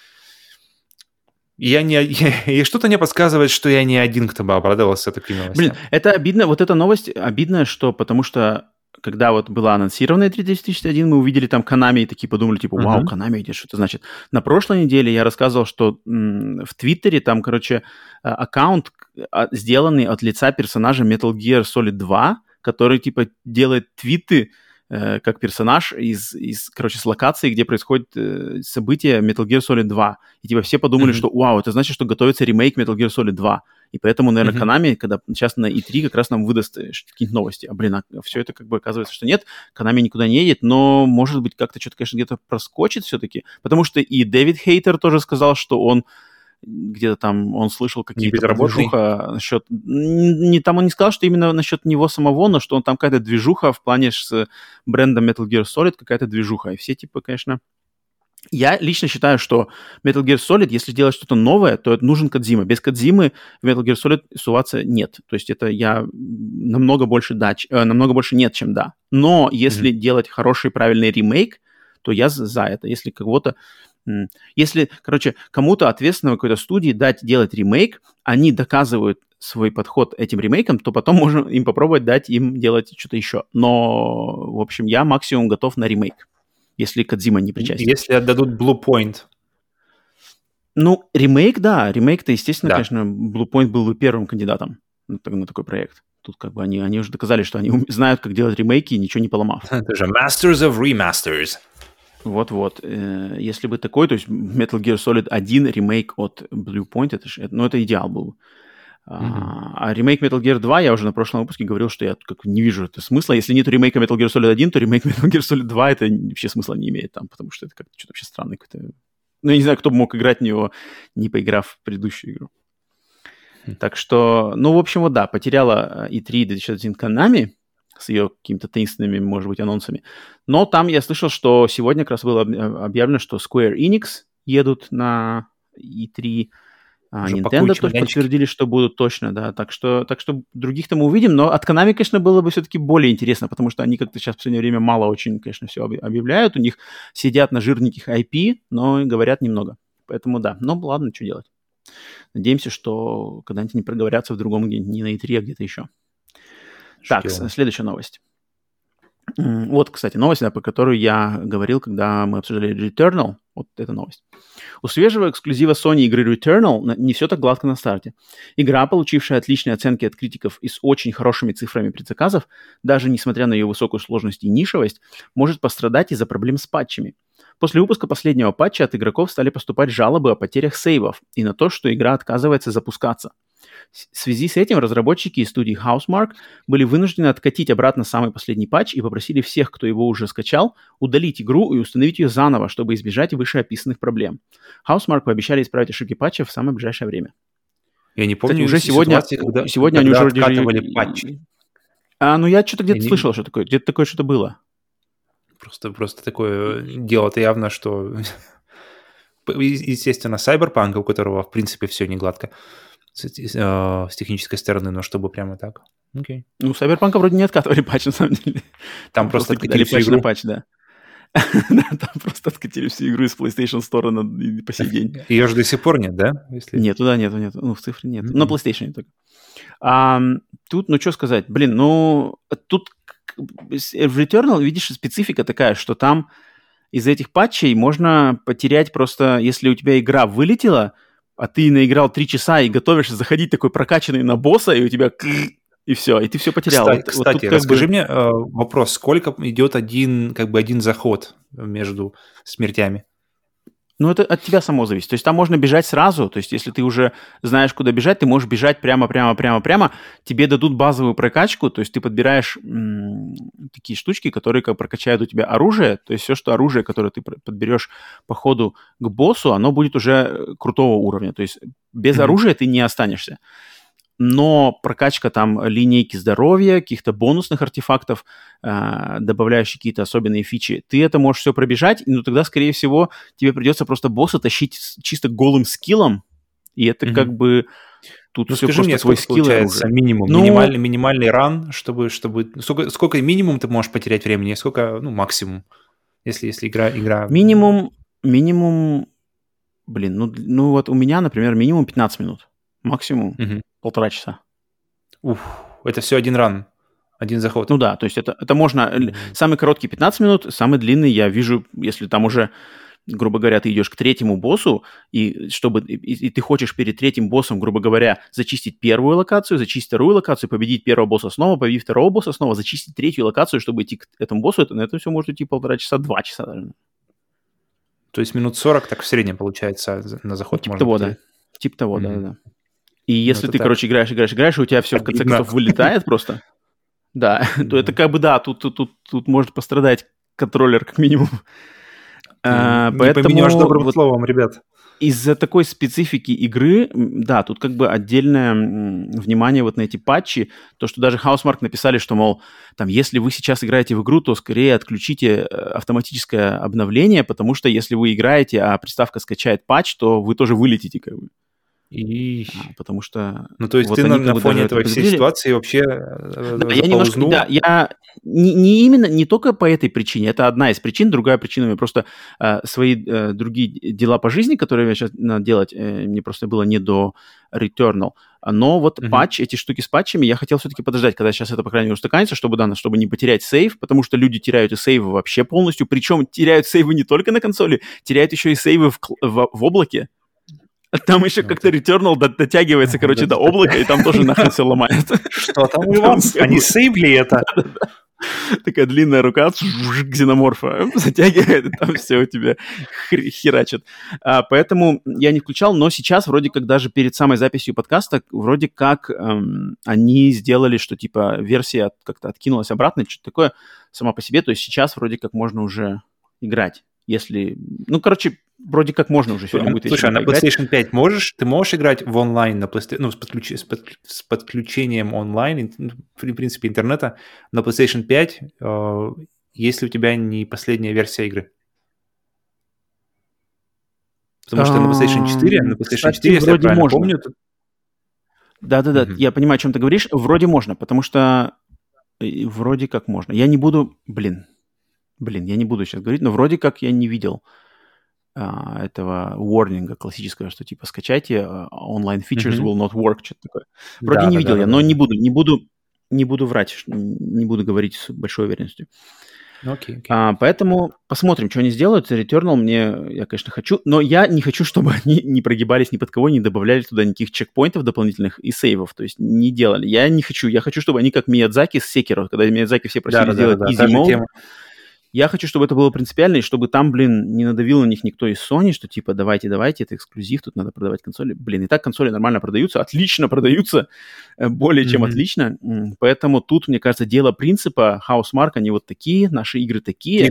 Я не... И что-то мне подсказывает, что я не один, кто бы обрадовался таким новостям. Блин, это обидно. Вот эта новость обидная, что потому что когда вот была анонсирована E3 2001, мы увидели там Konami и такие подумали, типа, вау, Konami, где что это значит? На прошлой неделе я рассказывал, что м- в Твиттере там, короче, а, аккаунт а, сделанный от лица персонажа Metal Gear Solid 2, который, типа, делает твиты, э, как персонаж из, из, короче, с локации, где происходит э, событие Metal Gear Solid 2. И, типа, все подумали, mm-hmm. что, вау, это значит, что готовится ремейк Metal Gear Solid 2. И поэтому, наверное, mm-hmm. Konami, когда сейчас на E3 как раз нам выдаст э, какие-то новости. А, блин, а все это как бы оказывается, что нет, Konami никуда не едет, но, может быть, как-то что-то, конечно, где-то проскочит все-таки. Потому что и Дэвид Хейтер тоже сказал, что он где-то там он слышал какие-то движуха насчет... Не, там он не сказал, что именно насчет него самого, но что он там какая-то движуха в плане с брендом Metal Gear Solid, какая-то движуха. И все, типа, конечно, я лично считаю, что Metal Gear Solid, если делать что-то новое, то нужен Кадзима. Без Кадзимы в Metal Gear Solid суваться нет. То есть это я намного больше да, э, намного больше нет, чем да. Но если mm-hmm. делать хороший правильный ремейк, то я за это. Если кого-то если, короче, кому-то ответственного какой-то студии дать делать ремейк, они доказывают свой подход этим ремейком, то потом можно им попробовать дать им делать что-то еще. Но, в общем, я максимум готов на ремейк если Кадзима не причастен. Если отдадут Blue Point. Ну, ремейк, да. Ремейк-то, естественно, да. конечно, Blue Point был бы первым кандидатом на, на такой проект. Тут как бы они, они уже доказали, что они знают, как делать ремейки, ничего не поломав. Это же Masters of Remasters. Вот-вот. Э, если бы такой, то есть Metal Gear Solid 1 ремейк от Blue Point, это, же, ну, это идеал был. Uh-huh. А ремейк Metal Gear 2, я уже на прошлом выпуске говорил, что я как не вижу это смысла. Если нет ремейка Metal Gear Solid 1, то ремейк Metal Gear Solid 2 это вообще смысла не имеет там, потому что это как-то что-то вообще странное какое-то. Ну, я не знаю, кто бы мог играть в него, не поиграв в предыдущую игру. Хм. Так что, ну, в общем, вот да, потеряла E3 2001 Konami с ее какими-то таинственными, может быть, анонсами. Но там я слышал, что сегодня как раз было объявлено, что Square Enix едут на E3, а, Nintendo тоже подтвердили, что будут точно, да. Так что, так что других-то мы увидим. Но от Konami, конечно, было бы все-таки более интересно, потому что они как-то сейчас в последнее время мало очень, конечно, все объявляют. У них сидят на жирненьких IP, но говорят немного. Поэтому да. Ну, ладно, что делать. Надеемся, что когда-нибудь они проговорятся в другом, не на E3, а где-то еще. Ждем. Так, следующая новость. Вот, кстати, новость, да, по которой я говорил, когда мы обсуждали Returnal. Вот эта новость. У свежего эксклюзива Sony игры Returnal не все так гладко на старте. Игра, получившая отличные оценки от критиков и с очень хорошими цифрами предзаказов, даже несмотря на ее высокую сложность и нишевость, может пострадать из-за проблем с патчами. После выпуска последнего патча от игроков стали поступать жалобы о потерях сейвов и на то, что игра отказывается запускаться – в связи с этим разработчики из студии Housemark были вынуждены откатить обратно самый последний патч и попросили всех, кто его уже скачал, удалить игру и установить ее заново, чтобы избежать вышеописанных проблем. Housemark пообещали исправить ошибки патча в самое ближайшее время. Я не помню Кстати, уже сегодня, когда, сегодня когда они уже откатывали патчи. А, ну я что-то где-то не... слышал, что такое, где-то такое что-то было. Просто, просто такое дело-то явно, что естественно, Cyberpunk, у которого, в принципе, все не гладко, с, э, с технической стороны, но чтобы прямо так. Окей. Ну, Cyberpunk вроде не откатывали патч, на самом деле. Там просто, просто откатили патч игру. патч, да. там просто откатили всю игру из PlayStation Store на, по сей день. Ее же до сих пор нет, да? Если... Нету, да, нету, нету. Ну, в цифре нет. Mm-hmm. На PlayStation только. А, тут, ну, что сказать, блин, ну, тут в Returnal, видишь, специфика такая, что там из этих патчей можно потерять просто, если у тебя игра вылетела, а ты наиграл три часа и готовишься заходить такой прокачанный на босса, и у тебя и все, и ты все потерял. Кстати, вот, кстати вот расскажи бы... мне э, вопрос, сколько идет один, как бы один заход между смертями? Ну, это от тебя само зависит. То есть там можно бежать сразу. То есть если ты уже знаешь, куда бежать, ты можешь бежать прямо, прямо, прямо, прямо. Тебе дадут базовую прокачку. То есть ты подбираешь м- такие штучки, которые как прокачают у тебя оружие. То есть все, что оружие, которое ты подберешь по ходу к боссу, оно будет уже э, крутого уровня. То есть без mm-hmm. оружия ты не останешься но прокачка там линейки здоровья, каких-то бонусных артефактов, э, добавляющих какие-то особенные фичи, ты это можешь все пробежать, но тогда, скорее всего, тебе придется просто босса тащить чисто голым скиллом, и это mm-hmm. как бы тут ну, все скажи мне, твой скилл получается минимум, ну, минимальный, минимальный ран, чтобы, чтобы сколько, сколько минимум ты можешь потерять времени, сколько, ну, максимум, если, если игра, игра... Минимум, минимум, блин, ну, ну вот у меня, например, минимум 15 минут, максимум. Mm-hmm полтора часа. Уф, это все один ран, один заход. Ну да, то есть это, это можно... Mm-hmm. Самый короткий 15 минут, самый длинный я вижу, если там уже грубо говоря, ты идешь к третьему боссу, и чтобы и, и ты хочешь перед третьим боссом, грубо говоря, зачистить первую локацию, зачистить вторую локацию, победить первого босса снова, победить второго босса снова, зачистить третью локацию, чтобы идти к этому боссу, это на это все может идти полтора часа, два часа даже. То есть минут 40 так в среднем получается на заход типа можно того, да. Типа того, mm-hmm. да, да. И если ну, ты, так. короче, играешь, играешь, играешь, и у тебя все в конце концов вылетает просто, да, то это как бы да, тут, тут, тут, может пострадать контроллер как минимум. А, поэтому поменяешь добрым словом, ребят. Из-за такой специфики игры, да, тут как бы отдельное внимание вот на эти патчи, то, что даже Housemark написали, что, мол, там, если вы сейчас играете в игру, то скорее отключите э, автоматическое обновление, потому что если вы играете, а приставка скачает патч, то вы тоже вылетите, как бы. И... А, потому что... Ну, то есть вот ты на, на фоне этой всей ситуации вообще э, да, я немножко, да, я не, не именно, не только по этой причине, это одна из причин, другая причина, мне просто э, свои э, другие дела по жизни, которые мне сейчас надо делать, э, мне просто было не до Returnal, но вот mm-hmm. патч, эти штуки с патчами, я хотел все-таки подождать, когда сейчас это, по крайней мере, устаканится, чтобы, да, чтобы не потерять сейв, потому что люди теряют и сейвы вообще полностью, причем теряют сейвы не только на консоли, теряют еще и сейвы в, в, в облаке, там еще как-то Returnal дотягивается, короче, до облака, и там тоже нахрен все ломает. Что там у вас? Они сейвли это? Такая длинная рука ксеноморфа затягивает, и там все у тебя херачит. А, поэтому я не включал, но сейчас вроде как даже перед самой записью подкаста вроде как эм, они сделали, что типа версия как-то откинулась обратно, что-то такое сама по себе. То есть сейчас вроде как можно уже играть если... Ну, короче, вроде как можно уже сегодня будет Слушай, а на PlayStation 5 можешь, ты можешь играть в онлайн на PlayStation, ну, с, подключ, с, под, с подключением онлайн, ну, в принципе, интернета на PlayStation 5, э, если у тебя не последняя версия игры? Потому что на PlayStation 4, на PlayStation 4, если я правильно можно. помню... Да-да-да, mm-hmm. я понимаю, о чем ты говоришь. Вроде можно, потому что э, вроде как можно. Я не буду... Блин, блин, я не буду сейчас говорить, но вроде как я не видел а, этого warning классического, что типа скачайте, uh, online features mm-hmm. will not work, что-то такое. Вроде да, не да, видел да, я, да, но не буду, не буду, не буду врать, не буду говорить с большой уверенностью. Okay, okay. А, поэтому посмотрим, что они сделают. Returnal мне, я, конечно, хочу, но я не хочу, чтобы они не прогибались ни под кого, не добавляли туда никаких чекпоинтов дополнительных и сейвов, то есть не делали. Я не хочу, я хочу, чтобы они как Миядзаки с Секиро, когда Миядзаки все просили да, сделать да, да, easy mode, я хочу, чтобы это было принципиально, и чтобы там, блин, не надавил на них никто из Sony, что типа давайте, давайте, это эксклюзив, тут надо продавать консоли. Блин, и так консоли нормально продаются, отлично продаются, э, более mm-hmm. чем отлично. Поэтому тут, мне кажется, дело принципа Housemark, они вот такие, наши игры такие.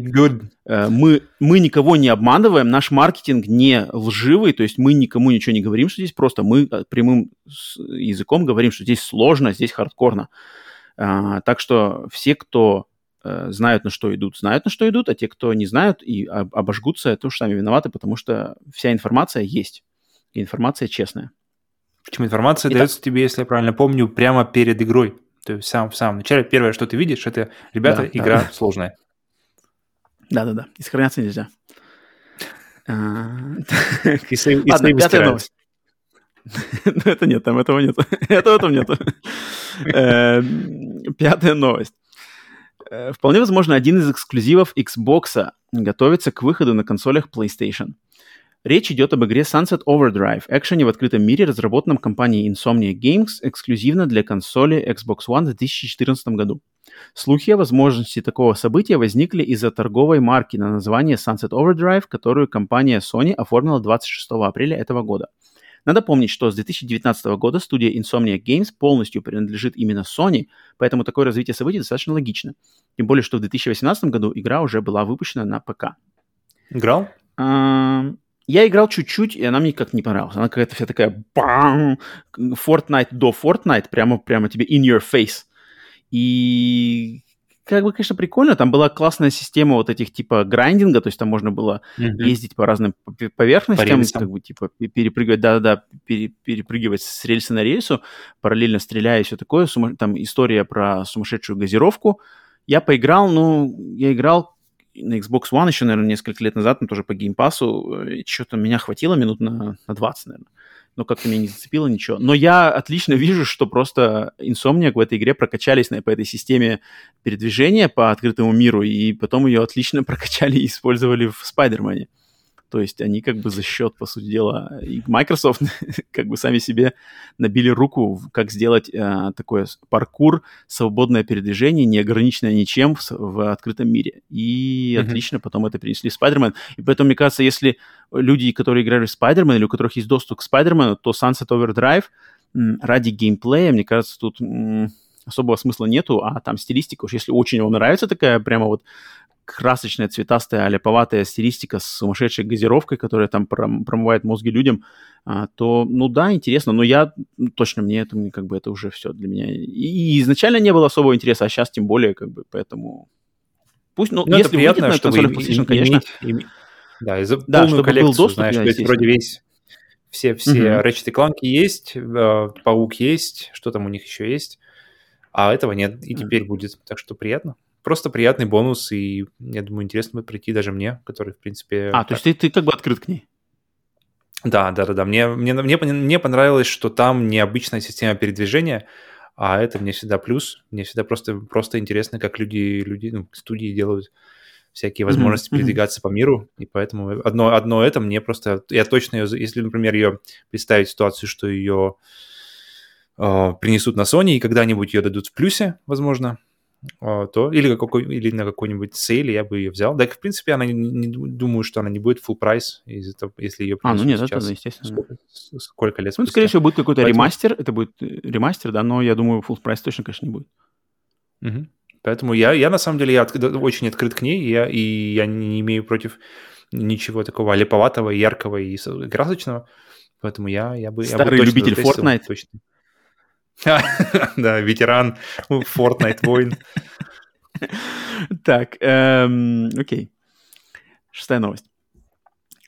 Э, мы, мы никого не обманываем, наш маркетинг не лживый, то есть мы никому ничего не говорим, что здесь просто мы э, прямым языком говорим, что здесь сложно, здесь хардкорно. А, так что все, кто знают, на что идут, знают, на что идут, а те, кто не знают и обожгутся, это уж сами виноваты, потому что вся информация есть, и информация честная. Причем информация Итак, дается тебе, если я правильно помню, прямо перед игрой. То есть в самом, в самом начале первое, что ты видишь, это, ребята, да, игра да. сложная. Да-да-да, и сохраняться нельзя. А, Ладно, пятая новость. Ну, это нет, там этого нет. Этого там нет. Эм, пятая новость. Э, вполне возможно, один из эксклюзивов Xbox готовится к выходу на консолях PlayStation. Речь идет об игре Sunset Overdrive, экшене в открытом мире, разработанном компанией Insomnia Games эксклюзивно для консоли Xbox One в 2014 году. Слухи о возможности такого события возникли из-за торговой марки на название Sunset Overdrive, которую компания Sony оформила 26 апреля этого года. Надо помнить, что с 2019 года студия Insomniac Games полностью принадлежит именно Sony, поэтому такое развитие событий достаточно логично. Тем более, что в 2018 году игра уже была выпущена на ПК. Играл? Я играл чуть-чуть, и она мне как не понравилась. Она какая-то вся такая бам, Fortnite до Fortnite, прямо, прямо тебе in your face. И как бы, конечно, прикольно. Там была классная система вот этих типа грайндинга, то есть там можно было mm-hmm. ездить по разным поверхностям, по как бы типа перепрыгивать, да-да-да, пере, перепрыгивать с рельса на рельсу, параллельно стреляя и все такое. Сума... Там история про сумасшедшую газировку. Я поиграл, ну, я играл на Xbox One еще, наверное, несколько лет назад, но тоже по геймпасу. Что-то меня хватило минут на, на 20, наверное но как-то меня не зацепило ничего. Но я отлично вижу, что просто Insomniac в этой игре прокачались на, по этой системе передвижения по открытому миру, и потом ее отлично прокачали и использовали в Спайдермане. То есть они как бы за счет, по сути дела, и Microsoft как бы сами себе набили руку, как сделать э, такое паркур, свободное передвижение, не ограниченное ничем в, в открытом мире. И mm-hmm. отлично потом это принесли в Spider-Man. И поэтому, мне кажется, если люди, которые играли в Spider-Man или у которых есть доступ к Spider-Man, то Sunset Overdrive ради геймплея, мне кажется, тут особого смысла нету, а там стилистика уж, если очень вам нравится такая прямо вот красочная, цветастая, аляповатая стилистика с сумасшедшей газировкой, которая там пром- промывает мозги людям, а, то, ну да, интересно, но я точно мне это, как бы это уже все для меня. И, изначально не было особого интереса, а сейчас тем более, как бы, поэтому... Пусть, ну, ну если приятно, выйдет на консоли PlayStation, конечно. Иметь, да, из да, полную коллекцию, был доступ, знаешь, да, вроде весь все, все uh-huh. Ratchet Clank есть, э, Паук есть, что там у них еще есть, а этого нет, и теперь uh-huh. будет, так что приятно просто приятный бонус, и я думаю, интересно будет прийти даже мне, который, в принципе... А, так... то есть ты, ты как бы открыт к ней? Да, да, да, да. Мне, мне, мне, мне понравилось, что там необычная система передвижения, а это мне всегда плюс. Мне всегда просто, просто интересно, как люди, люди ну, студии делают всякие возможности mm-hmm. передвигаться по миру, и поэтому одно, одно это мне просто... Я точно ее... Если, например, ее представить ситуацию, что ее э, принесут на Sony, и когда-нибудь ее дадут в плюсе, возможно, а, то или, какой, или на какой-нибудь сейле я бы ее взял. Да, в принципе, она не, не думаю, что она не будет full прайс, если ее А, ну нет, сейчас, это естественно. Сколько, сколько лет Ну, скорее всего, будет какой-то Поэтому... ремастер, это будет э, ремастер, да, но я думаю, full прайс точно, конечно, не будет. Угу. Поэтому я, я, на самом деле, я от, очень открыт к ней, и я, и я не имею против ничего такого леповатого, яркого и красочного. Поэтому я, я бы... Старый я бы любитель Fortnite. Точно. Да, ветеран Fortnite воин. Так, эм, окей. Шестая новость.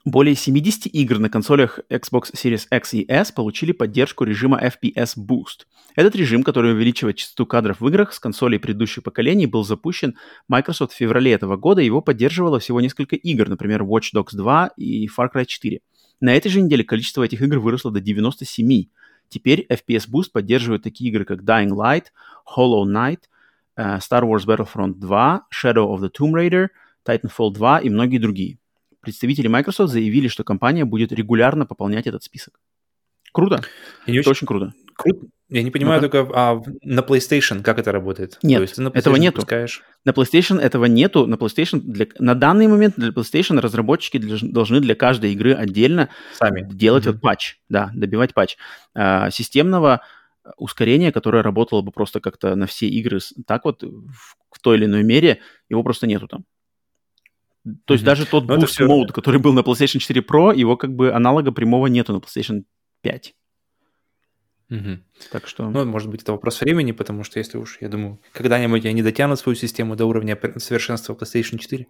Более 70 игр на консолях Xbox Series X и S получили поддержку режима FPS Boost. Этот режим, который увеличивает частоту кадров в играх с консолей предыдущих поколений, был запущен Microsoft в феврале этого года, его поддерживало всего несколько игр, например, Watch Dogs 2 и Far Cry 4. На этой же неделе количество этих игр выросло до 97. Теперь FPS Boost поддерживает такие игры, как Dying Light, Hollow Knight, uh, Star Wars Battlefront 2, Shadow of the Tomb Raider, Titanfall 2 и многие другие представители Microsoft заявили, что компания будет регулярно пополнять этот список. Круто. Это очень, очень круто. Круто. Я не понимаю ну только, а на PlayStation как это работает? Нет, То есть ты на этого нету. Пускаешь... На PlayStation этого нету. На PlayStation для... на данный момент для PlayStation разработчики для... должны для каждой игры отдельно Сами. делать mm-hmm. вот патч, да, добивать патч. А, системного ускорения, которое работало бы просто как-то на все игры так вот в, в той или иной мере, его просто нету там. То есть mm-hmm. даже тот Но Boost все... Mode, который был на PlayStation 4 Pro, его как бы аналога прямого нету на PlayStation 5. Угу. Так что... Ну, может быть, это вопрос времени, потому что если уж, я думаю, когда-нибудь они дотянут свою систему до уровня совершенства PlayStation 4,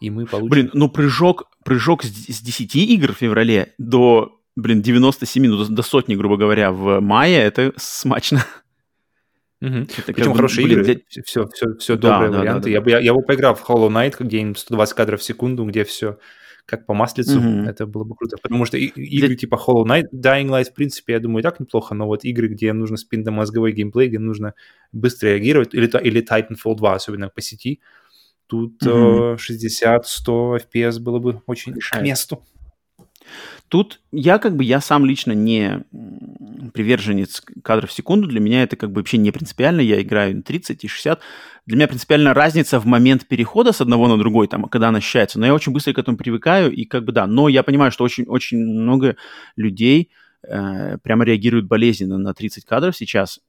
и мы получим... Блин, ну прыжок, прыжок с, с 10 игр в феврале до, блин, 97, ну, до, до сотни, грубо говоря, в мае, это смачно. Угу. Причем хорошие блин, игры, взять... все, все, все да, добрые да, варианты. Да, да, я, я, я бы поиграл в Hollow Knight, где 120 кадров в секунду, где все как по маслицу, mm это было бы круто. Потому что и, игры типа Hollow Knight, Dying Light, в принципе, я думаю, и так неплохо, но вот игры, где нужно спинномозговой геймплей, где нужно быстро реагировать, или, или Titanfall 2, особенно по сети, тут mm-hmm. э, 60-100 FPS было бы очень Решает. к месту. Тут я как бы, я сам лично не приверженец кадров в секунду, для меня это как бы вообще не принципиально, я играю на 30 и 60. Для меня принципиально разница в момент перехода с одного на другой, там, когда она ощущается, но я очень быстро к этому привыкаю, и как бы да, но я понимаю, что очень-очень много людей, прямо реагируют болезненно на 30 кадров сейчас,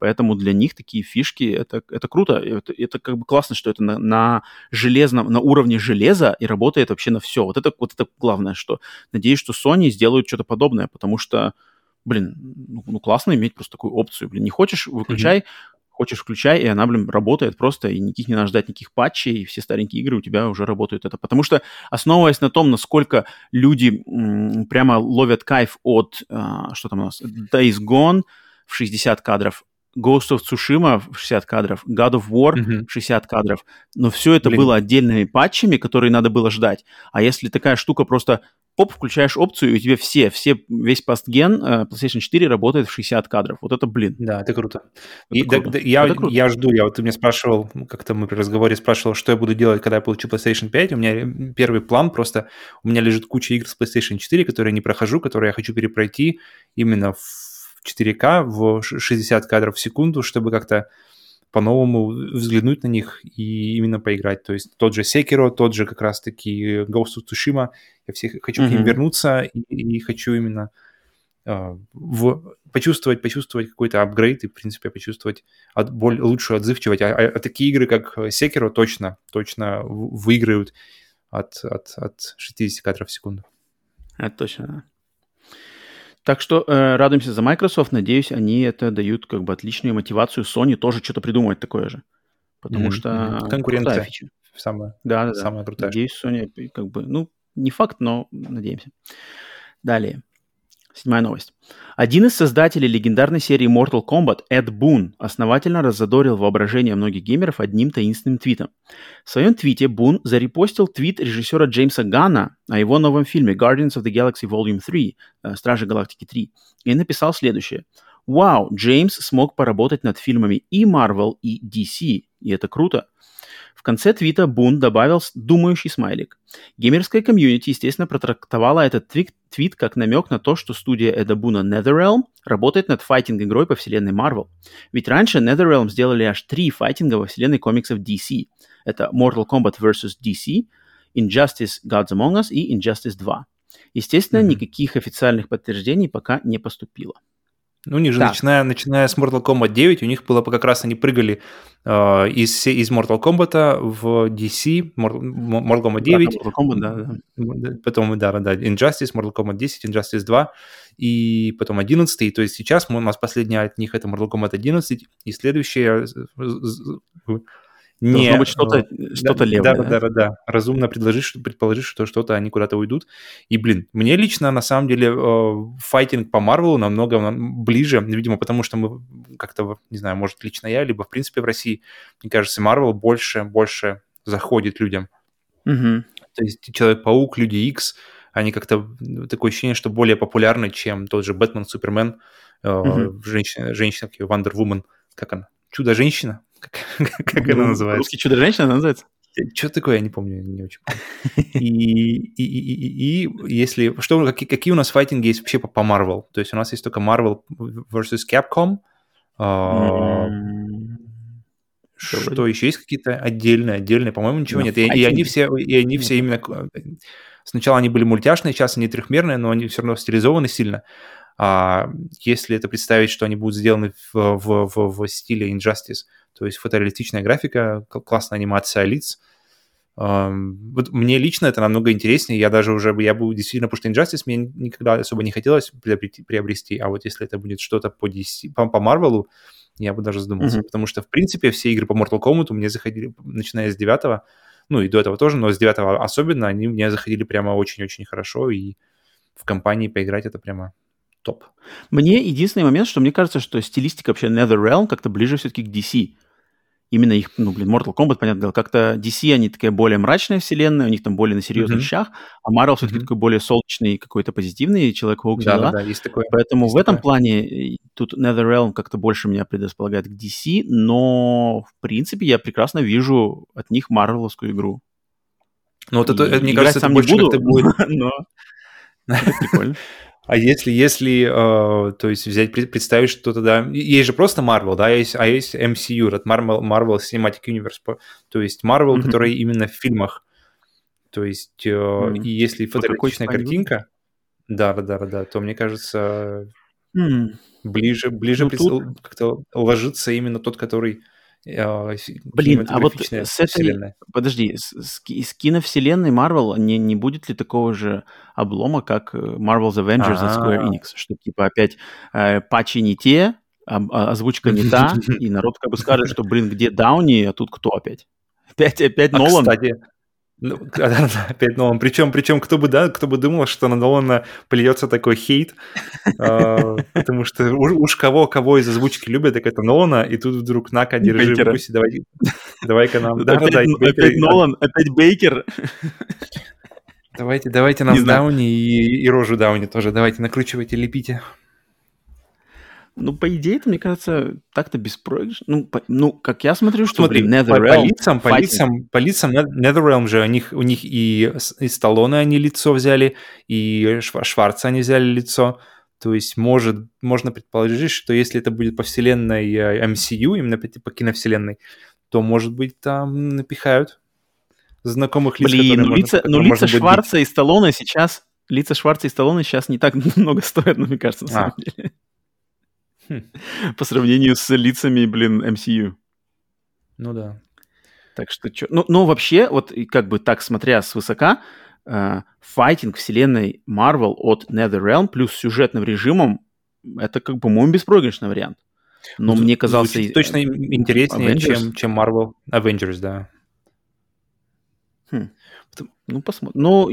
поэтому для них такие фишки это, это круто, это, это как бы классно, что это на, на железном, на уровне железа и работает вообще на все. Вот это, вот это главное, что надеюсь, что Sony сделают что-то подобное, потому что, блин, ну, ну классно иметь просто такую опцию, блин, не хочешь, выключай, mm-hmm хочешь включай, и она, блин, работает просто, и никаких не надо ждать никаких патчей, и все старенькие игры у тебя уже работают это. Потому что, основываясь на том, насколько люди м, прямо ловят кайф от, а, что там у нас, Days Gone в 60 кадров, Ghost of Tsushima в 60 кадров, God of War mm-hmm. 60 кадров. Но все это Блин. было отдельными патчами, которые надо было ждать. А если такая штука просто оп, включаешь опцию, и у тебя все, все, весь пастген uh, PlayStation 4 работает в 60 кадров. Вот это, блин. Да, это круто. Это и, круто. Да, я, это круто. я жду, я вот ты меня спрашивал, как-то мы при разговоре спрашивал, что я буду делать, когда я получу PlayStation 5. У меня первый план просто, у меня лежит куча игр с PlayStation 4, которые я не прохожу, которые я хочу перепройти именно в 4К, в 60 кадров в секунду, чтобы как-то по-новому взглянуть на них и именно поиграть. То есть тот же Sekiro, тот же как раз-таки Ghost of Tsushima, я все хочу mm-hmm. к ним вернуться и, и хочу именно uh, в, почувствовать, почувствовать какой-то апгрейд и, в принципе, почувствовать от, более, лучшую отзывчивость. А, а, а такие игры, как Sekiro, точно, точно выиграют от, от, от 60 кадров в секунду. Это точно, да. Так что э, радуемся за Microsoft. Надеюсь, они это дают как бы отличную мотивацию Sony тоже что-то придумать такое же. Потому mm-hmm. что... Конкуренция. Самая, да, да, самая крутая. Надеюсь, Sony как бы... Ну, не факт, но надеемся. Далее. Седьмая новость. Один из создателей легендарной серии Mortal Kombat, Эд Бун, основательно раззадорил воображение многих геймеров одним таинственным твитом. В своем твите Бун зарепостил твит режиссера Джеймса Ганна о его новом фильме Guardians of the Galaxy Volume 3, э, Стражи Галактики 3, и написал следующее. Вау, Джеймс смог поработать над фильмами и Marvel, и DC, и это круто. В конце твита Бун добавил думающий смайлик. Геймерская комьюнити, естественно, протрактовала этот твит, твит как намек на то, что студия Эда Буна NetherRealm работает над файтинг-игрой по вселенной Marvel. Ведь раньше NetherRealm сделали аж три файтинга во вселенной комиксов DC. Это Mortal Kombat vs. DC, Injustice Gods Among Us и Injustice 2. Естественно, mm-hmm. никаких официальных подтверждений пока не поступило. Ну, у них же, начиная, начиная с Mortal Kombat 9, у них было как раз они прыгали э, из, из Mortal Kombat в DC, Mortal, Mortal Kombat 9. Да, Mortal Kombat, да, да. Потом, да, да, Injustice, Mortal Kombat 10, Injustice 2, и потом 11. То есть сейчас у нас последняя от них это Mortal Kombat 11, и следующая Не, Должно быть что-то что да, левое. Да, да, да, да. Разумно предложишь, предположишь, что что-то они куда-то уйдут. И, блин, мне лично, на самом деле, файтинг по Марвелу намного ближе, видимо, потому что мы как-то, не знаю, может, лично я, либо, в принципе, в России, мне кажется, Марвел больше, больше заходит людям. Угу. То есть Человек-паук, Люди Икс, они как-то такое ощущение, что более популярны, чем тот же Бэтмен, Супермен, угу. женщина, женщина, Wonder Woman, как она? Чудо-женщина? Как, как ну, она называется? Русский Чудо-женщина она называется? Что такое, я не помню, не очень помню. И, и, и, и если... Что, какие, какие у нас файтинги есть вообще по, по Marvel? То есть у нас есть только Marvel versus Capcom. Mm-hmm. Что еще есть какие-то отдельные, отдельные? По-моему, ничего нет. И, и они все, и они все именно... Сначала они были мультяшные, сейчас они трехмерные, но они все равно стилизованы сильно. А если это представить, что они будут сделаны в, в, в, в стиле Injustice, то есть фотореалистичная графика, классная анимация лиц, вот мне лично это намного интереснее. Я даже уже, я был действительно, потому что Injustice мне никогда особо не хотелось приобрести, приобрести а вот если это будет что-то по DC, по, по Marvel, я бы даже задумался, mm-hmm. потому что, в принципе, все игры по Mortal Kombat мне заходили, начиная с девятого, ну и до этого тоже, но с девятого особенно, они мне заходили прямо очень-очень хорошо, и в компании поиграть это прямо топ. Мне единственный момент, что мне кажется, что стилистика вообще NetherRealm как-то ближе все-таки к DC именно их, ну, блин, Mortal Kombat, понятное дело, как-то DC, они такая более мрачная вселенная, у них там более на серьезных mm-hmm. вещах, а Marvel mm-hmm. все-таки такой более солнечный, какой-то позитивный Человек-паук, да, да, да, есть такое. Поэтому есть в этом плане тут NetherRealm как-то больше меня предрасполагает к DC, но, в принципе, я прекрасно вижу от них марвеловскую игру. Ну, вот это, это мне кажется, это больше буду, будет... но... прикольно. А если, если, э, то есть взять, представить, что тогда... Есть же просто Marvel, да, есть, а есть MCU, Marvel, Marvel Cinematic Universe, то есть Marvel, mm-hmm. который именно в фильмах. То есть, э, mm-hmm. и если фотографичная картинка, да, да, да, да, то мне кажется, mm-hmm. ближе, ближе ну, тут... как-то ложится именно тот, который а, Блин, а вот с этой... Подожди, с, с, киновселенной Marvel не, не будет ли такого же облома, как э, Marvel's Avengers от Square Enix? Что типа опять э, патчи не те, а, а, озвучка не та, и народ как бы скажет, что, блин, где Дауни, а тут кто опять? Опять, опять а, Нолан? Кстати, ну, опять Нолан. Причем, причем кто бы, да, кто бы думал, что на Нолана плюется такой хейт, а, потому что уж кого, кого из озвучки любят, так это Нолана, и тут вдруг на-ка, держи, вкуси, давай, давай-ка нам. Опять, Нолан, опять Бейкер. Давайте, давайте нам Дауни и рожу Дауни тоже, давайте накручивайте, лепите. Ну, по идее, это, мне кажется, так-то беспроигрышно. Ну, по, ну, как я смотрю, что, Смотри, блин, NetherRealm... По, по лицам, по лицам, по лицам NetherRealm же, у них, у них и, и Сталлоне они лицо взяли, и Шварца они взяли лицо. То есть может, можно предположить, что если это будет по вселенной э, MCU, именно по, по киновселенной, то, может быть, там напихают знакомых лиц, Блин, ну лица, ну лица Шварца бить. и Сталлоне сейчас... Лица Шварца и Сталлоне сейчас не так много стоят, мне кажется, на а. самом деле. По сравнению с лицами, блин, MCU. Ну да. Так что, чё... ну, но вообще, вот как бы так смотря свысока, э, файтинг вселенной Marvel от NetherRealm плюс сюжетным режимом, это как бы мой беспроигрышный вариант. Но ну, мне казался... Точно интереснее, чем, чем Marvel Avengers, да. Хм. Ну, посмотрим. Ну,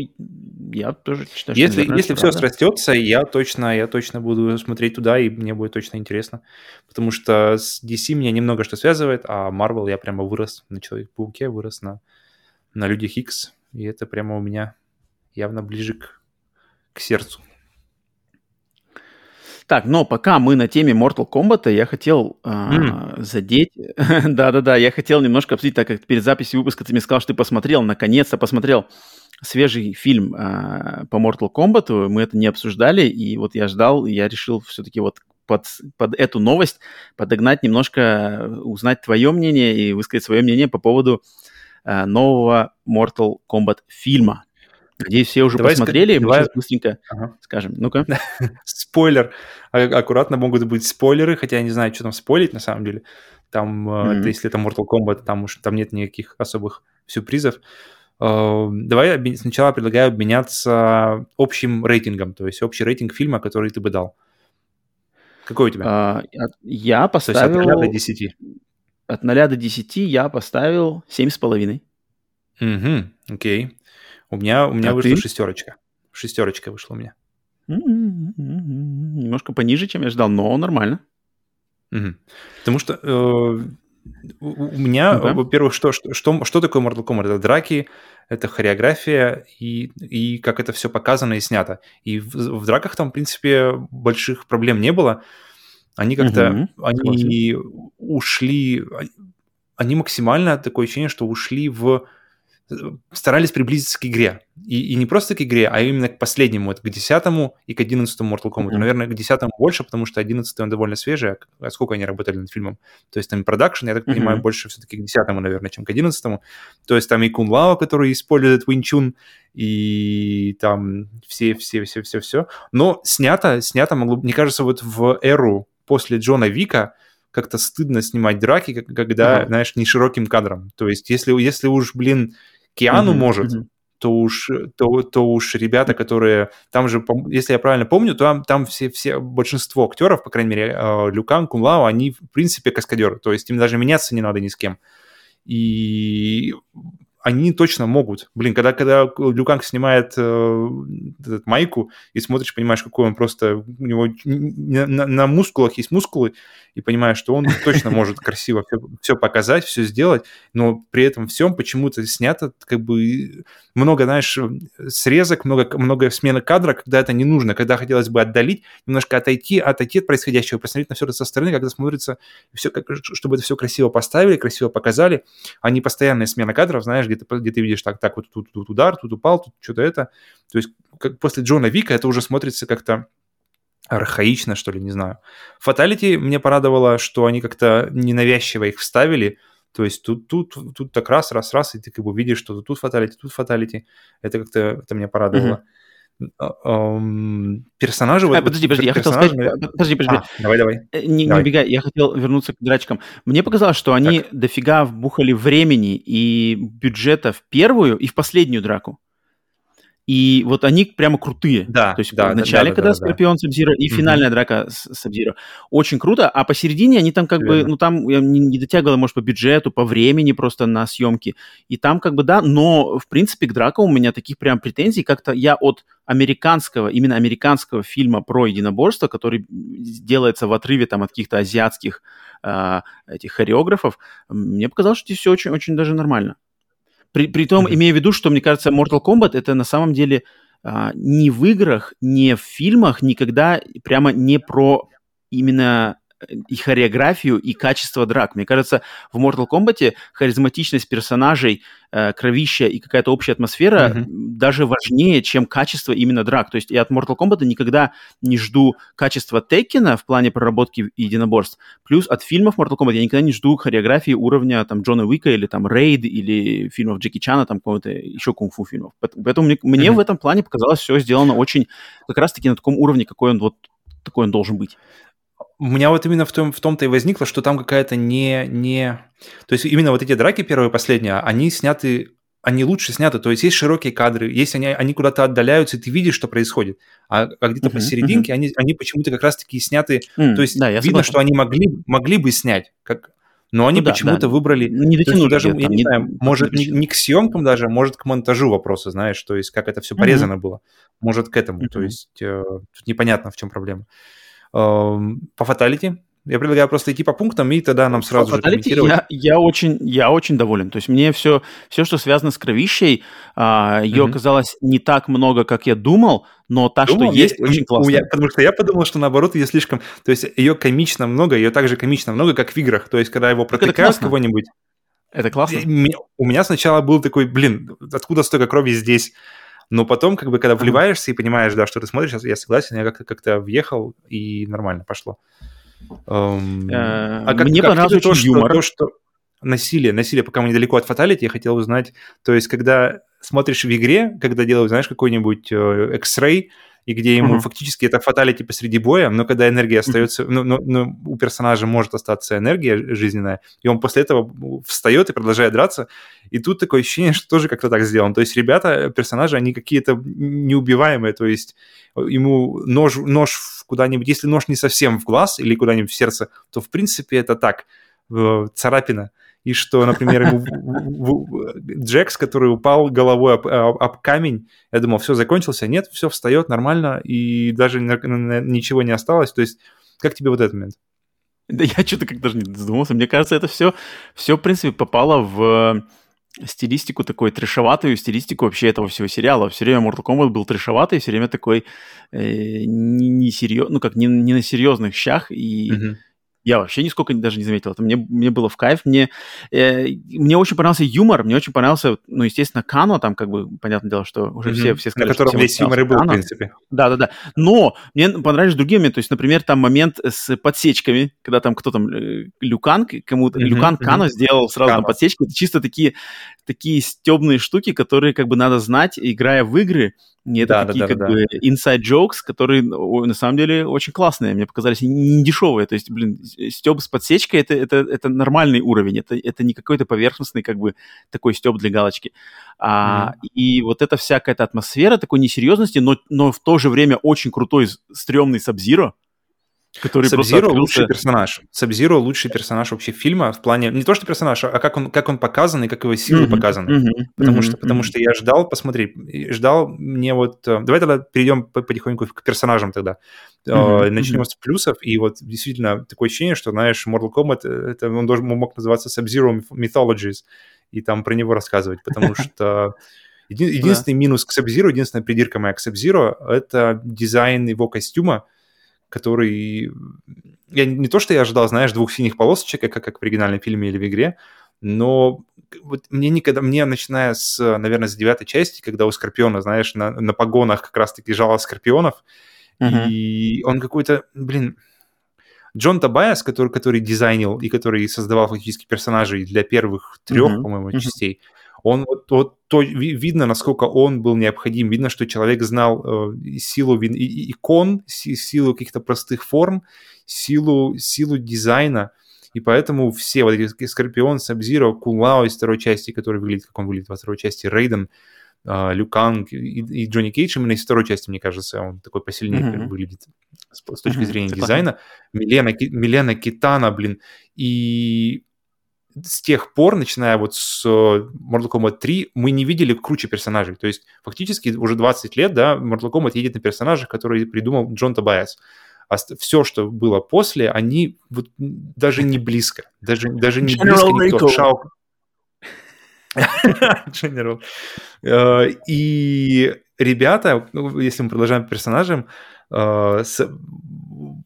я тоже считаю, если, что Если все срастется, я точно, я точно буду смотреть туда, и мне будет точно интересно. Потому что с DC меня немного что связывает, а Marvel я прямо вырос на Человек-пауке, вырос на, на Людях X, и это прямо у меня явно ближе к, к сердцу. Так, но пока мы на теме Mortal Kombat, я хотел mm. задеть... Да-да-да, я хотел немножко обсудить, так как перед записью выпуска ты мне сказал, что ты посмотрел, наконец-то посмотрел свежий фильм э, по Mortal Kombat. Мы это не обсуждали, и вот я ждал, и я решил все-таки вот под, под эту новость подогнать немножко, узнать твое мнение и высказать свое мнение по поводу э, нового Mortal Kombat фильма. Надеюсь, все уже давай посмотрели. Мы сейчас быстренько ага. скажем. Ну-ка. Спойлер. А, аккуратно могут быть спойлеры, хотя я не знаю, что там спойлить на самом деле. Там, mm-hmm. это, если это Mortal Kombat, там уж там нет никаких особых сюрпризов. Uh, давай сначала предлагаю обменяться общим рейтингом, то есть общий рейтинг фильма, который ты бы дал. Какой у тебя? Uh, я поставил... То есть от 0 до 10. от 0 до 10 я поставил 7,5. Угу, окей. У меня, у меня А вышла ты? шестерочка. Шестерочка вышла у меня. Немножко пониже, чем я ждал, но нормально. Мгм. Потому что э, у у меня, Ну-ка. во-первых, что, что, что, что такое Mortal Kombat? Это драки, это хореография и, и как это все показано и снято. И в, в драках там, в принципе, больших проблем не было. Они как-то, Мгм, они ушли, они максимально такое ощущение, что ушли в старались приблизиться к игре. И, и не просто к игре, а именно к последнему, вот к десятому и к одиннадцатому Mortal Kombat. Мгм. Наверное, к десятому больше, потому что одиннадцатый он довольно свежий. А А сколько они работали над фильмом? То есть там продакшн, я так понимаю, Мгм. больше все-таки к десятому, наверное, чем к одиннадцатому. То есть там и Кун Лао, который использует Chun, и там все-все-все-все-все. Но снято, снято могло, мне кажется, вот в эру после Джона Вика как-то стыдно снимать драки, когда, Ага. знаешь, не широким кадром. То есть если, если уж, блин, Киану Мгм, может, то уж, то, то уж ребята, которые там же, если я правильно помню, то там, там все, все большинство актеров, по крайней мере, э, Люкан, Кунлао, они в принципе каскадеры, то есть им даже меняться не надо ни с кем. И они точно могут. Блин, когда, когда Люканг снимает э, этот майку и смотришь, понимаешь, какой он просто... У него на, на- мускулах есть мускулы, и понимаешь, что он точно может красиво все, показать, все сделать, но при этом всем почему-то снято как бы много, знаешь, срезок, много, много смены кадра, когда это не нужно, когда хотелось бы отдалить, немножко отойти, отойти от происходящего, посмотреть на все это со стороны, когда смотрится, все, как, чтобы это все красиво поставили, красиво показали, а не постоянная смена кадров, знаешь, где ты, где ты видишь так, так, вот тут, тут удар, тут упал, тут что-то это. То есть как после Джона Вика это уже смотрится как-то архаично, что ли, не знаю. Фаталити мне порадовало, что они как-то ненавязчиво их вставили, то есть тут, тут, тут так раз, раз, раз, и ты как бы видишь, что тут фаталити, тут фаталити. Это как-то это меня порадовало. Эм, Персонажи... А, подожди, подожди, я хотел сказать... Подожди, подожди. А, давай, давай. Э, Не, не Давай. убегай, я хотел вернуться к драчкам. Мне показалось, что они дофига вбухали времени и бюджета в первую и в последнюю драку. И вот они прямо крутые. Да, То есть да, в да, начале, да, когда да, да. Скорпион Сабзира и Мгм. финальная драка с Сабзира. Очень круто. А посередине они там как бы, Верно. ну там я не, не дотягивала, может, по бюджету, по времени просто на съемки. И там как бы да, но в принципе к дракам у меня таких прям претензий как-то я от американского, именно американского фильма про единоборство, который делается в отрыве там от каких-то азиатских а, этих хореографов, мне показалось, что здесь все очень-очень даже нормально. При, при том, имея в виду, что, мне кажется, Mortal Kombat это на самом деле а, ни в играх, ни в фильмах никогда прямо не про именно и хореографию, и качество драк. Мне кажется, в Mortal Kombat харизматичность персонажей, э, кровища и какая-то общая атмосфера м, даже важнее, чем качество именно драк. То есть я от Mortal Kombat никогда не жду качества Теккена в плане проработки единоборств. Плюс от фильмов Mortal Kombat я никогда не жду хореографии уровня там Джона Уика или там Рейд или фильмов Джеки Чана, там какого-то еще кунг-фу фильмов. Поэтому мне, мне Мгм. в этом плане показалось все сделано очень как раз-таки на таком уровне, какой он вот такой он должен быть. У меня вот именно в, том, в том-то и возникло, что там какая-то не, не... То есть именно вот эти драки первые и последние, они сняты, они лучше сняты. То есть есть широкие кадры, есть они, они куда-то отдаляются, и ты видишь, что происходит. А, а где-то Мгм, посерединке они, они почему-то как раз-таки сняты... М, То есть да, видно, согласен. что они могли, могли бы снять, как... но они Ну да, почему-то да. выбрали... Ну, не То дотянули даже, я не не- знаю, может, не, не к съемкам даже, может, к монтажу вопроса, знаешь, то есть как это все Мгм. порезано было. Может, к этому. То Мгм. есть э, тут непонятно, в чем проблема. Эм, По фаталити я предлагаю просто идти по пунктам, и тогда нам сразу же Fatality комментировать. я, я, очень, я очень доволен. То есть мне все, все что связано с кровищей, а, ее Мгм. оказалось не так много, как я думал, но та, Думал, что есть, я- очень классно. меня- потому что я подумал, что наоборот ее слишком... То есть ее комично много, ее также комично много, как в играх. То есть когда его протыкают кого-нибудь, Это классно. У меня сначала был такой, блин, откуда столько крови здесь? Но потом, как бы, когда вливаешься и понимаешь, да, что ты смотришь, я- согласен, я как-то как-то въехал, и нормально пошло. Эм, Э, а как, мне как понравился то, что, юмор. то, что насилие, насилие, пока мы недалеко от фаталити, я хотел узнать, то есть, когда смотришь в игре, когда делают, знаешь, какой-нибудь э, X-Ray, и где ему Мгм. фактически это фаталити посреди боя, но когда энергия остается, ну, ну, ну, у персонажа может остаться энергия жизненная, и он после этого встает и продолжает драться, и тут такое ощущение, что тоже как-то так сделано. То есть ребята, персонажи, они какие-то неубиваемые, то есть ему нож, нож куда-нибудь, если нож не совсем в глаз или куда-нибудь в сердце, то в принципе это так, царапина и что, например, ему Джекс, который упал головой об, об, камень, я думал, все, закончился. Нет, все встает нормально, и даже ничего не осталось. То есть, как тебе вот этот момент? Да я что-то как даже не задумался. Мне кажется, это все, все, в принципе, попало в стилистику такой трешоватую стилистику вообще этого всего сериала. Все время Mortal Kombat был трешоватый, все время такой э, не, не серьез, ну как не, не на серьезных щах и mm-hmm. Я вообще нисколько даже не заметил. Это мне, мне было в кайф. Мне, э, мне очень понравился юмор, мне очень понравился, ну, естественно, Кано, там, как бы, понятное дело, что уже mm-hmm. все, все сказали, На котором весь юмор и был, Кано. в принципе. Да-да-да. Но мне понравились другие моменты. То есть, например, там момент с подсечками, когда там кто там, э, Люкан, кому-то, mm-hmm. Люкан mm-hmm. Кано сделал сразу Кано. там подсечки. Это чисто такие, такие стебные штуки, которые как бы надо знать, играя в игры, и это да, такие да, да, как да. бы inside jokes, которые на самом деле очень классные, мне показались не дешевые. То есть, блин, стёб с подсечкой это, это, это нормальный уровень, это, это не какой-то поверхностный как бы такой стёб для галочки. А, mm-hmm. И вот эта вся какая-то атмосфера такой несерьезности, но, но в то же время очень крутой, стрёмный Сабзиро, Который Сабзиро лучший персонаж. Сабзиро лучший персонаж вообще фильма в плане не то что персонаж, а как он как он показан и как его силы mm-hmm, показаны. Mm-hmm, потому mm-hmm, что потому что я ждал, посмотри, ждал мне вот. Э, давай тогда перейдем потихоньку к персонажам тогда. Mm-hmm, Начнем mm-hmm. с плюсов и вот действительно такое ощущение, что знаешь, Mortal Kombat э, это он должен мог называться Sub-Zero Mythologies и там про него рассказывать, потому что един, единственный минус к Sub-Zero, единственная придирка моя к Sub-Zero это дизайн его костюма который... Я не то, что я ожидал, знаешь, двух синих полосочек, как, как в оригинальном фильме или в игре, но вот мне никогда, мне начиная с, наверное, с девятой части, когда у Скорпиона, знаешь, на, на погонах как раз-таки жало Скорпионов, uh-huh. и он какой-то, блин, Джон Табайас, который, который дизайнил и который создавал фактически персонажей для первых трех, uh-huh. по-моему, uh-huh. частей, он вот, вот то, видно, насколько он был необходим, видно, что человек знал э, силу и, икон, силу каких-то простых форм, силу, силу дизайна, и поэтому все вот эти Скорпион, Сабзиро, Кулао из второй части, который выглядит, как он выглядит во второй части, Рейден, э, Люканг и, и Джонни Кейдж, именно из второй части, мне кажется, он такой посильнее mm-hmm. выглядит с, с точки mm-hmm. зрения дизайна. Милена, Милена Китана, блин, и с тех пор, начиная вот с э, Mortal Kombat 3, мы не видели круче персонажей. То есть фактически уже 20 лет, да, Mortal Kombat едет на персонажах, которые придумал Джон Тобайас. А все, что было после, они вот даже не близко. Даже, даже не General близко никто. Шао... General. Э, и ребята, ну, если мы продолжаем персонажем, э,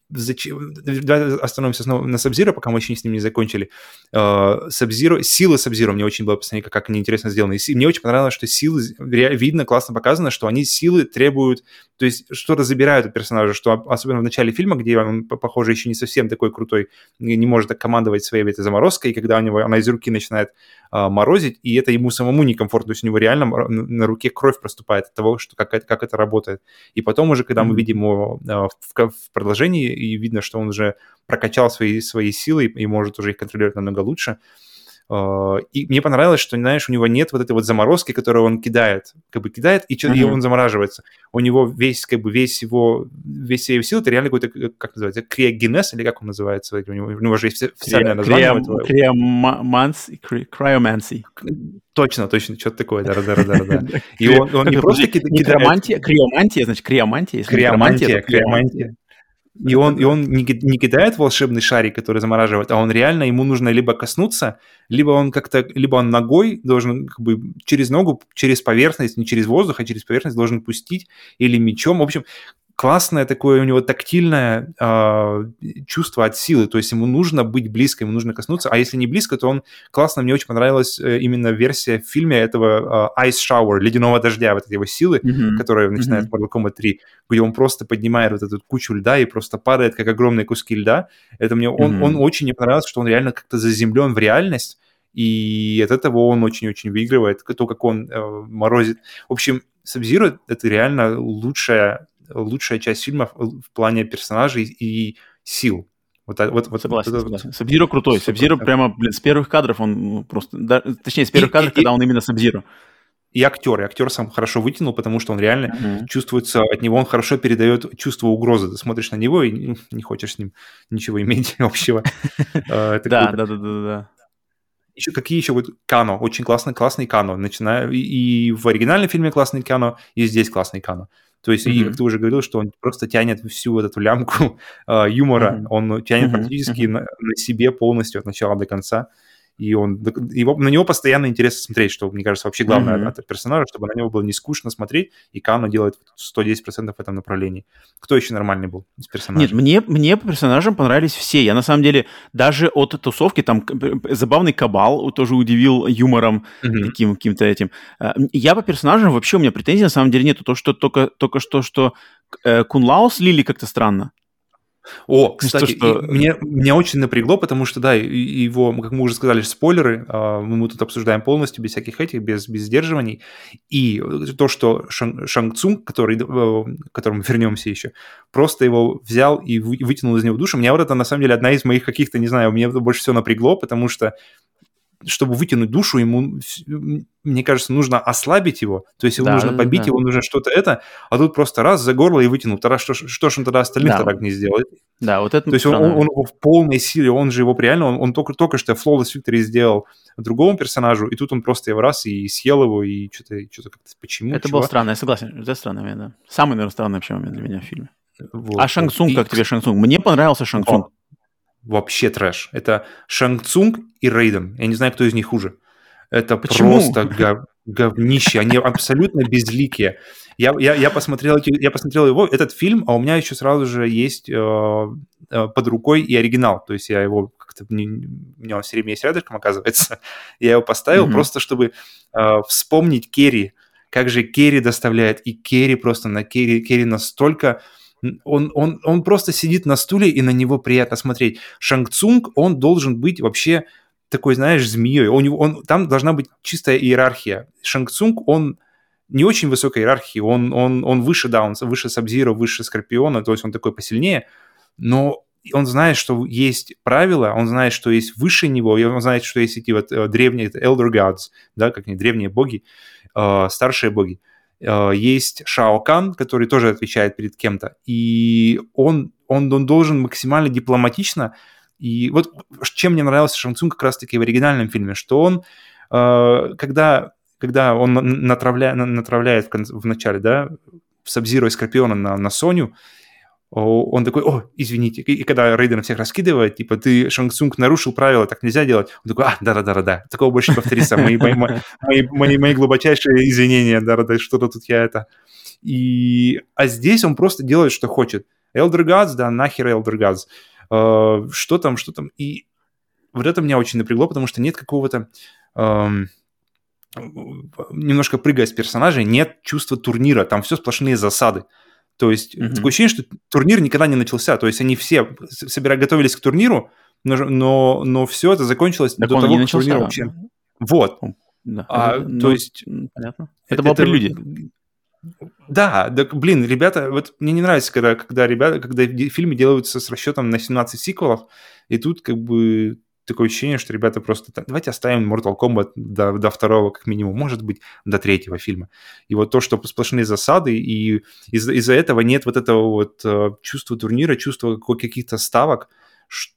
зачем... Давай остановимся снова на Сабзиро, пока мы еще с ним не закончили. Сабзиро, силы Сабзиро мне очень было посмотреть, как, они интересно сделаны. И мне очень понравилось, что силы, видно, классно показано, что они силы требуют, то есть что-то забирают от персонажа, что особенно в начале фильма, где он, похоже, еще не совсем такой крутой, не может командовать своей этой заморозкой, и когда у него, она из руки начинает а, морозить, и это ему самому некомфортно, то есть у него реально на руке кровь проступает от того, что как, это, как это работает. И потом уже, когда мы видим его а, в, в продолжении, и видно, что он уже прокачал свои, свои силы и может уже их контролировать намного лучше, а, и мне понравилось, что, знаешь, у него нет вот этой вот заморозки, которую он кидает, как бы кидает, и, mm-hmm. и он замораживается. У него весь, как бы, весь его, весь его силы, это реально какой-то, как называется, криогенез, или как он называется? У него, у него же есть официальное название. Криоманси. Точно, точно, что-то такое, да, да, да, да. И он, он не просто кидает... Криомантия, криомантия, значит, криомантия. Криомантия, криомантия. И он, и он не, не кидает волшебный шарик, который замораживает, а он реально, ему нужно либо коснуться, либо он как-то, либо он ногой должен как бы через ногу, через поверхность, не через воздух, а через поверхность должен пустить, или мечом. В общем, классное такое у него тактильное э, чувство от силы, то есть ему нужно быть близко, ему нужно коснуться, а если не близко, то он классно, мне очень понравилась э, именно версия в фильме этого э, Ice Shower, ледяного дождя, вот этой его силы, mm-hmm. которая начинает mm-hmm. Mortal Kombat 3, где он просто поднимает вот эту кучу льда и просто падает, как огромные куски льда. Это мне, он, mm-hmm. он очень мне понравился, что он реально как-то заземлен в реальность, и от этого он очень-очень выигрывает, то, как он э, морозит. В общем, Sub-Zero — это реально лучшая лучшая часть фильма в плане персонажей и сил. Вот, вот, вот, согласен, вот, согласен. Сабзиро крутой. Сабзиро прямо, блин, с первых кадров он ну, просто... Да, точнее, с первых и, кадров, и, когда он именно Сабзиро. и актер. И актер сам хорошо вытянул, потому что он реально mm-hmm. чувствуется от него, он хорошо передает чувство угрозы. Ты смотришь на него и не хочешь с ним ничего иметь общего. Да, да, да, да, да. Еще какие еще вот Кано, очень классный, классный Кано, начиная и в оригинальном фильме классный Кано, и здесь классный Кано. То есть, mm-hmm. и как ты уже говорил, что он просто тянет всю вот эту лямку э, юмора, mm-hmm. он тянет mm-hmm. практически mm-hmm. На, на себе полностью от начала до конца и он, его, на него постоянно интересно смотреть, что, мне кажется, вообще главное mm-hmm. от, персонажа, чтобы на него было не скучно смотреть, и Кано делает 110% в этом направлении. Кто еще нормальный был из персонажей? Нет, мне, мне по персонажам понравились все. Я, на самом деле, даже от тусовки, там, забавный Кабал тоже удивил юмором mm-hmm. таким каким-то этим. А, я по персонажам вообще, у меня претензий, на самом деле, нету. То, что только, только что, что э, Кунлау слили как-то странно. О, кстати, что, что... Мне, меня очень напрягло, потому что, да, его, как мы уже сказали, спойлеры, а, мы тут обсуждаем полностью, без всяких этих, без, без сдерживаний, и то, что Шан, Шанг Цунг, который, э, к которому вернемся еще, просто его взял и вытянул из него душу, меня вот это, на самом деле, одна из моих каких-то, не знаю, мне это больше всего напрягло, потому что чтобы вытянуть душу, ему, мне кажется, нужно ослабить его, то есть его да, нужно побить, да. его нужно что-то это, а тут просто раз за горло и вытянул. Тогда что, что же он тогда остальных да. так не сделает? Да, вот это То есть он, он, он в полной силе, он же его реально, он, он только, только что Flawless Victory сделал другому персонажу, и тут он просто его раз и съел его, и что-то что как-то почему? Это чего? было странно, я согласен, это странный момент, да. Самый, наверное, странный вообще момент для меня в фильме. Вот. А Шанг Цунг, как тебе Шанг Цунг? Мне понравился Шанг Цунг вообще трэш. Это Шанг Цунг и Рейден. Я не знаю, кто из них хуже. Это Почему? просто гов... говнище. Они абсолютно безликие. Я, я, я, посмотрел, я посмотрел его, этот фильм, а у меня еще сразу же есть э, э, под рукой и оригинал. То есть я его как-то... У меня он все время есть рядышком, оказывается. Я его поставил mm-hmm. просто, чтобы э, вспомнить Керри. Как же Керри доставляет. И Керри просто на Керри... Керри настолько он, он, он просто сидит на стуле, и на него приятно смотреть. Шанг Цунг, он должен быть вообще такой, знаешь, змеей. У него, он, там должна быть чистая иерархия. Шанг Цунг, он не очень высокой иерархии, он, он, он выше, да, он выше Сабзира, выше Скорпиона, то есть он такой посильнее, но он знает, что есть правила, он знает, что есть выше него, и он знает, что есть эти вот э, древние elder gods, да, как они, древние боги, э, старшие боги. Э, есть Шао Кан, который тоже отвечает перед кем-то, и он, он, он должен максимально дипломатично, и вот чем мне нравился Шан Цун как раз-таки в оригинальном фильме, что он, э, когда, когда он натравля, натравляет в, в начале, да, Сабзиро и Скорпиона на, на Соню, он такой, о, извините. И, когда Рейден всех раскидывает, типа, ты, Шанг нарушил правила, так нельзя делать. Он такой, а, да-да-да-да, такого больше не повторится. Мои, мои, мои, мои, мои глубочайшие извинения, да-да-да, что-то тут я это... И... А здесь он просто делает, что хочет. Elder Gods, да, нахер Elder Gods. Uh, что там, что там. И вот это меня очень напрягло, потому что нет какого-то... Um, немножко прыгая с персонажей, нет чувства турнира, там все сплошные засады. То есть mm-hmm. такое ощущение, что турнир никогда не начался. То есть они все собирали, готовились к турниру, но, но, но все это закончилось так до того, как начался, турнир да. вообще... Вот. Да. А, это, то ну, есть... Понятно. Это, это была прелюдия. Да, да, блин, ребята, вот мне не нравится, когда, когда ребята, когда фильмы делаются с расчетом на 17 сиквелов, и тут как бы такое ощущение, что ребята просто... Давайте оставим Mortal Kombat до, до второго, как минимум, может быть, до третьего фильма. И вот то, что сплошные засады, и из- из-за этого нет вот этого вот э, чувства турнира, чувства каких-то ставок,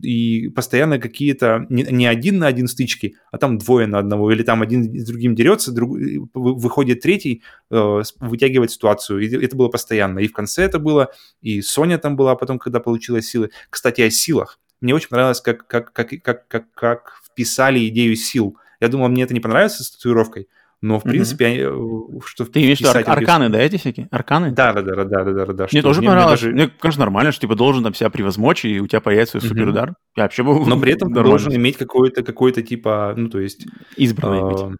и постоянно какие-то не, не один на один стычки, а там двое на одного, или там один с другим дерется, друг, выходит третий, э, вытягивает ситуацию. И это было постоянно. И в конце это было, и Соня там была потом, когда получила силы. Кстати, о силах. Мне очень понравилось, как, как, как, как, как, как вписали идею сил. Я думал, мне это не понравится с татуировкой, но, в принципе, mm-hmm. что Ты имеешь в виду арканы, да, эти всякие? Арканы? Да, да, да, да, да, да. да. Мне тоже мне, понравилось. Мне, даже... мне кажется, нормально, что типа должен там себя превозмочь, и у тебя появится mm-hmm. суперудар. Я вообще был Но при этом должен иметь какой-то, какой-то типа, ну, то есть... Избранный э, быть.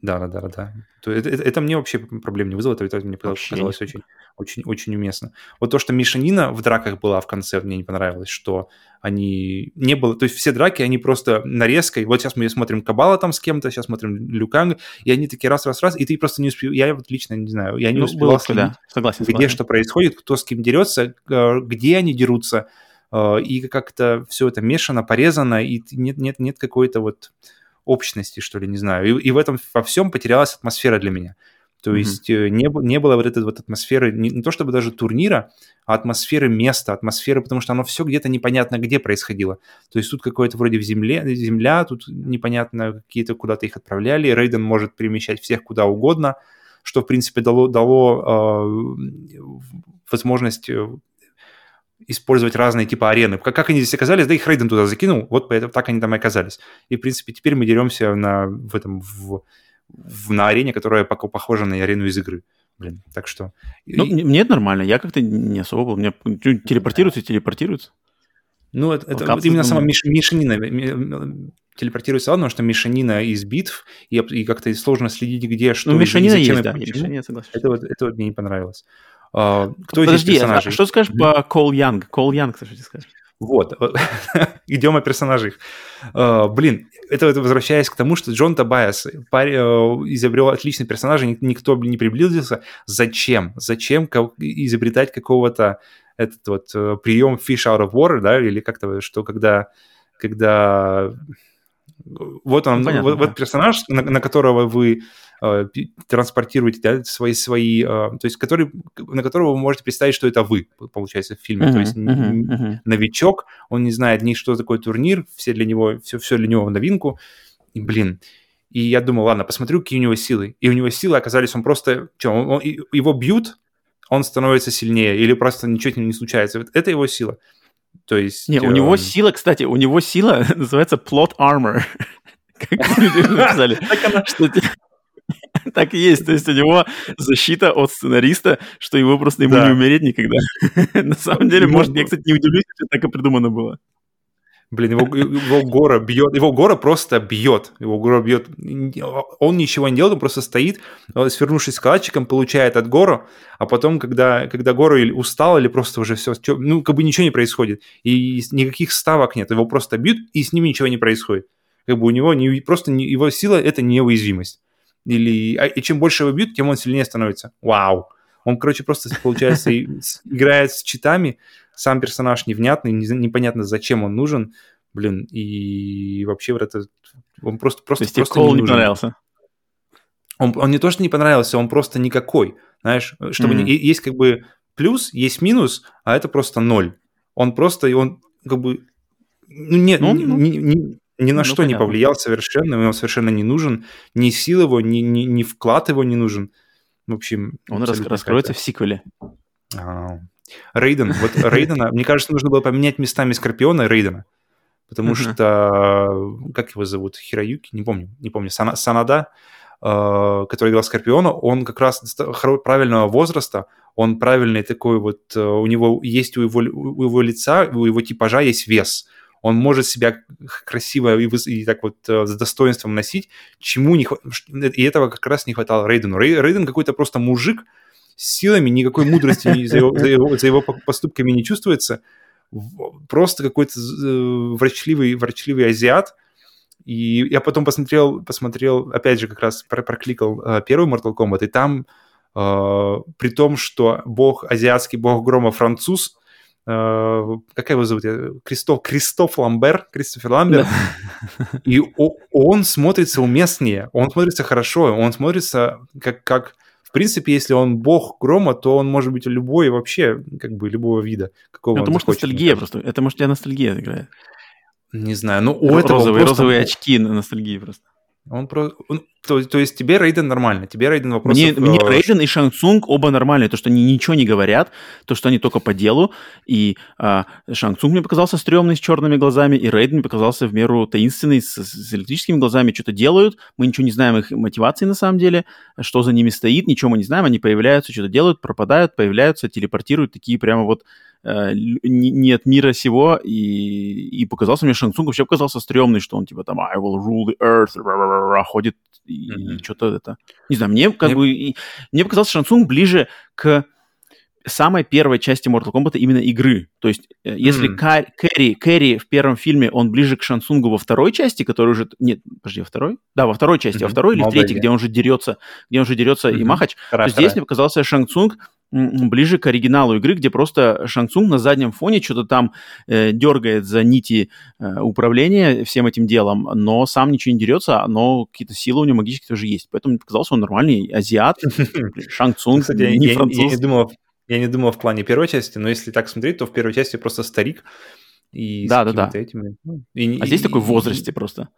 Да, да, да, да. То это, это, это мне вообще проблем не вызвало, это, это мне показалось очень, очень, очень уместно. Вот то, что мешанина в драках была в конце, мне не понравилось, что они не было, то есть все драки, они просто нарезкой. Вот сейчас мы смотрим Кабала там с кем-то, сейчас смотрим Люканг, и они такие раз-раз-раз, и ты просто не успел, я вот лично не знаю, я не ну, успел да. согласен, где согласен. что происходит, кто с кем дерется, э, где они дерутся, э, и как-то все это мешано, порезано, и нет, нет, нет какой-то вот общности, что ли, не знаю. И, и в этом во всем потерялась атмосфера для меня. То mm-hmm. есть э, не, не было вот этой вот атмосферы, не, не то чтобы даже турнира, а атмосферы места, атмосферы, потому что оно все где-то непонятно где происходило. То есть тут какое-то вроде в земле, земля, тут непонятно какие-то куда-то их отправляли. Рейден может перемещать всех куда угодно, что, в принципе, дало, дало э, возможность использовать разные типа арены. Как, как они здесь оказались, да их Рейден туда закинул, вот поэтому так они там и оказались. И, в принципе, теперь мы деремся на, в этом, в, в, на арене, которая похожа на арену из игры. Блин, так что... Ну, и... мне это нормально, я как-то не особо был, мне телепортируется и телепортируется. Ну, это, это вот именно сама меш, мешанина телепортируется, ладно, потому что мешанина из битв, и, и как-то сложно следить, где что. Ну, мешанина есть, да, мешанина, я согласен. Это вот, это вот мне не понравилось. Uh, кто Подожди, здесь персонажей? А что скажешь по Кол Янг? Кол Янг, что ты скажешь? Вот, идем о персонажах. Uh, блин, это, это возвращаясь к тому, что Джон парень, uh, изобрел отличный персонаж, никто не приблизился. Зачем? Зачем изобретать какого-то этот вот uh, прием fish out of water, да, или как-то, что когда, когда вот он, ну, вот, вот персонаж, на, на которого вы э, транспортируете да, свои, свои э, то есть который, на которого вы можете представить, что это вы, получается, в фильме. Uh-huh, то есть uh-huh, uh-huh. новичок, он не знает ни что такое турнир, все для него, все, все для него в новинку. И, блин, и я думал, ладно, посмотрю, какие у него силы. И у него силы оказались, он просто, что, он, он, его бьют, он становится сильнее, или просто ничего с ним не случается. Это его сила. То есть... Не, у него сила, кстати, у него сила называется plot armor. Как люди написали. Так и есть. То есть у него защита от сценариста, что его просто ему не умереть никогда. На самом деле, может, я, кстати, не удивлюсь, если так и придумано было. Блин, его, его Гора бьет, его Гора просто бьет, его Гора бьет, он ничего не делает, он просто стоит, свернувшись калачиком, получает от Гора, а потом, когда, когда Гора или устал, или просто уже все, ну, как бы ничего не происходит, и никаких ставок нет, его просто бьют, и с ним ничего не происходит. Как бы у него не, просто не, его сила – это неуязвимость. Или, а, и чем больше его бьют, тем он сильнее становится. Вау! Он, короче, просто, получается, играет с читами, сам персонаж невнятный, непонятно, зачем он нужен, блин, и вообще вот это... Он просто, просто, то просто не, не понравился? Он, он не то, что не понравился, он просто никакой, знаешь, чтобы mm-hmm. не, есть как бы плюс, есть минус, а это просто ноль. Он просто, и он как бы, ну, нет, ну, ни, ни, ни, ни на ну, что понятно. не повлиял совершенно, ему совершенно не нужен, ни сил его, ни, ни, ни вклад его не нужен. В общем... Он раскроется в сиквеле. А, Рейден. Вот Рейдена, мне кажется, нужно было поменять местами Скорпиона и Рейдена. Потому что, как его зовут, Хироюки, не помню, не помню, Санада, э, который играл Скорпиона, он как раз правильного возраста, он правильный такой вот, э, у него есть у его, у его лица, у его типажа есть вес. Он может себя красиво и, и так вот э, с достоинством носить, чему не хватает. И этого как раз не хватало Рейдену. Рейден какой-то просто мужик, силами, никакой мудрости за его, за его, за его поступками не чувствуется. Просто какой-то э, врачливый, врачливый азиат. И я потом посмотрел, посмотрел, опять же, как раз прокликал э, первый Mortal Kombat, и там, э, при том, что бог, азиатский бог грома француз, как его зовут? Кристоф, Кристоф Ламбер, Кристофер Ламбер. И он смотрится уместнее, он смотрится хорошо, он смотрится как, как в принципе, если он бог грома, то он может быть любой вообще, как бы любого вида. Какого это может захочет, ностальгия просто. Это может тебя ностальгия играет. Не знаю, ну у этого розовые, просто... розовые очки на ностальгии просто. Он про... Он... То, то есть тебе Рейден нормально, тебе Рейден вопрос. Мне, мне э, Рейден и Шанг Цунг оба нормальные, то, что они ничего не говорят, то, что они только по делу, и а, Шанг Цунг мне показался стрёмный с черными глазами, и Рейден мне показался в меру таинственный с, с электрическими глазами, что-то делают, мы ничего не знаем их мотивации на самом деле, что за ними стоит, ничего мы не знаем, они появляются, что-то делают, пропадают, появляются, телепортируют, такие прямо вот э, не от мира сего, и, и показался мне Шансунг вообще показался стрёмный, что он типа там I will rule the earth, ходит и, mm-hmm. и что-то это... Не знаю, мне как мне... бы... И, мне показался Шансунг ближе к самой первой части Mortal Kombat именно игры. То есть, э, если mm. Кэрри, Кэрри в первом фильме, он ближе к Шансунгу во второй части, который уже... Нет, подожди, во второй? Да, во второй части, mm-hmm. во второй или в третьей, где он же дерется, где он же дерется mm-hmm. и Махач, Хорошо. то здесь мне показался Шансунг ближе к оригиналу игры, где просто Шансунг на заднем фоне что-то там э, дергает за нити э, управления всем этим делом, но сам ничего не дерется, но какие-то силы у него магические тоже есть. Поэтому мне показалось, он нормальный азиат, Шансунг, не француз. Я не думал, я не думал в плане первой части, но если так смотреть, то в первой части просто старик. И да, да, да. Этими, ну, и, а здесь и, такой в возрасте и, просто.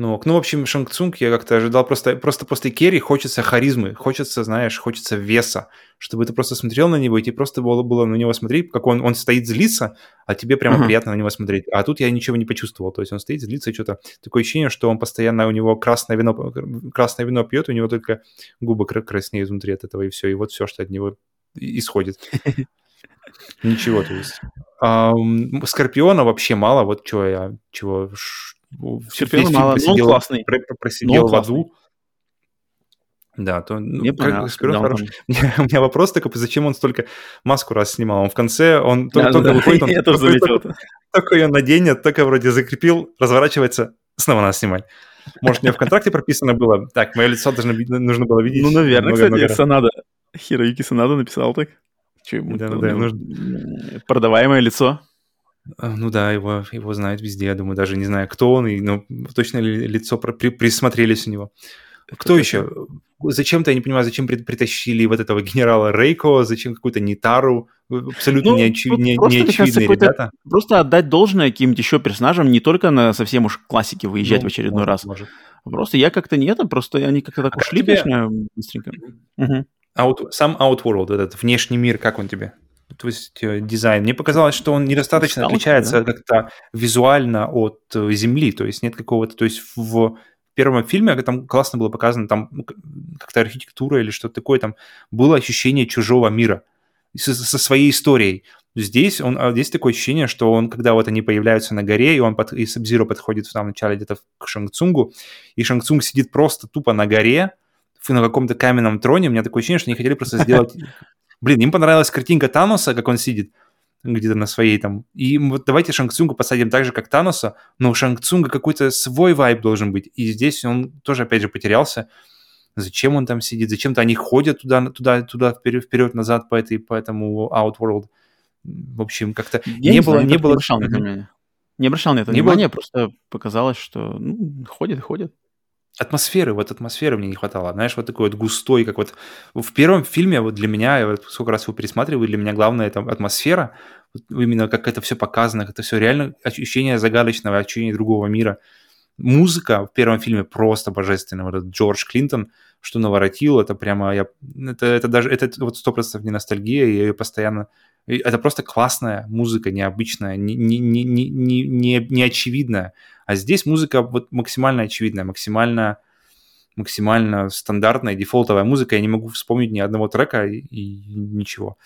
Ну, ну, в общем, Шанг Цунг я как-то ожидал просто, просто после Керри хочется харизмы, хочется, знаешь, хочется веса, чтобы ты просто смотрел на него, и тебе просто было, было на него смотреть, как он, он стоит злиться, а тебе прямо uh-huh. приятно на него смотреть. А тут я ничего не почувствовал, то есть он стоит злится, и что-то такое ощущение, что он постоянно, у него красное вино, красное вино пьет, у него только губы краснеют внутри от этого, и все, и вот все, что от него исходит. Ничего, то есть. Скорпиона вообще мало, вот чего я, чего, Скорпиона мало, но он классный. Просидел в аду. Да, то ну, Мне как, хорош. у меня вопрос такой, зачем он столько маску раз снимал? Он в конце, он да, только да, выходит, он я тоже заметил только, только ее наденет, только вроде закрепил, разворачивается, снова надо снимать. Может, меня в контракте прописано было, так, мое лицо должно, нужно было видеть. Ну, наверное, много, кстати, много Санада. Хироюки Санада написал так. Че ему, да, да, нужно... Продаваемое лицо. А, ну да, его, его знают везде, я думаю, даже не знаю, кто он, и, ну, точно ли лицо при, присмотрелись у него. Кто это еще? Зачем-то, я не понимаю, зачем притащили вот этого генерала Рейко, зачем какую-то Нитару, абсолютно ну, неочи... не, неочевидные ребята. Просто отдать должное каким-нибудь еще персонажам, не только на совсем уж классике выезжать ну, в очередной может, раз. Может. Просто я как-то нет, просто они как-то так а ушли, тебе... быстренько. Угу. Out, сам Outworld, этот внешний мир, как он тебе? То есть э, дизайн. Мне показалось, что он недостаточно Сталкер, отличается да? как-то визуально от э, Земли, то есть нет какого-то, то есть в первом фильме там классно было показано, там как-то архитектура или что-то такое, там было ощущение чужого мира со, со своей историей. Здесь, он, а здесь такое ощущение, что он, когда вот они появляются на горе, и он под, и Сабзиро подходит в самом начале где-то к Шангцунгу, и Шангцунг сидит просто тупо на горе, на каком-то каменном троне, у меня такое ощущение, что они хотели просто сделать Блин, им понравилась картинка Таноса, как он сидит где-то на своей там. И вот давайте Шангцунга посадим так же, как Таноса, но у Шангцунга какой-то свой вайб должен быть. И здесь он тоже, опять же, потерялся. Зачем он там сидит? Зачем-то они ходят туда, туда, туда, вперед, вперед, назад по этой, по этому Outworld. В общем, как-то не, не было, знаю, не было. Не обращал на это внимание. Не обращал на это не внимания, просто показалось, что ну, ходит, ходит атмосферы, вот атмосферы мне не хватало. Знаешь, вот такой вот густой, как вот в первом фильме, вот для меня, я вот сколько раз его пересматриваю, для меня главное это атмосфера, вот именно как это все показано, как это все реально ощущение загадочного, ощущение другого мира. Музыка в первом фильме просто божественная. Вот этот Джордж Клинтон, что наворотил, это прямо, я, это, это даже, это вот сто процентов не ностальгия, я ее постоянно это просто классная музыка, необычная, не, не, не, не, не, не очевидная. А здесь музыка вот максимально очевидная, максимально, максимально стандартная, дефолтовая музыка. Я не могу вспомнить ни одного трека и, и ничего.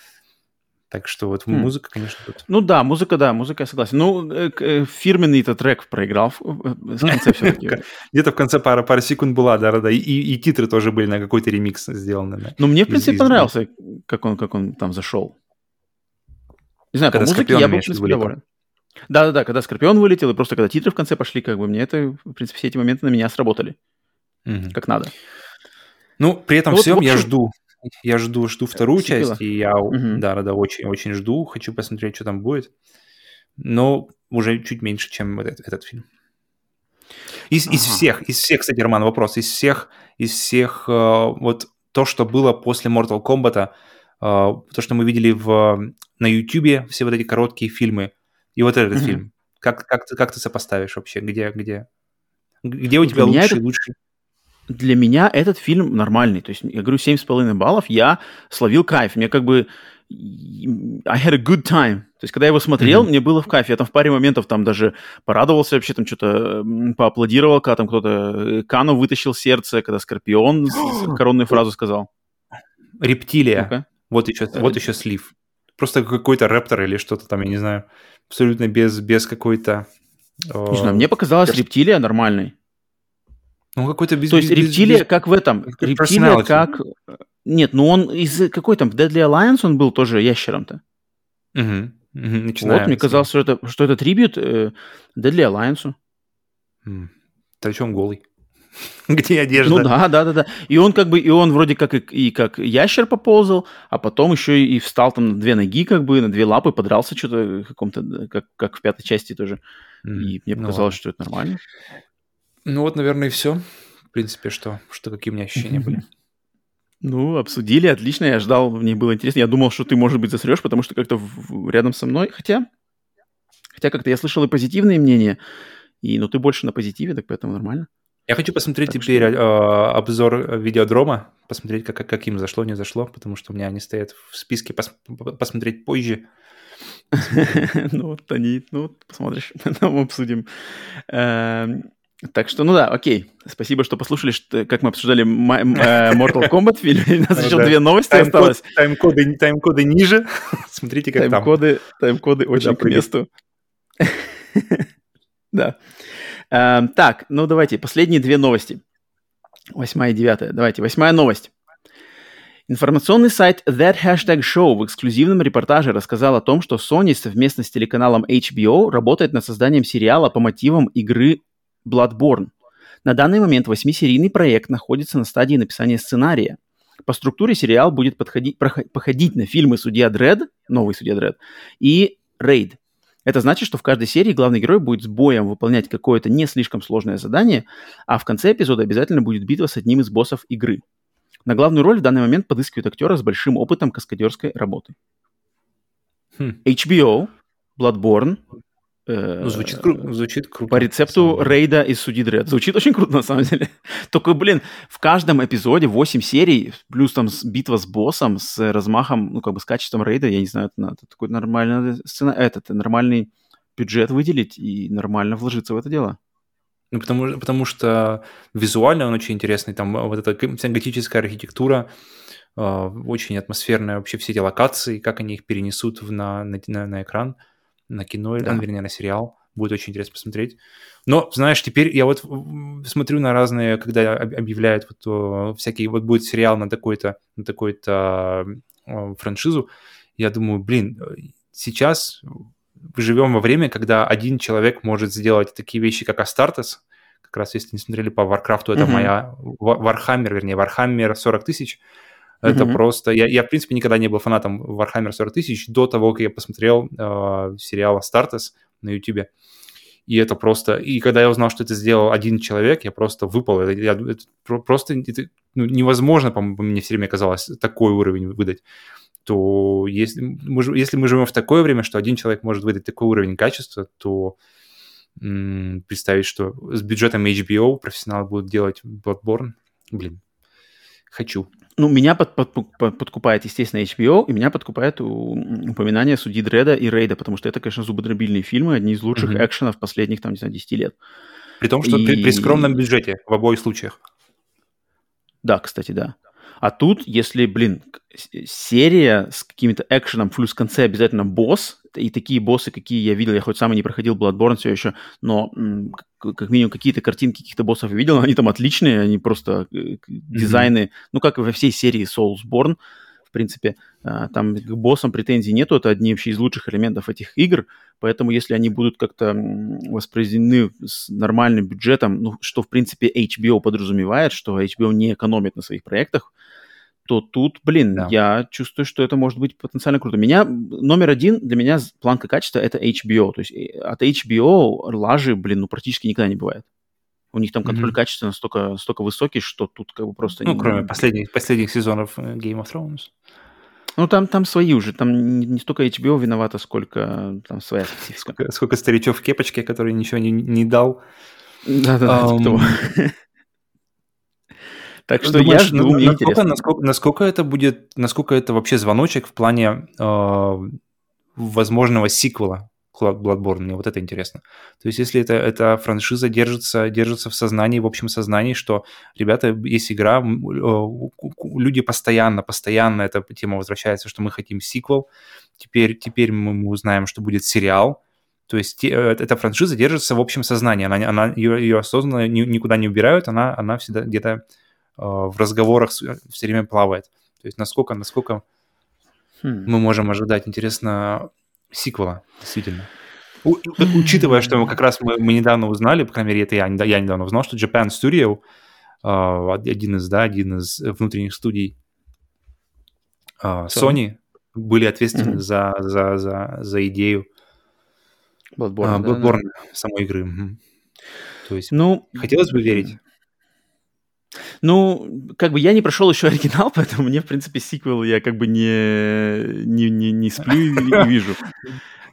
Так что вот хм. музыка, конечно, тут. Ну да, музыка, да, музыка, я согласен. Ну, э, э, фирменный этот трек проиграл в конце все-таки. Где-то в конце пара, пара секунд была, да, да, и, и титры тоже были на какой-то ремикс сделаны. Да. Ну, мне, в принципе, понравился, как он, как он там зашел. Не знаю, когда по музыке я был, в принципе, доволен. Да-да-да, когда Скорпион вылетел, и просто когда титры в конце пошли, как бы мне это, в принципе, все эти моменты на меня сработали. Угу. Как надо. Ну, при этом ну, всем вот, общем... я жду. Я жду, жду вторую Сиквела. часть, и я, угу. да, да, очень, очень жду, хочу посмотреть, что там будет. Но уже чуть меньше, чем этот, этот фильм. Из, ага. из всех, из всех, кстати, Роман, вопрос, из всех, из всех, э, вот то, что было после Mortal Kombat, а, то, что мы видели в, на YouTube, все вот эти короткие фильмы, и вот этот mm-hmm. фильм. Как, как, ты, как ты сопоставишь вообще? Где, где, где у тебя лучший, это... лучший? Для меня этот фильм нормальный. То есть, я говорю, 7,5 баллов, я словил кайф. Мне как бы... I had a good time. То есть, когда я его смотрел, mm-hmm. мне было в кайфе. Я там в паре моментов там даже порадовался вообще, там что-то поаплодировал, когда там кто-то... Э, Кано вытащил сердце, когда Скорпион коронную фразу сказал. Рептилия. ну вот еще, вот еще слив. Просто какой-то рэптор или что-то там, я не знаю. Абсолютно без, без какой-то... Не знаю, мне показалось перс... рептилия нормальной. Ну, какой-то без... То есть без, рептилия без, как в этом. Рептилия как... Нет, ну он из какой там, Deadly Alliance он был тоже ящером-то. Угу. Начинаем. Вот, мне казалось, что это, что это трибют э, Deadly Alliance. Да голый? где одежда. Ну да, да, да, да. И он как бы, и он вроде как и, и как ящер поползал, а потом еще и встал там на две ноги, как бы, на две лапы, подрался что-то каком-то, как, как в пятой части тоже. Mm, и мне ну показалось, ладно. что это нормально. Ну вот, наверное, и все. В принципе, что, что какие у меня ощущения были. Ну, обсудили, отлично, я ждал, мне было интересно. Я думал, что ты, может быть, засрешь, потому что как-то рядом со мной, хотя... Хотя как-то я слышал и позитивные мнения, и, ну, ты больше на позитиве, так поэтому нормально. Я хочу посмотреть так теперь что... э, обзор видеодрома, посмотреть, как, как им зашло, не зашло, потому что у меня они стоят в списке пос, посмотреть позже. Ну, вот они, ну, посмотришь, потом обсудим. Эм, так что, ну да, окей. Спасибо, что послушали, что, как мы обсуждали э, Mortal Kombat фильм. У нас еще две новости осталось. Тайм-коды тайм-коды ниже. Смотрите, как там. Тайм-коды очень к месту. Да. Эм, так, ну давайте, последние две новости. Восьмая и девятая. Давайте, восьмая новость. Информационный сайт That Hashtag Show в эксклюзивном репортаже рассказал о том, что Sony совместно с телеканалом HBO работает над созданием сериала по мотивам игры Bloodborne. На данный момент восьмисерийный проект находится на стадии написания сценария. По структуре сериал будет подходить, походить на фильмы «Судья Дред», новый «Судья Дред», и «Рейд», это значит, что в каждой серии главный герой будет с боем выполнять какое-то не слишком сложное задание, а в конце эпизода обязательно будет битва с одним из боссов игры. На главную роль в данный момент подыскивают актера с большим опытом каскадерской работы. Хм. HBO, Bloodborne, ну, звучит, кру- звучит круто. По рецепту Рейда из Суди Дред. Звучит очень круто, на самом деле. Только, блин, в каждом эпизоде 8 серий, плюс там битва с боссом, с размахом, ну, как бы с качеством Рейда, я не знаю, это, это такой нормальный сцена, этот, нормальный бюджет выделить и нормально вложиться в это дело. Ну, потому, потому что визуально он очень интересный. Там вот эта вся готическая архитектура, э, очень атмосферная, вообще все эти локации, как они их перенесут в, на, на, на экран – на кино, да. вернее, на сериал. Будет очень интересно посмотреть. Но, знаешь, теперь я вот смотрю на разные, когда объявляют вот всякие, вот будет сериал на такой-то, на такой-то франшизу, я думаю, блин, сейчас живем во время, когда один человек может сделать такие вещи, как Astartes, как раз если не смотрели по Warcraft у, это mm-hmm. моя Warhammer, вернее, Warhammer 40 тысяч, это mm-hmm. просто... Я, я, в принципе, никогда не был фанатом Warhammer 40 тысяч до того, как я посмотрел э, сериал Astartes на YouTube. И это просто... И когда я узнал, что это сделал один человек, я просто выпал. Это, я, это просто это, ну, невозможно, по-моему, мне все время казалось, такой уровень выдать. То если мы, если мы живем в такое время, что один человек может выдать такой уровень качества, то м- представить, что с бюджетом HBO профессионалы будут делать Bloodborne, блин, хочу. Ну, меня под, под, под, подкупает, естественно, HBO, и меня подкупает упоминание судьи Дреда и Рейда, потому что это, конечно, зубодробильные фильмы, одни из лучших mm-hmm. экшенов последних, там, не знаю, 10 лет. При том, что и... при, при скромном бюджете в обоих случаях. Да, кстати, да. А тут, если, блин, серия с каким-то экшеном, плюс в конце обязательно босс, и такие боссы, какие я видел, я хоть сам и не проходил Bloodborne все еще, но как минимум какие-то картинки каких-то боссов видел, они там отличные, они просто mm-hmm. дизайны, ну как и во всей серии Soulsborne, принципе, а, там к боссам претензий нету, это одни вообще из лучших элементов этих игр, поэтому если они будут как-то воспроизведены с нормальным бюджетом, ну, что, в принципе, HBO подразумевает, что HBO не экономит на своих проектах, то тут, блин, да. я чувствую, что это может быть потенциально круто. Меня номер один для меня планка качества это HBO. То есть э, от HBO лажи, блин, ну практически никогда не бывает. У них там контроль mm-hmm. качества настолько, настолько высокий, что тут как бы просто... Ну, не, кроме последних, последних сезонов э, Game of Thrones. Ну, там, там свои уже, там не, не столько HBO виновата, сколько там своя специфика. Сколько, сколько старичев в кепочке, который ничего не, не дал. Да-да-да, um, так что Думаешь, я жду, мне насколько, насколько, насколько это будет, насколько это вообще звоночек в плане э, возможного сиквела Bloodborne, мне вот это интересно. То есть если это, эта франшиза держится, держится в сознании, в общем сознании, что, ребята, есть игра, люди постоянно, постоянно эта тема возвращается, что мы хотим сиквел, теперь, теперь мы узнаем, что будет сериал, то есть э, эта франшиза держится в общем сознании, она, она ее, ее осознанно никуда не убирают, она, она всегда где-то а, в разговорах все время плавает. То есть насколько, насколько хм. мы можем ожидать, интересно, сиквела, действительно. У, учитывая, что как раз мы, мы недавно узнали, по крайней мере, это я, я недавно узнал, что Japan Studio один из, да, один из внутренних студий Sony, Sony были ответственны mm-hmm. за, за, за, за идею Bloodborne, а, Bloodborne да, да. самой игры. Угу. То есть ну, хотелось бы верить. Ну, как бы я не прошел еще оригинал, поэтому мне, в принципе, сиквел я как бы не, не, не, не сплю и вижу.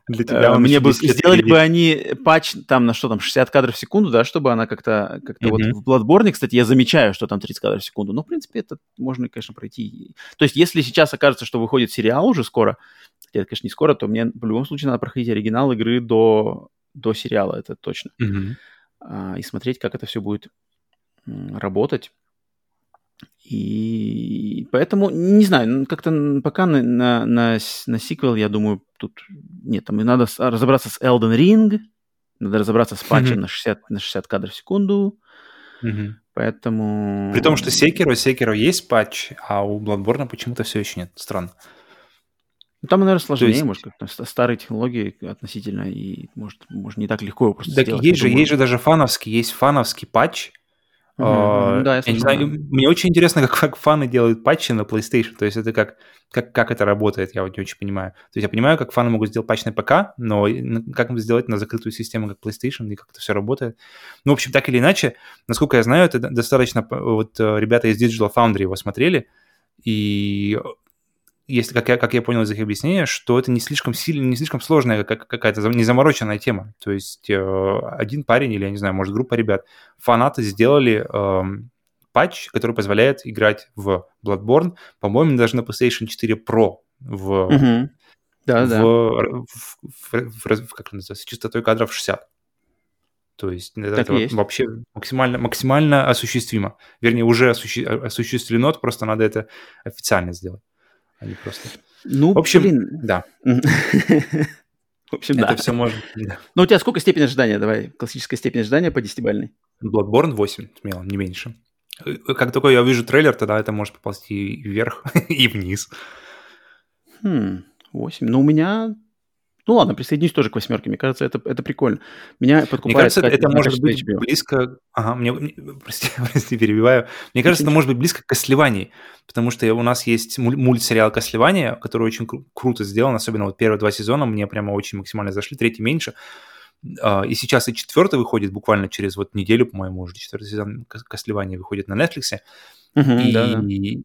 Для тебя Мне бы сделали бы они патч там на что там, 60 кадров в секунду, да, чтобы она как-то, как-то вот в Bloodborne, кстати, я замечаю, что там 30 кадров в секунду, но, в принципе, это можно, конечно, пройти. То есть, если сейчас окажется, что выходит сериал уже скоро, хотя это, конечно, не скоро, то мне в любом случае надо проходить оригинал игры до, до сериала, это точно. А, и смотреть, как это все будет работать. И поэтому, не знаю, как-то пока на, на, на, на сиквел, я думаю, тут нет, там и надо разобраться с Elden Ring, надо разобраться с патчем mm-hmm. на, 60, на 60 кадров в секунду, mm-hmm. поэтому... При том, что Sekiro, Sekiro есть патч, а у Bloodborne почему-то все еще нет, странно. Ну, там, наверное, сложнее, есть... может, как-то старые технологии относительно, и может, может не так легко его просто так сделать. Есть же, есть же даже фановский, есть фановский патч, Uh, да, я, я не знаю, мне очень интересно, как, как фаны делают патчи на PlayStation. То есть это как, как, как это работает, я вот не очень понимаю. То есть я понимаю, как фаны могут сделать патч на ПК, но как им сделать на закрытую систему, как PlayStation, и как это все работает. Ну, в общем, так или иначе, насколько я знаю, это достаточно... Вот э, ребята из Digital Foundry его смотрели, и если, как я, как я понял из их объяснения, что это не слишком сильно, не слишком сложная какая-то незамороченная тема. То есть э, один парень или, я не знаю, может, группа ребят, фанаты сделали э, патч, который позволяет играть в Bloodborne, по-моему, даже на PlayStation 4 Pro в, угу. да, в, да. В, в, в, в, как называется, частотой кадров 60. То есть это, это вот вообще максимально, максимально осуществимо. Вернее, уже осуществлено, просто надо это официально сделать они просто... Ну, в общем, блин. да. В общем, Это да. все можно. Ну, у тебя сколько степень ожидания? Давай, классическая степень ожидания по десятибальной. Bloodborne 8, смело, не меньше. Как только я увижу трейлер, тогда это может поползти вверх и вниз. Хм, 8. Ну, у меня ну ладно, присоединюсь тоже к восьмерке. Мне кажется, это, это прикольно. Меня подкупает... Мне кажется, это может быть HBO. близко... Ага, мне, прости, прости, перебиваю. Мне кажется, это может быть близко к Кослевании, потому что у нас есть мультсериал Кослевания, который очень кру- круто сделан, особенно вот первые два сезона мне прямо очень максимально зашли, третий меньше. А, и сейчас и четвертый выходит буквально через вот неделю, по-моему, уже четвертый сезон Кослевания выходит на Netflix. Uh-huh, и, да, да. И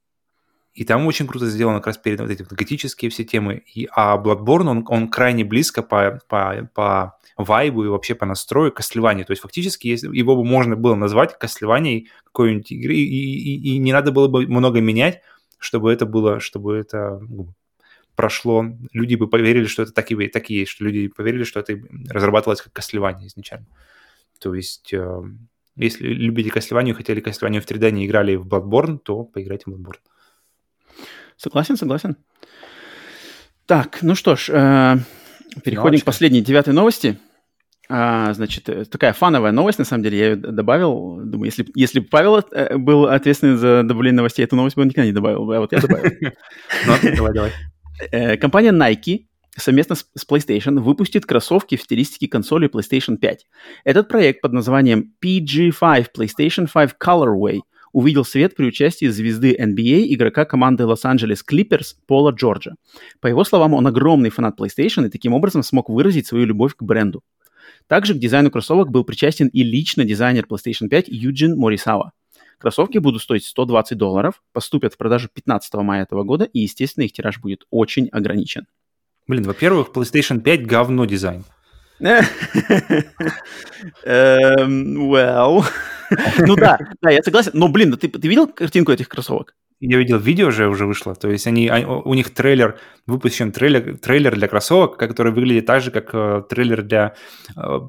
там очень круто сделано как раз перед вот эти вот готические все темы. И, а Bloodborne, он, он крайне близко по, по, по вайбу и вообще по настрою к Castlevania. То есть фактически его бы можно было назвать Castlevania какой-нибудь игры, и, и, и не надо было бы много менять, чтобы это было, чтобы это ну, прошло. Люди бы поверили, что это так и, так и есть, что люди поверили, что это разрабатывалось как Castlevania изначально. То есть... Э, если любите Castlevania, хотели Castlevania в 3D, не играли в Bloodborne, то поиграйте в Bloodborne. Согласен, согласен. Так, ну что ж, э, переходим Новочка. к последней, девятой новости. А, значит, э, такая фановая новость, на самом деле, я ее добавил. Думаю, если, если бы Павел э, был ответственный за добавление новостей, эту новость бы он никогда не добавил, а вот я добавил. Ну, давай, давай. Компания Nike совместно с PlayStation выпустит кроссовки в стилистике консоли PlayStation 5. Этот проект под названием PG5 PlayStation 5 Colorway – увидел свет при участии звезды NBA, игрока команды Лос-Анджелес Клиперс Пола Джорджа. По его словам, он огромный фанат PlayStation и таким образом смог выразить свою любовь к бренду. Также к дизайну кроссовок был причастен и лично дизайнер PlayStation 5 Юджин Морисава. Кроссовки будут стоить 120 долларов, поступят в продажу 15 мая этого года, и, естественно, их тираж будет очень ограничен. Блин, во-первых, PlayStation 5 говно дизайн. Эм, well. Ну да, да, я согласен. Но, блин, ты, ты видел картинку этих кроссовок? Я видел, видео уже уже вышло. То есть они, они у них трейлер, выпущен трейлер, трейлер для кроссовок, который выглядит так же, как э, трейлер для, э,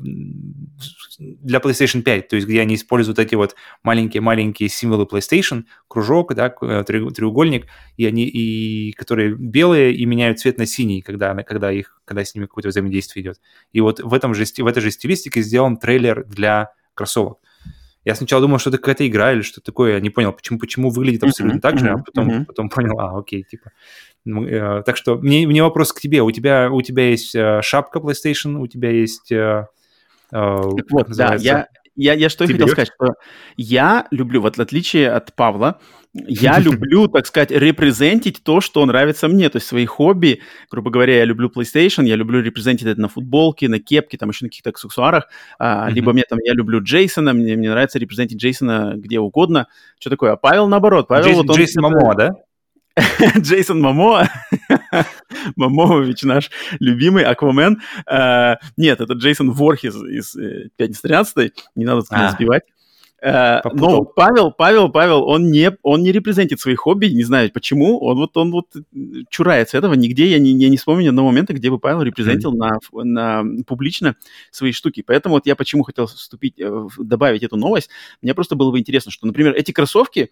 для PlayStation 5. То есть где они используют эти вот маленькие-маленькие символы PlayStation, кружок, да, э, треугольник, и они, и, которые белые и меняют цвет на синий, когда, когда, их, когда с ними какое-то взаимодействие идет. И вот в, этом же, в этой же стилистике сделан трейлер для кроссовок. Я сначала думал, что это какая-то игра или что такое, я не понял, почему, почему выглядит абсолютно uh-huh, так же, а потом, uh-huh. потом понял, а, окей, типа. Ну, э, так что мне, мне вопрос к тебе. У тебя, у тебя есть э, шапка PlayStation, у тебя есть... Э, э, вот, да, я, я, я что и хотел сказать, что я люблю, вот в отличие от Павла, я люблю, так сказать, репрезентить то, что нравится мне, то есть свои хобби. Грубо говоря, я люблю PlayStation, я люблю репрезентить это на футболке, на кепке, там еще на каких-то аксессуарах. А. Либо мне там, я люблю Джейсона, мне, мне нравится репрезентить Джейсона где угодно. Что такое? А Павел наоборот. Павел, Джейсон, вот он, Джейсон Мамо, да? Джейсон Мамо, Мамович наш любимый, Аквамен. Uh, нет, это Джейсон Ворхис из, из «Пятницы 13 не надо а. сбивать. Uh, но Павел, Павел, Павел, он не, он не репрезентит свои хобби, не знаю почему, он вот, он вот чурается этого, нигде я не, я не вспомню ни одного момента, где бы Павел репрезентил mm-hmm. на, на публично свои штуки. Поэтому вот я почему хотел вступить, э, добавить эту новость, мне просто было бы интересно, что, например, эти кроссовки,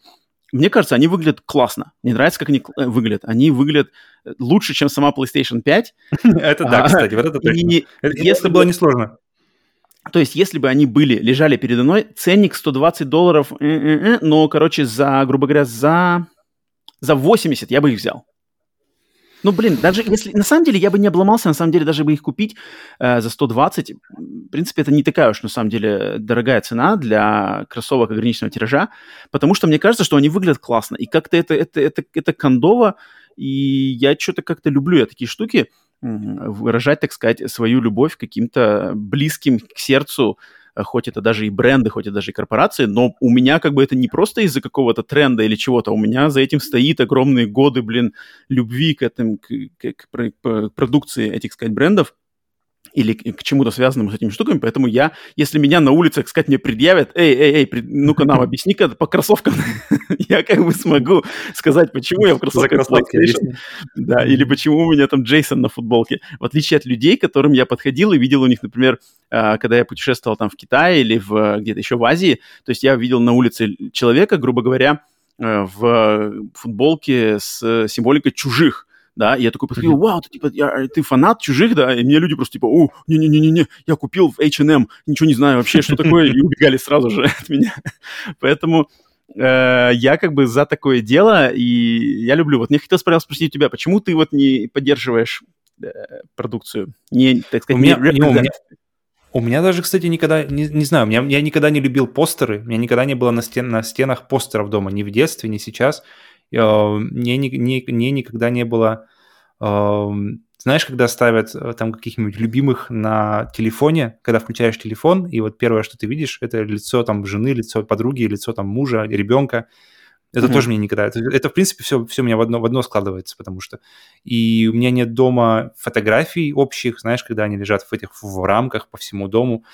мне кажется, они выглядят классно. Мне нравится, как они э, выглядят. Они выглядят э, лучше, чем сама PlayStation 5. Это да, а, кстати, вот это точно. Если было несложно. То есть, если бы они были, лежали передо мной, ценник 120 долларов, но, короче, за, грубо говоря, за, за 80 я бы их взял. Ну, блин, даже если... На самом деле я бы не обломался, на самом деле даже бы их купить э, за 120. В принципе, это не такая уж, на самом деле, дорогая цена для кроссовок ограниченного тиража, потому что мне кажется, что они выглядят классно. И как-то это, это, это, это кондово, и я что-то как-то люблю я такие штуки, выражать, так сказать, свою любовь каким-то близким к сердцу Э, хоть это даже и бренды, хоть это даже и корпорации, но у меня как бы это не просто из-за какого-то тренда или чего-то, у меня за этим стоит огромные годы, блин, любви к этим, к, к, к продукции этих, сказать, брендов, или к чему-то связанному с этими штуками, поэтому я, если меня на улице, так сказать, мне предъявят, эй, эй, эй, пред... ну-ка нам объясни-ка по кроссовкам, я как бы смогу сказать, почему я в кроссовках PlayStation, да, или почему у меня там Джейсон на футболке, в отличие от людей, к которым я подходил и видел у них, например, а, когда я путешествовал там в Китае или в где-то еще в Азии, то есть я видел на улице человека, грубо говоря, э, в футболке с символикой чужих, да, и я такой подходил, вау, ты, типа, я, ты фанат чужих, да, и мне люди просто типа, о, не-не-не-не, я купил в H&M, ничего не знаю вообще, что такое, и убегали сразу же от меня. Поэтому э, я как бы за такое дело, и я люблю. Вот мне хотелось спросить тебя, почему ты вот не поддерживаешь э, продукцию? Не, так сказать, у меня, не, у меня, у меня даже, кстати, никогда, не, не знаю, меня, я никогда не любил постеры, у меня никогда не было на, стен, на стенах постеров дома, ни в детстве, ни сейчас. Э, мне, не, не, не никогда не было... Э, знаешь, когда ставят э, там каких-нибудь любимых на телефоне, когда включаешь телефон, и вот первое, что ты видишь, это лицо там жены, лицо подруги, лицо там мужа, ребенка, это mm-hmm. тоже мне никогда. Это, это в принципе, все, все у меня в одно, в одно складывается, потому что... И у меня нет дома фотографий общих, знаешь, когда они лежат в этих в рамках по всему дому.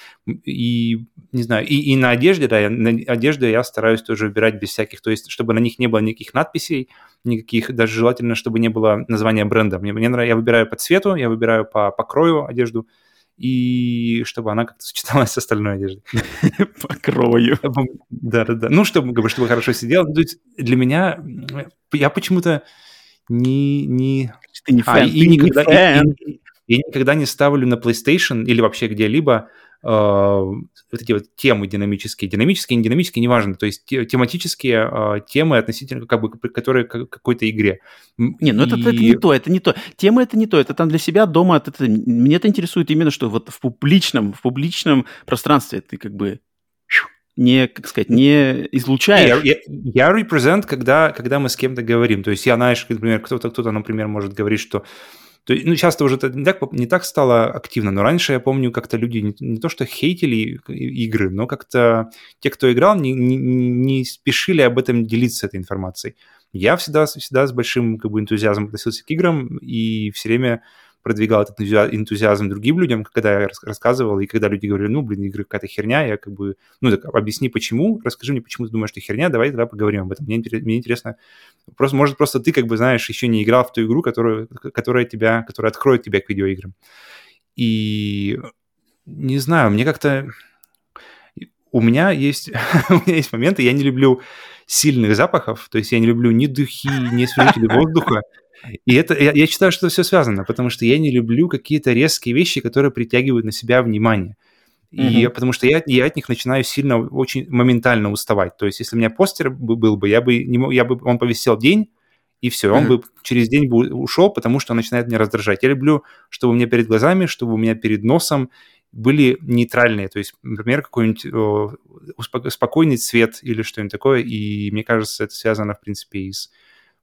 И, не знаю, и, и на одежде, да, я, на одежду я стараюсь тоже выбирать без всяких, то есть, чтобы на них не было никаких надписей, никаких, даже желательно, чтобы не было названия бренда. Мне, мне нравится, я выбираю по цвету, я выбираю по покрою одежду, и чтобы она как-то сочеталась с остальной одеждой. Покрою. Да, да, да. Ну, чтобы, чтобы хорошо сидел. То есть для меня, я почему-то не... не... Ты не а, фэн, а, и, ты никогда, не фэн. И, и, я никогда не ставлю на PlayStation или вообще где-либо вот эти вот темы динамические. Динамические, не динамические, неважно. То есть тематические э, темы относительно, как бы, которые к какой-то игре. Не, ну и... это, это не то, это не то. Тема это не то, это там для себя дома. Это, это, мне это интересует именно, что вот в публичном, в публичном пространстве ты как бы не, как сказать, не излучаешь. Я, я, я represent, когда, когда мы с кем-то говорим. То есть я, знаешь, например, кто-то, кто-то, например, может говорить, что то, ну, часто уже это не так, не так стало активно, но раньше я помню, как-то люди не, не то что хейтили игры, но как-то те, кто играл, не, не, не спешили об этом делиться этой информацией. Я всегда, всегда с большим как бы, энтузиазмом относился к играм и все время продвигал этот энтузиазм другим людям, когда я рассказывал, и когда люди говорили, ну, блин, игры какая-то херня, я как бы, ну, так, объясни, почему, расскажи мне, почему ты думаешь, что херня, давай тогда поговорим об этом. Мне, мне интересно, просто, может, просто ты, как бы, знаешь, еще не играл в ту игру, которую, которая тебя, которая откроет тебя к видеоиграм. И не знаю, мне как-то... У меня есть, у меня есть моменты, я не люблю сильных запахов, то есть я не люблю ни духи, ни освежители воздуха, и это, я, я считаю, что это все связано, потому что я не люблю какие-то резкие вещи, которые притягивают на себя внимание. И mm-hmm. потому что я, я от них начинаю сильно, очень моментально уставать. То есть, если у меня постер был бы, я бы, не, я бы он повисел день, и все, mm-hmm. он бы через день бы ушел, потому что он начинает меня раздражать. Я люблю, чтобы у меня перед глазами, чтобы у меня перед носом, были нейтральные. То есть, например, какой-нибудь спокойный цвет или что-нибудь такое. И мне кажется, это связано, в принципе, и с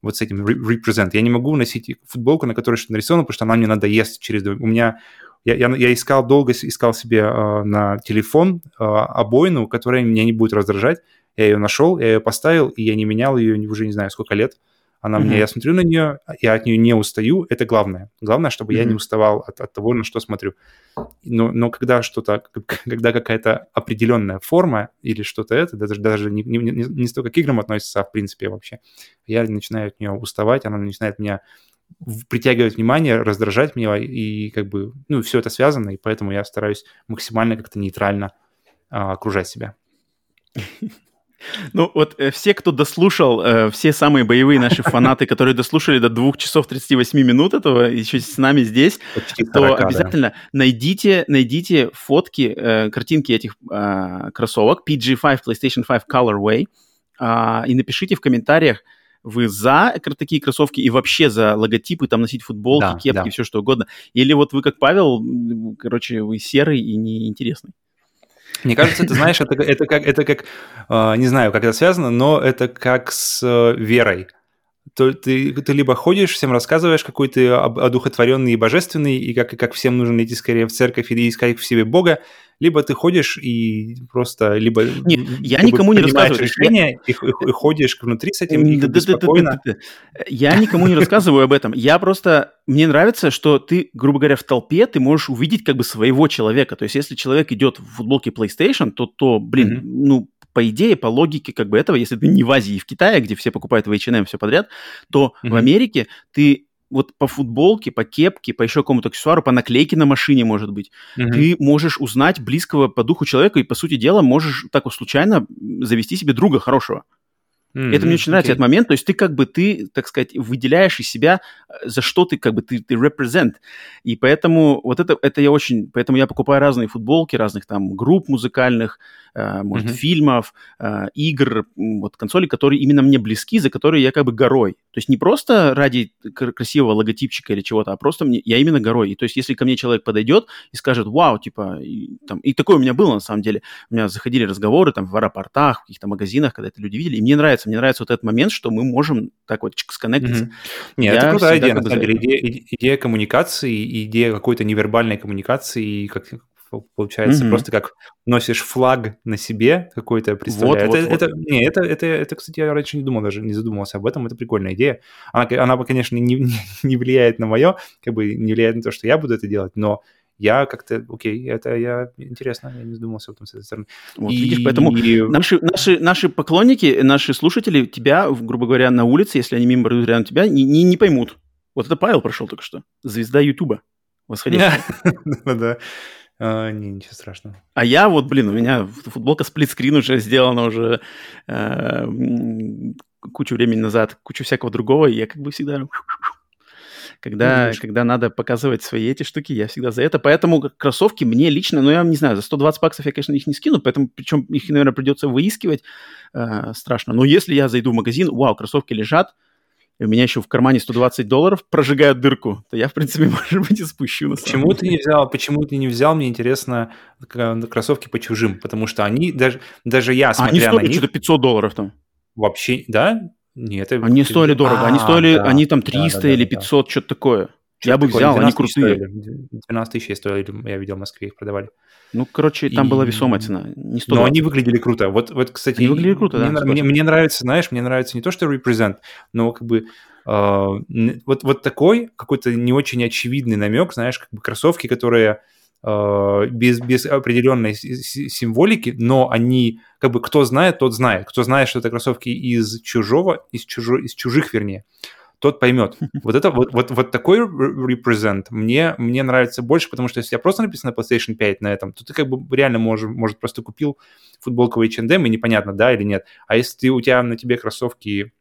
вот с этим represent. Я не могу носить футболку, на которой что-то нарисовано, потому что она мне надоест через... У меня... Я, я, я искал, долго искал себе э, на телефон э, обоину, которая меня не будет раздражать. Я ее нашел, я ее поставил, и я не менял ее уже не знаю сколько лет. Она mm-hmm. мне, я смотрю на нее, я от нее не устаю, это главное. Главное, чтобы mm-hmm. я не уставал от, от того, на что смотрю. Но, но когда что-то, когда какая-то определенная форма или что-то это, даже, даже не, не, не столько к играм относится, а в принципе вообще, я начинаю от нее уставать, она начинает меня притягивать внимание, раздражать меня, и как бы, ну, все это связано, и поэтому я стараюсь максимально как-то нейтрально а, окружать себя. Ну вот э, все, кто дослушал, э, все самые боевые наши фанаты, которые дослушали до 2 часов 38 минут этого, еще с нами здесь, то обязательно найдите, найдите фотки, э, картинки этих кроссовок PG5 PlayStation 5 Colorway а, и напишите в комментариях, вы за такие кроссовки и вообще за логотипы, там носить футболки, да, кепки, да. все что угодно. Или вот вы, как Павел, короче, вы серый и неинтересный. Мне кажется, ты знаешь, это, это как, это как э, не знаю, как это связано, но это как с э, верой. То ты, ты либо ходишь, всем рассказываешь, какой ты одухотворенный и божественный, и как, как всем нужно идти скорее в церковь и искать в себе Бога, либо ты ходишь и просто либо Нет, я никому не рассказываю решение я... и, и, и ходишь внутри с этим и да, да, спокойно. Да, да, да. Я никому не рассказываю об этом. Я просто мне нравится, что ты, грубо говоря, в толпе ты можешь увидеть как бы своего человека. То есть, если человек идет в футболке PlayStation, то, то блин, mm-hmm. ну по идее, по логике как бы этого, если ты не в Азии и в Китае, где все покупают в H&M все подряд, то mm-hmm. в Америке ты вот по футболке, по кепке, по еще какому-то аксессуару, по наклейке на машине, может быть, mm-hmm. ты можешь узнать близкого по духу человека и, по сути дела, можешь так вот случайно завести себе друга хорошего. Mm-hmm. Это мне очень нравится okay. этот момент. То есть ты как бы, ты, так сказать, выделяешь из себя, э, за что ты как бы, ты, ты represent. И поэтому вот это, это я очень, поэтому я покупаю разные футболки разных там групп музыкальных, э, может, mm-hmm. фильмов, э, игр, вот консоли, которые именно мне близки, за которые я как бы горой. То есть не просто ради красивого логотипчика или чего-то, а просто мне, я именно горой. И то есть если ко мне человек подойдет и скажет, вау, типа, и, там, и такое у меня было на самом деле. У меня заходили разговоры там в аэропортах, в каких-то магазинах, когда это люди видели, и мне нравится, мне нравится вот этот момент, что мы можем так вот сконнектиться. Mm-hmm. Нет, я это крутая идея, на самом деле. Идея, идея коммуникации, идея какой-то невербальной коммуникации, как получается, mm-hmm. просто как носишь флаг на себе какой-то, представляю. Вот, это, вот, это, вот. Не, это, это, это, кстати, я раньше не думал, даже не задумывался об этом, это прикольная идея. Она, она конечно, не, не влияет на мое, как бы не влияет на то, что я буду это делать, но я как-то, окей, это я интересно, я не задумывался об этом с этой стороны. Вот, и, видишь, поэтому и... наши, наши, наши поклонники, наши слушатели тебя, грубо говоря, на улице, если они мимо пройдут рядом тебя, не, не, не поймут. Вот это Павел прошел только что, звезда Ютуба, восходящая. Да, а, не, ничего страшного. А я вот, блин, у меня футболка сплитскрин уже сделана уже э, кучу времени назад, кучу всякого другого, и я как бы всегда когда, когда надо показывать свои эти штуки, я всегда за это. Поэтому кроссовки мне лично, ну, я не знаю, за 120 баксов я, конечно, их не скину, поэтому, причем их, наверное, придется выискивать. Э, страшно. Но если я зайду в магазин, вау, кроссовки лежат, и у меня еще в кармане 120 долларов прожигают дырку, то я, в принципе, может быть, и спущу. На почему ты не взял, почему ты не взял, мне интересно, кроссовки по чужим, потому что они, даже, даже я, смотря а они стоят на них... что-то 500 долларов там. Вообще, да? Нет, это... Они стоили дорого, они а, стоили, они там 300 или 500, что-то такое. Я бы взял, они крутые. 12 тысяч стоили, я видел в Москве их продавали. Ну, короче, там была весомая цена, не 100 Но они выглядели круто. Вот, вот кстати, они выглядели круто, мне, да. Мне, мне нравится, знаешь, мне нравится не то, что represent, но как бы э, вот, вот такой какой-то не очень очевидный намек, знаешь, как бы кроссовки, которые без, без определенной символики, но они, как бы, кто знает, тот знает. Кто знает, что это кроссовки из чужого, из, чужо, из чужих, вернее, тот поймет. Вот это вот, вот, вот такой represent мне, мне нравится больше, потому что если я просто написано PlayStation 5 на этом, то ты как бы реально можешь, может, просто купил футболку H&M и непонятно, да или нет. А если ты, у тебя на тебе кроссовки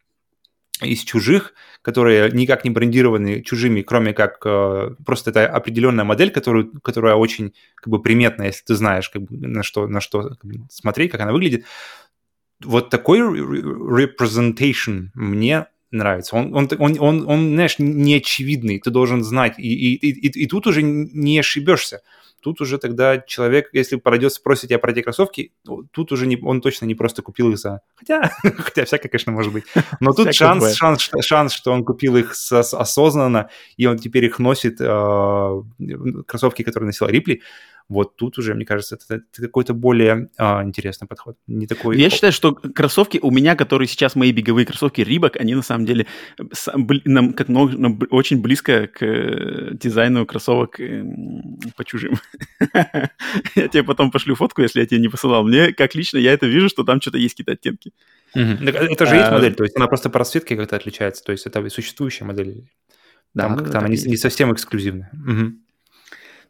из чужих, которые никак не брендированы чужими, кроме как э, просто это определенная модель, которую, которая очень как бы приметна, если ты знаешь, как бы, на что, на что как бы, смотреть, как она выглядит. Вот такой representation мне нравится. Он, он, он, он, он знаешь, неочевидный, ты должен знать, и, и, и, и тут уже не ошибешься. Тут уже тогда человек, если пройдет, спросит тебя про эти кроссовки, тут уже не, он точно не просто купил их за... Хотя, хотя всякое, конечно, может быть. Но тут шанс, шанс, шанс, что он купил их осознанно, и он теперь их носит, э, кроссовки, которые носил Рипли, вот тут уже, мне кажется, это, это какой-то более а, интересный подход. Не такой... Я считаю, что кроссовки у меня, которые сейчас мои беговые кроссовки Рибок, они на самом деле нам, как много, очень близко к э, дизайну кроссовок эм, по чужим. Я тебе потом пошлю фотку, если я тебе не посылал. Мне, как лично, я это вижу, что там что-то есть какие-то оттенки. Это же есть а, модель, то есть она просто по расцветке как-то отличается, то есть это существующая модель. Там как-то она не совсем эксклюзивная.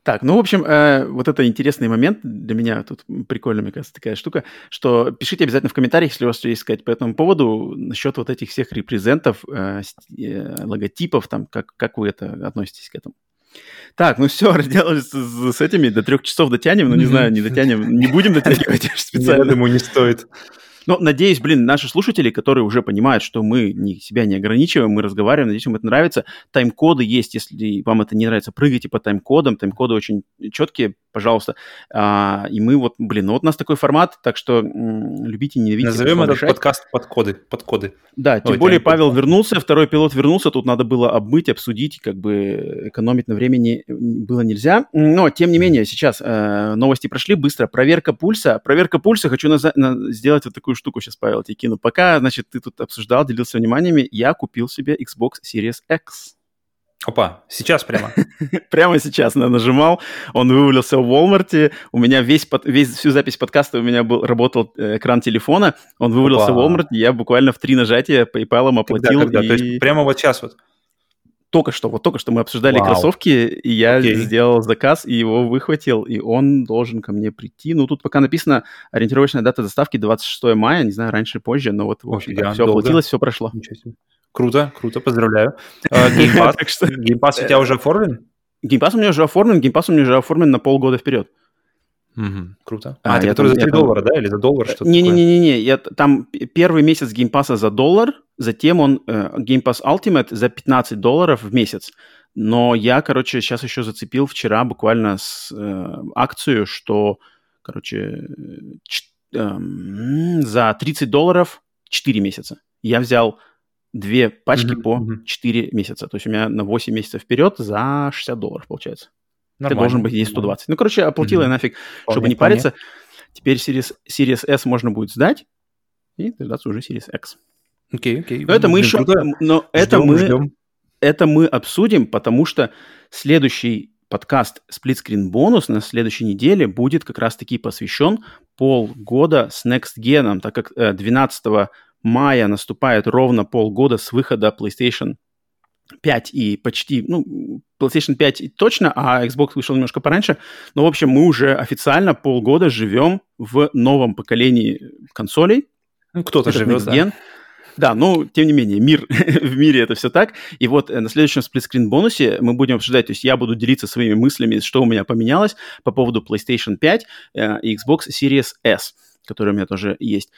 Так, ну, в общем, э, вот это интересный момент для меня, тут прикольная, мне кажется, такая штука, что пишите обязательно в комментариях, если у вас что есть сказать по этому поводу, насчет вот этих всех репрезентов, э, э, логотипов, там, как, как вы это относитесь к этому. Так, ну все, разделались с, с этими, до трех часов дотянем, но не знаю, не дотянем, не будем дотягивать специально. Я думаю, не стоит. Но надеюсь, блин, наши слушатели, которые уже понимают, что мы не, себя не ограничиваем, мы разговариваем, надеюсь, им это нравится. Тайм-коды есть, если вам это не нравится, прыгайте по тайм-кодам. Тайм-коды очень четкие, пожалуйста. А, и мы вот, блин, ну вот у нас такой формат, так что м, любите, ненавидите. Назовем этот решать. подкаст под коды, под коды. Да, тем Ой, более Павел вернулся, второй пилот вернулся, тут надо было обмыть, обсудить, как бы экономить на времени было нельзя. Но, тем не менее, сейчас э, новости прошли быстро. Проверка пульса. Проверка пульса, хочу на, на, сделать вот такую штуку сейчас, Павел, тебе кину. Пока, значит, ты тут обсуждал, делился вниманиями, я купил себе Xbox Series X. Опа, сейчас прямо. прямо сейчас я нажимал, он вывалился в Walmart, у меня весь, под, весь всю запись подкаста у меня был, работал э, экран телефона, он вывалился Опа. в Walmart, я буквально в три нажатия PayPal оплатил. Когда, когда? И... То есть прямо вот сейчас вот? Только что, вот только что мы обсуждали Вау. кроссовки, и я okay. сделал заказ, и его выхватил, и он должен ко мне прийти. Ну, тут пока написано ориентировочная дата доставки 26 мая, не знаю, раньше, позже, но вот, в общем, все долго. оплатилось, все прошло. Круто, круто, поздравляю. Game Pass, Game Pass у тебя уже оформлен? Game Pass у меня уже оформлен, Game Pass у меня уже оформлен на полгода вперед. Угу, круто. А, а это который за 3 доллара, да, или за доллар что-то Не-не-не, я там первый месяц Game Pass а за доллар, затем он э, Game Pass Ultimate за 15 долларов в месяц. Но я, короче, сейчас еще зацепил вчера буквально с э, акцию, что, короче, ч, э, за 30 долларов 4 месяца. Я взял две пачки mm-hmm. по 4 месяца. То есть у меня на 8 месяцев вперед за 60 долларов получается. Нормально. Ты должен быть здесь 120. Ну, короче, оплатил mm-hmm. я нафиг, вполне, чтобы не вполне. париться. Теперь Series, Series S можно будет сдать и дождаться уже Series X. Окей, okay, окей. Okay. Но это мы еще... Круто. Но ждем, это мы... Ждем. Это мы обсудим, потому что следующий подкаст Splitscreen бонус на следующей неделе будет как раз-таки посвящен полгода с Next Gen, так как 12 э, мая наступает ровно полгода с выхода PlayStation 5 и почти, ну, PlayStation 5 точно, а Xbox вышел немножко пораньше. Но, в общем, мы уже официально полгода живем в новом поколении консолей. Ну, кто-то живет, да. Да, но тем не менее, мир, в мире это все так. И вот э, на следующем сплитскрин бонусе мы будем обсуждать, то есть я буду делиться своими мыслями, что у меня поменялось по поводу PlayStation 5 э, и Xbox Series S, который у меня тоже есть.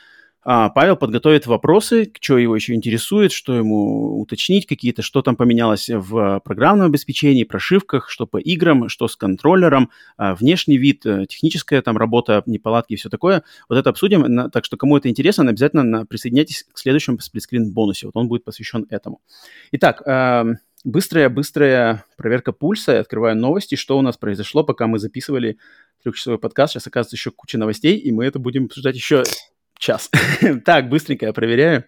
А, Павел подготовит вопросы, что его еще интересует, что ему уточнить какие-то, что там поменялось в программном обеспечении, прошивках, что по играм, что с контроллером, а, внешний вид, э, техническая там работа, неполадки и все такое. Вот это обсудим. Так что, кому это интересно, обязательно присоединяйтесь к следующему сплитскрин бонусе. Вот он будет посвящен этому. Итак, быстрая-быстрая проверка пульса. Я открываю новости, что у нас произошло, пока мы записывали трехчасовой подкаст. Сейчас, оказывается, еще куча новостей, и мы это будем обсуждать еще час. так, быстренько я проверяю.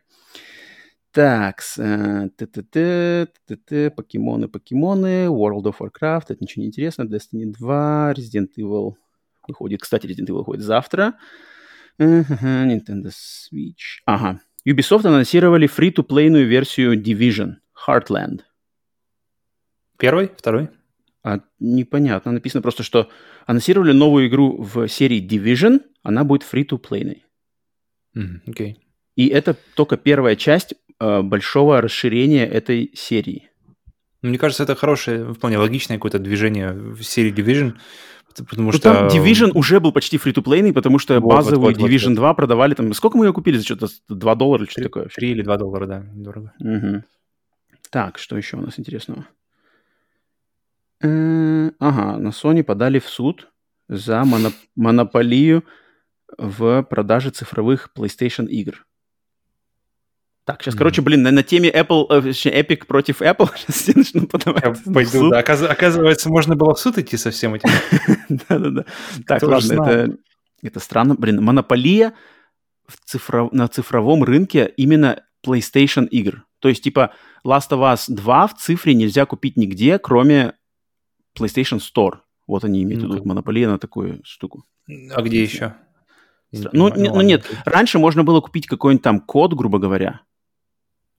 Так, э, покемоны, покемоны, World of Warcraft, это ничего не интересно, Destiny 2, Resident Evil выходит, кстати, Resident Evil выходит завтра, Nintendo Switch, ага, Ubisoft анонсировали free-to-playную версию Division, Heartland. Первый, второй? А, непонятно, написано просто, что анонсировали новую игру в серии Division, она будет free-to-playной. Окей. Okay. И это только первая часть э, большого расширения этой серии. Мне кажется, это хорошее, вполне логичное какое-то движение в серии Division. Потому ну, что... там Division уже был почти фри-то-плейный, потому что вот, базовый вот, вот, Division вот, 2 продавали там... Сколько мы ее купили за что-то? 2 доллара или что такое? 3 или 2 доллара, да, дорого. Угу. Так, что еще у нас интересного? Э, ага, на Sony подали в суд за моноп- монополию в продаже цифровых PlayStation игр. Так, сейчас, mm-hmm. короче, блин, на, на теме Apple, э, Epic против Apple сейчас все начнут подавать. Я пойду, да. Оказ, оказывается, можно было в суд идти со всем этим. Да-да-да. Так, ладно, это, это странно. Блин, монополия в цифров, на цифровом рынке именно PlayStation игр. То есть, типа, Last of Us 2 в цифре нельзя купить нигде, кроме PlayStation Store. Вот они имеют в виду монополия на такую штуку. А где еще? Ну, ну, ну нет, раньше можно было купить какой-нибудь там код, грубо говоря.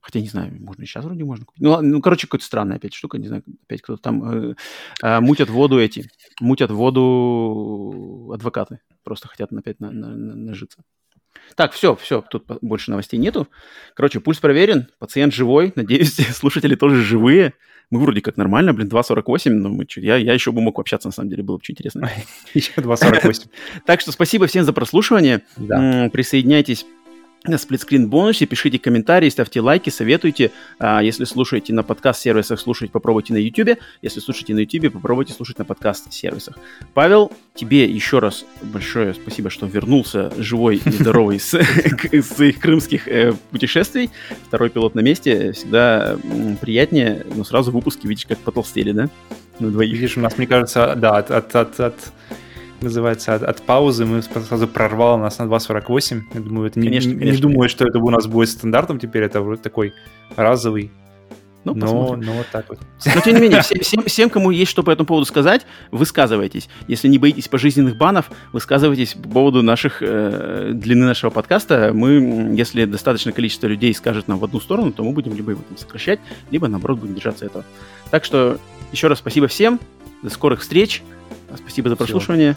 Хотя, не знаю, можно и сейчас вроде можно купить. Ну, ну короче, какая-то странная опять штука, не знаю, опять кто-то там э, э, мутят воду эти, мутят воду адвокаты. Просто хотят опять на, на, на, нажиться. Так, все, все, тут больше новостей нету. Короче, пульс проверен, пациент живой, надеюсь, слушатели тоже живые. Мы вроде как нормально, блин, 2.48, но мы, я, я еще бы мог общаться, на самом деле, было бы очень интересно. Еще 2.48. Так что спасибо всем за прослушивание. Присоединяйтесь на сплитскрин бонусе, пишите комментарии, ставьте лайки, советуйте. А, если слушаете на подкаст-сервисах, слушать попробуйте на YouTube. Если слушаете на YouTube, попробуйте слушать на подкаст-сервисах. Павел, тебе еще раз большое спасибо, что вернулся живой и здоровый с своих крымских э, путешествий. Второй пилот на месте. Всегда приятнее, но сразу в выпуске видишь, как потолстели, да? На двоих. Видишь, у нас, мне кажется, да, от, от, от, от называется, от, от паузы мы сразу прорвало нас на 2.48. Я думаю, это конечно, не, конечно. не думаю, что это у нас будет стандартом теперь, это вот такой разовый ну, но, но вот так вот. Но тем не менее, всем, всем, всем, кому есть что по этому поводу сказать, высказывайтесь. Если не боитесь пожизненных банов, высказывайтесь по поводу наших э, длины нашего подкаста. Мы, если достаточное количество людей скажет нам в одну сторону, то мы будем либо его там сокращать, либо наоборот будем держаться этого. Так что еще раз спасибо всем. До скорых встреч. Спасибо за прослушивание.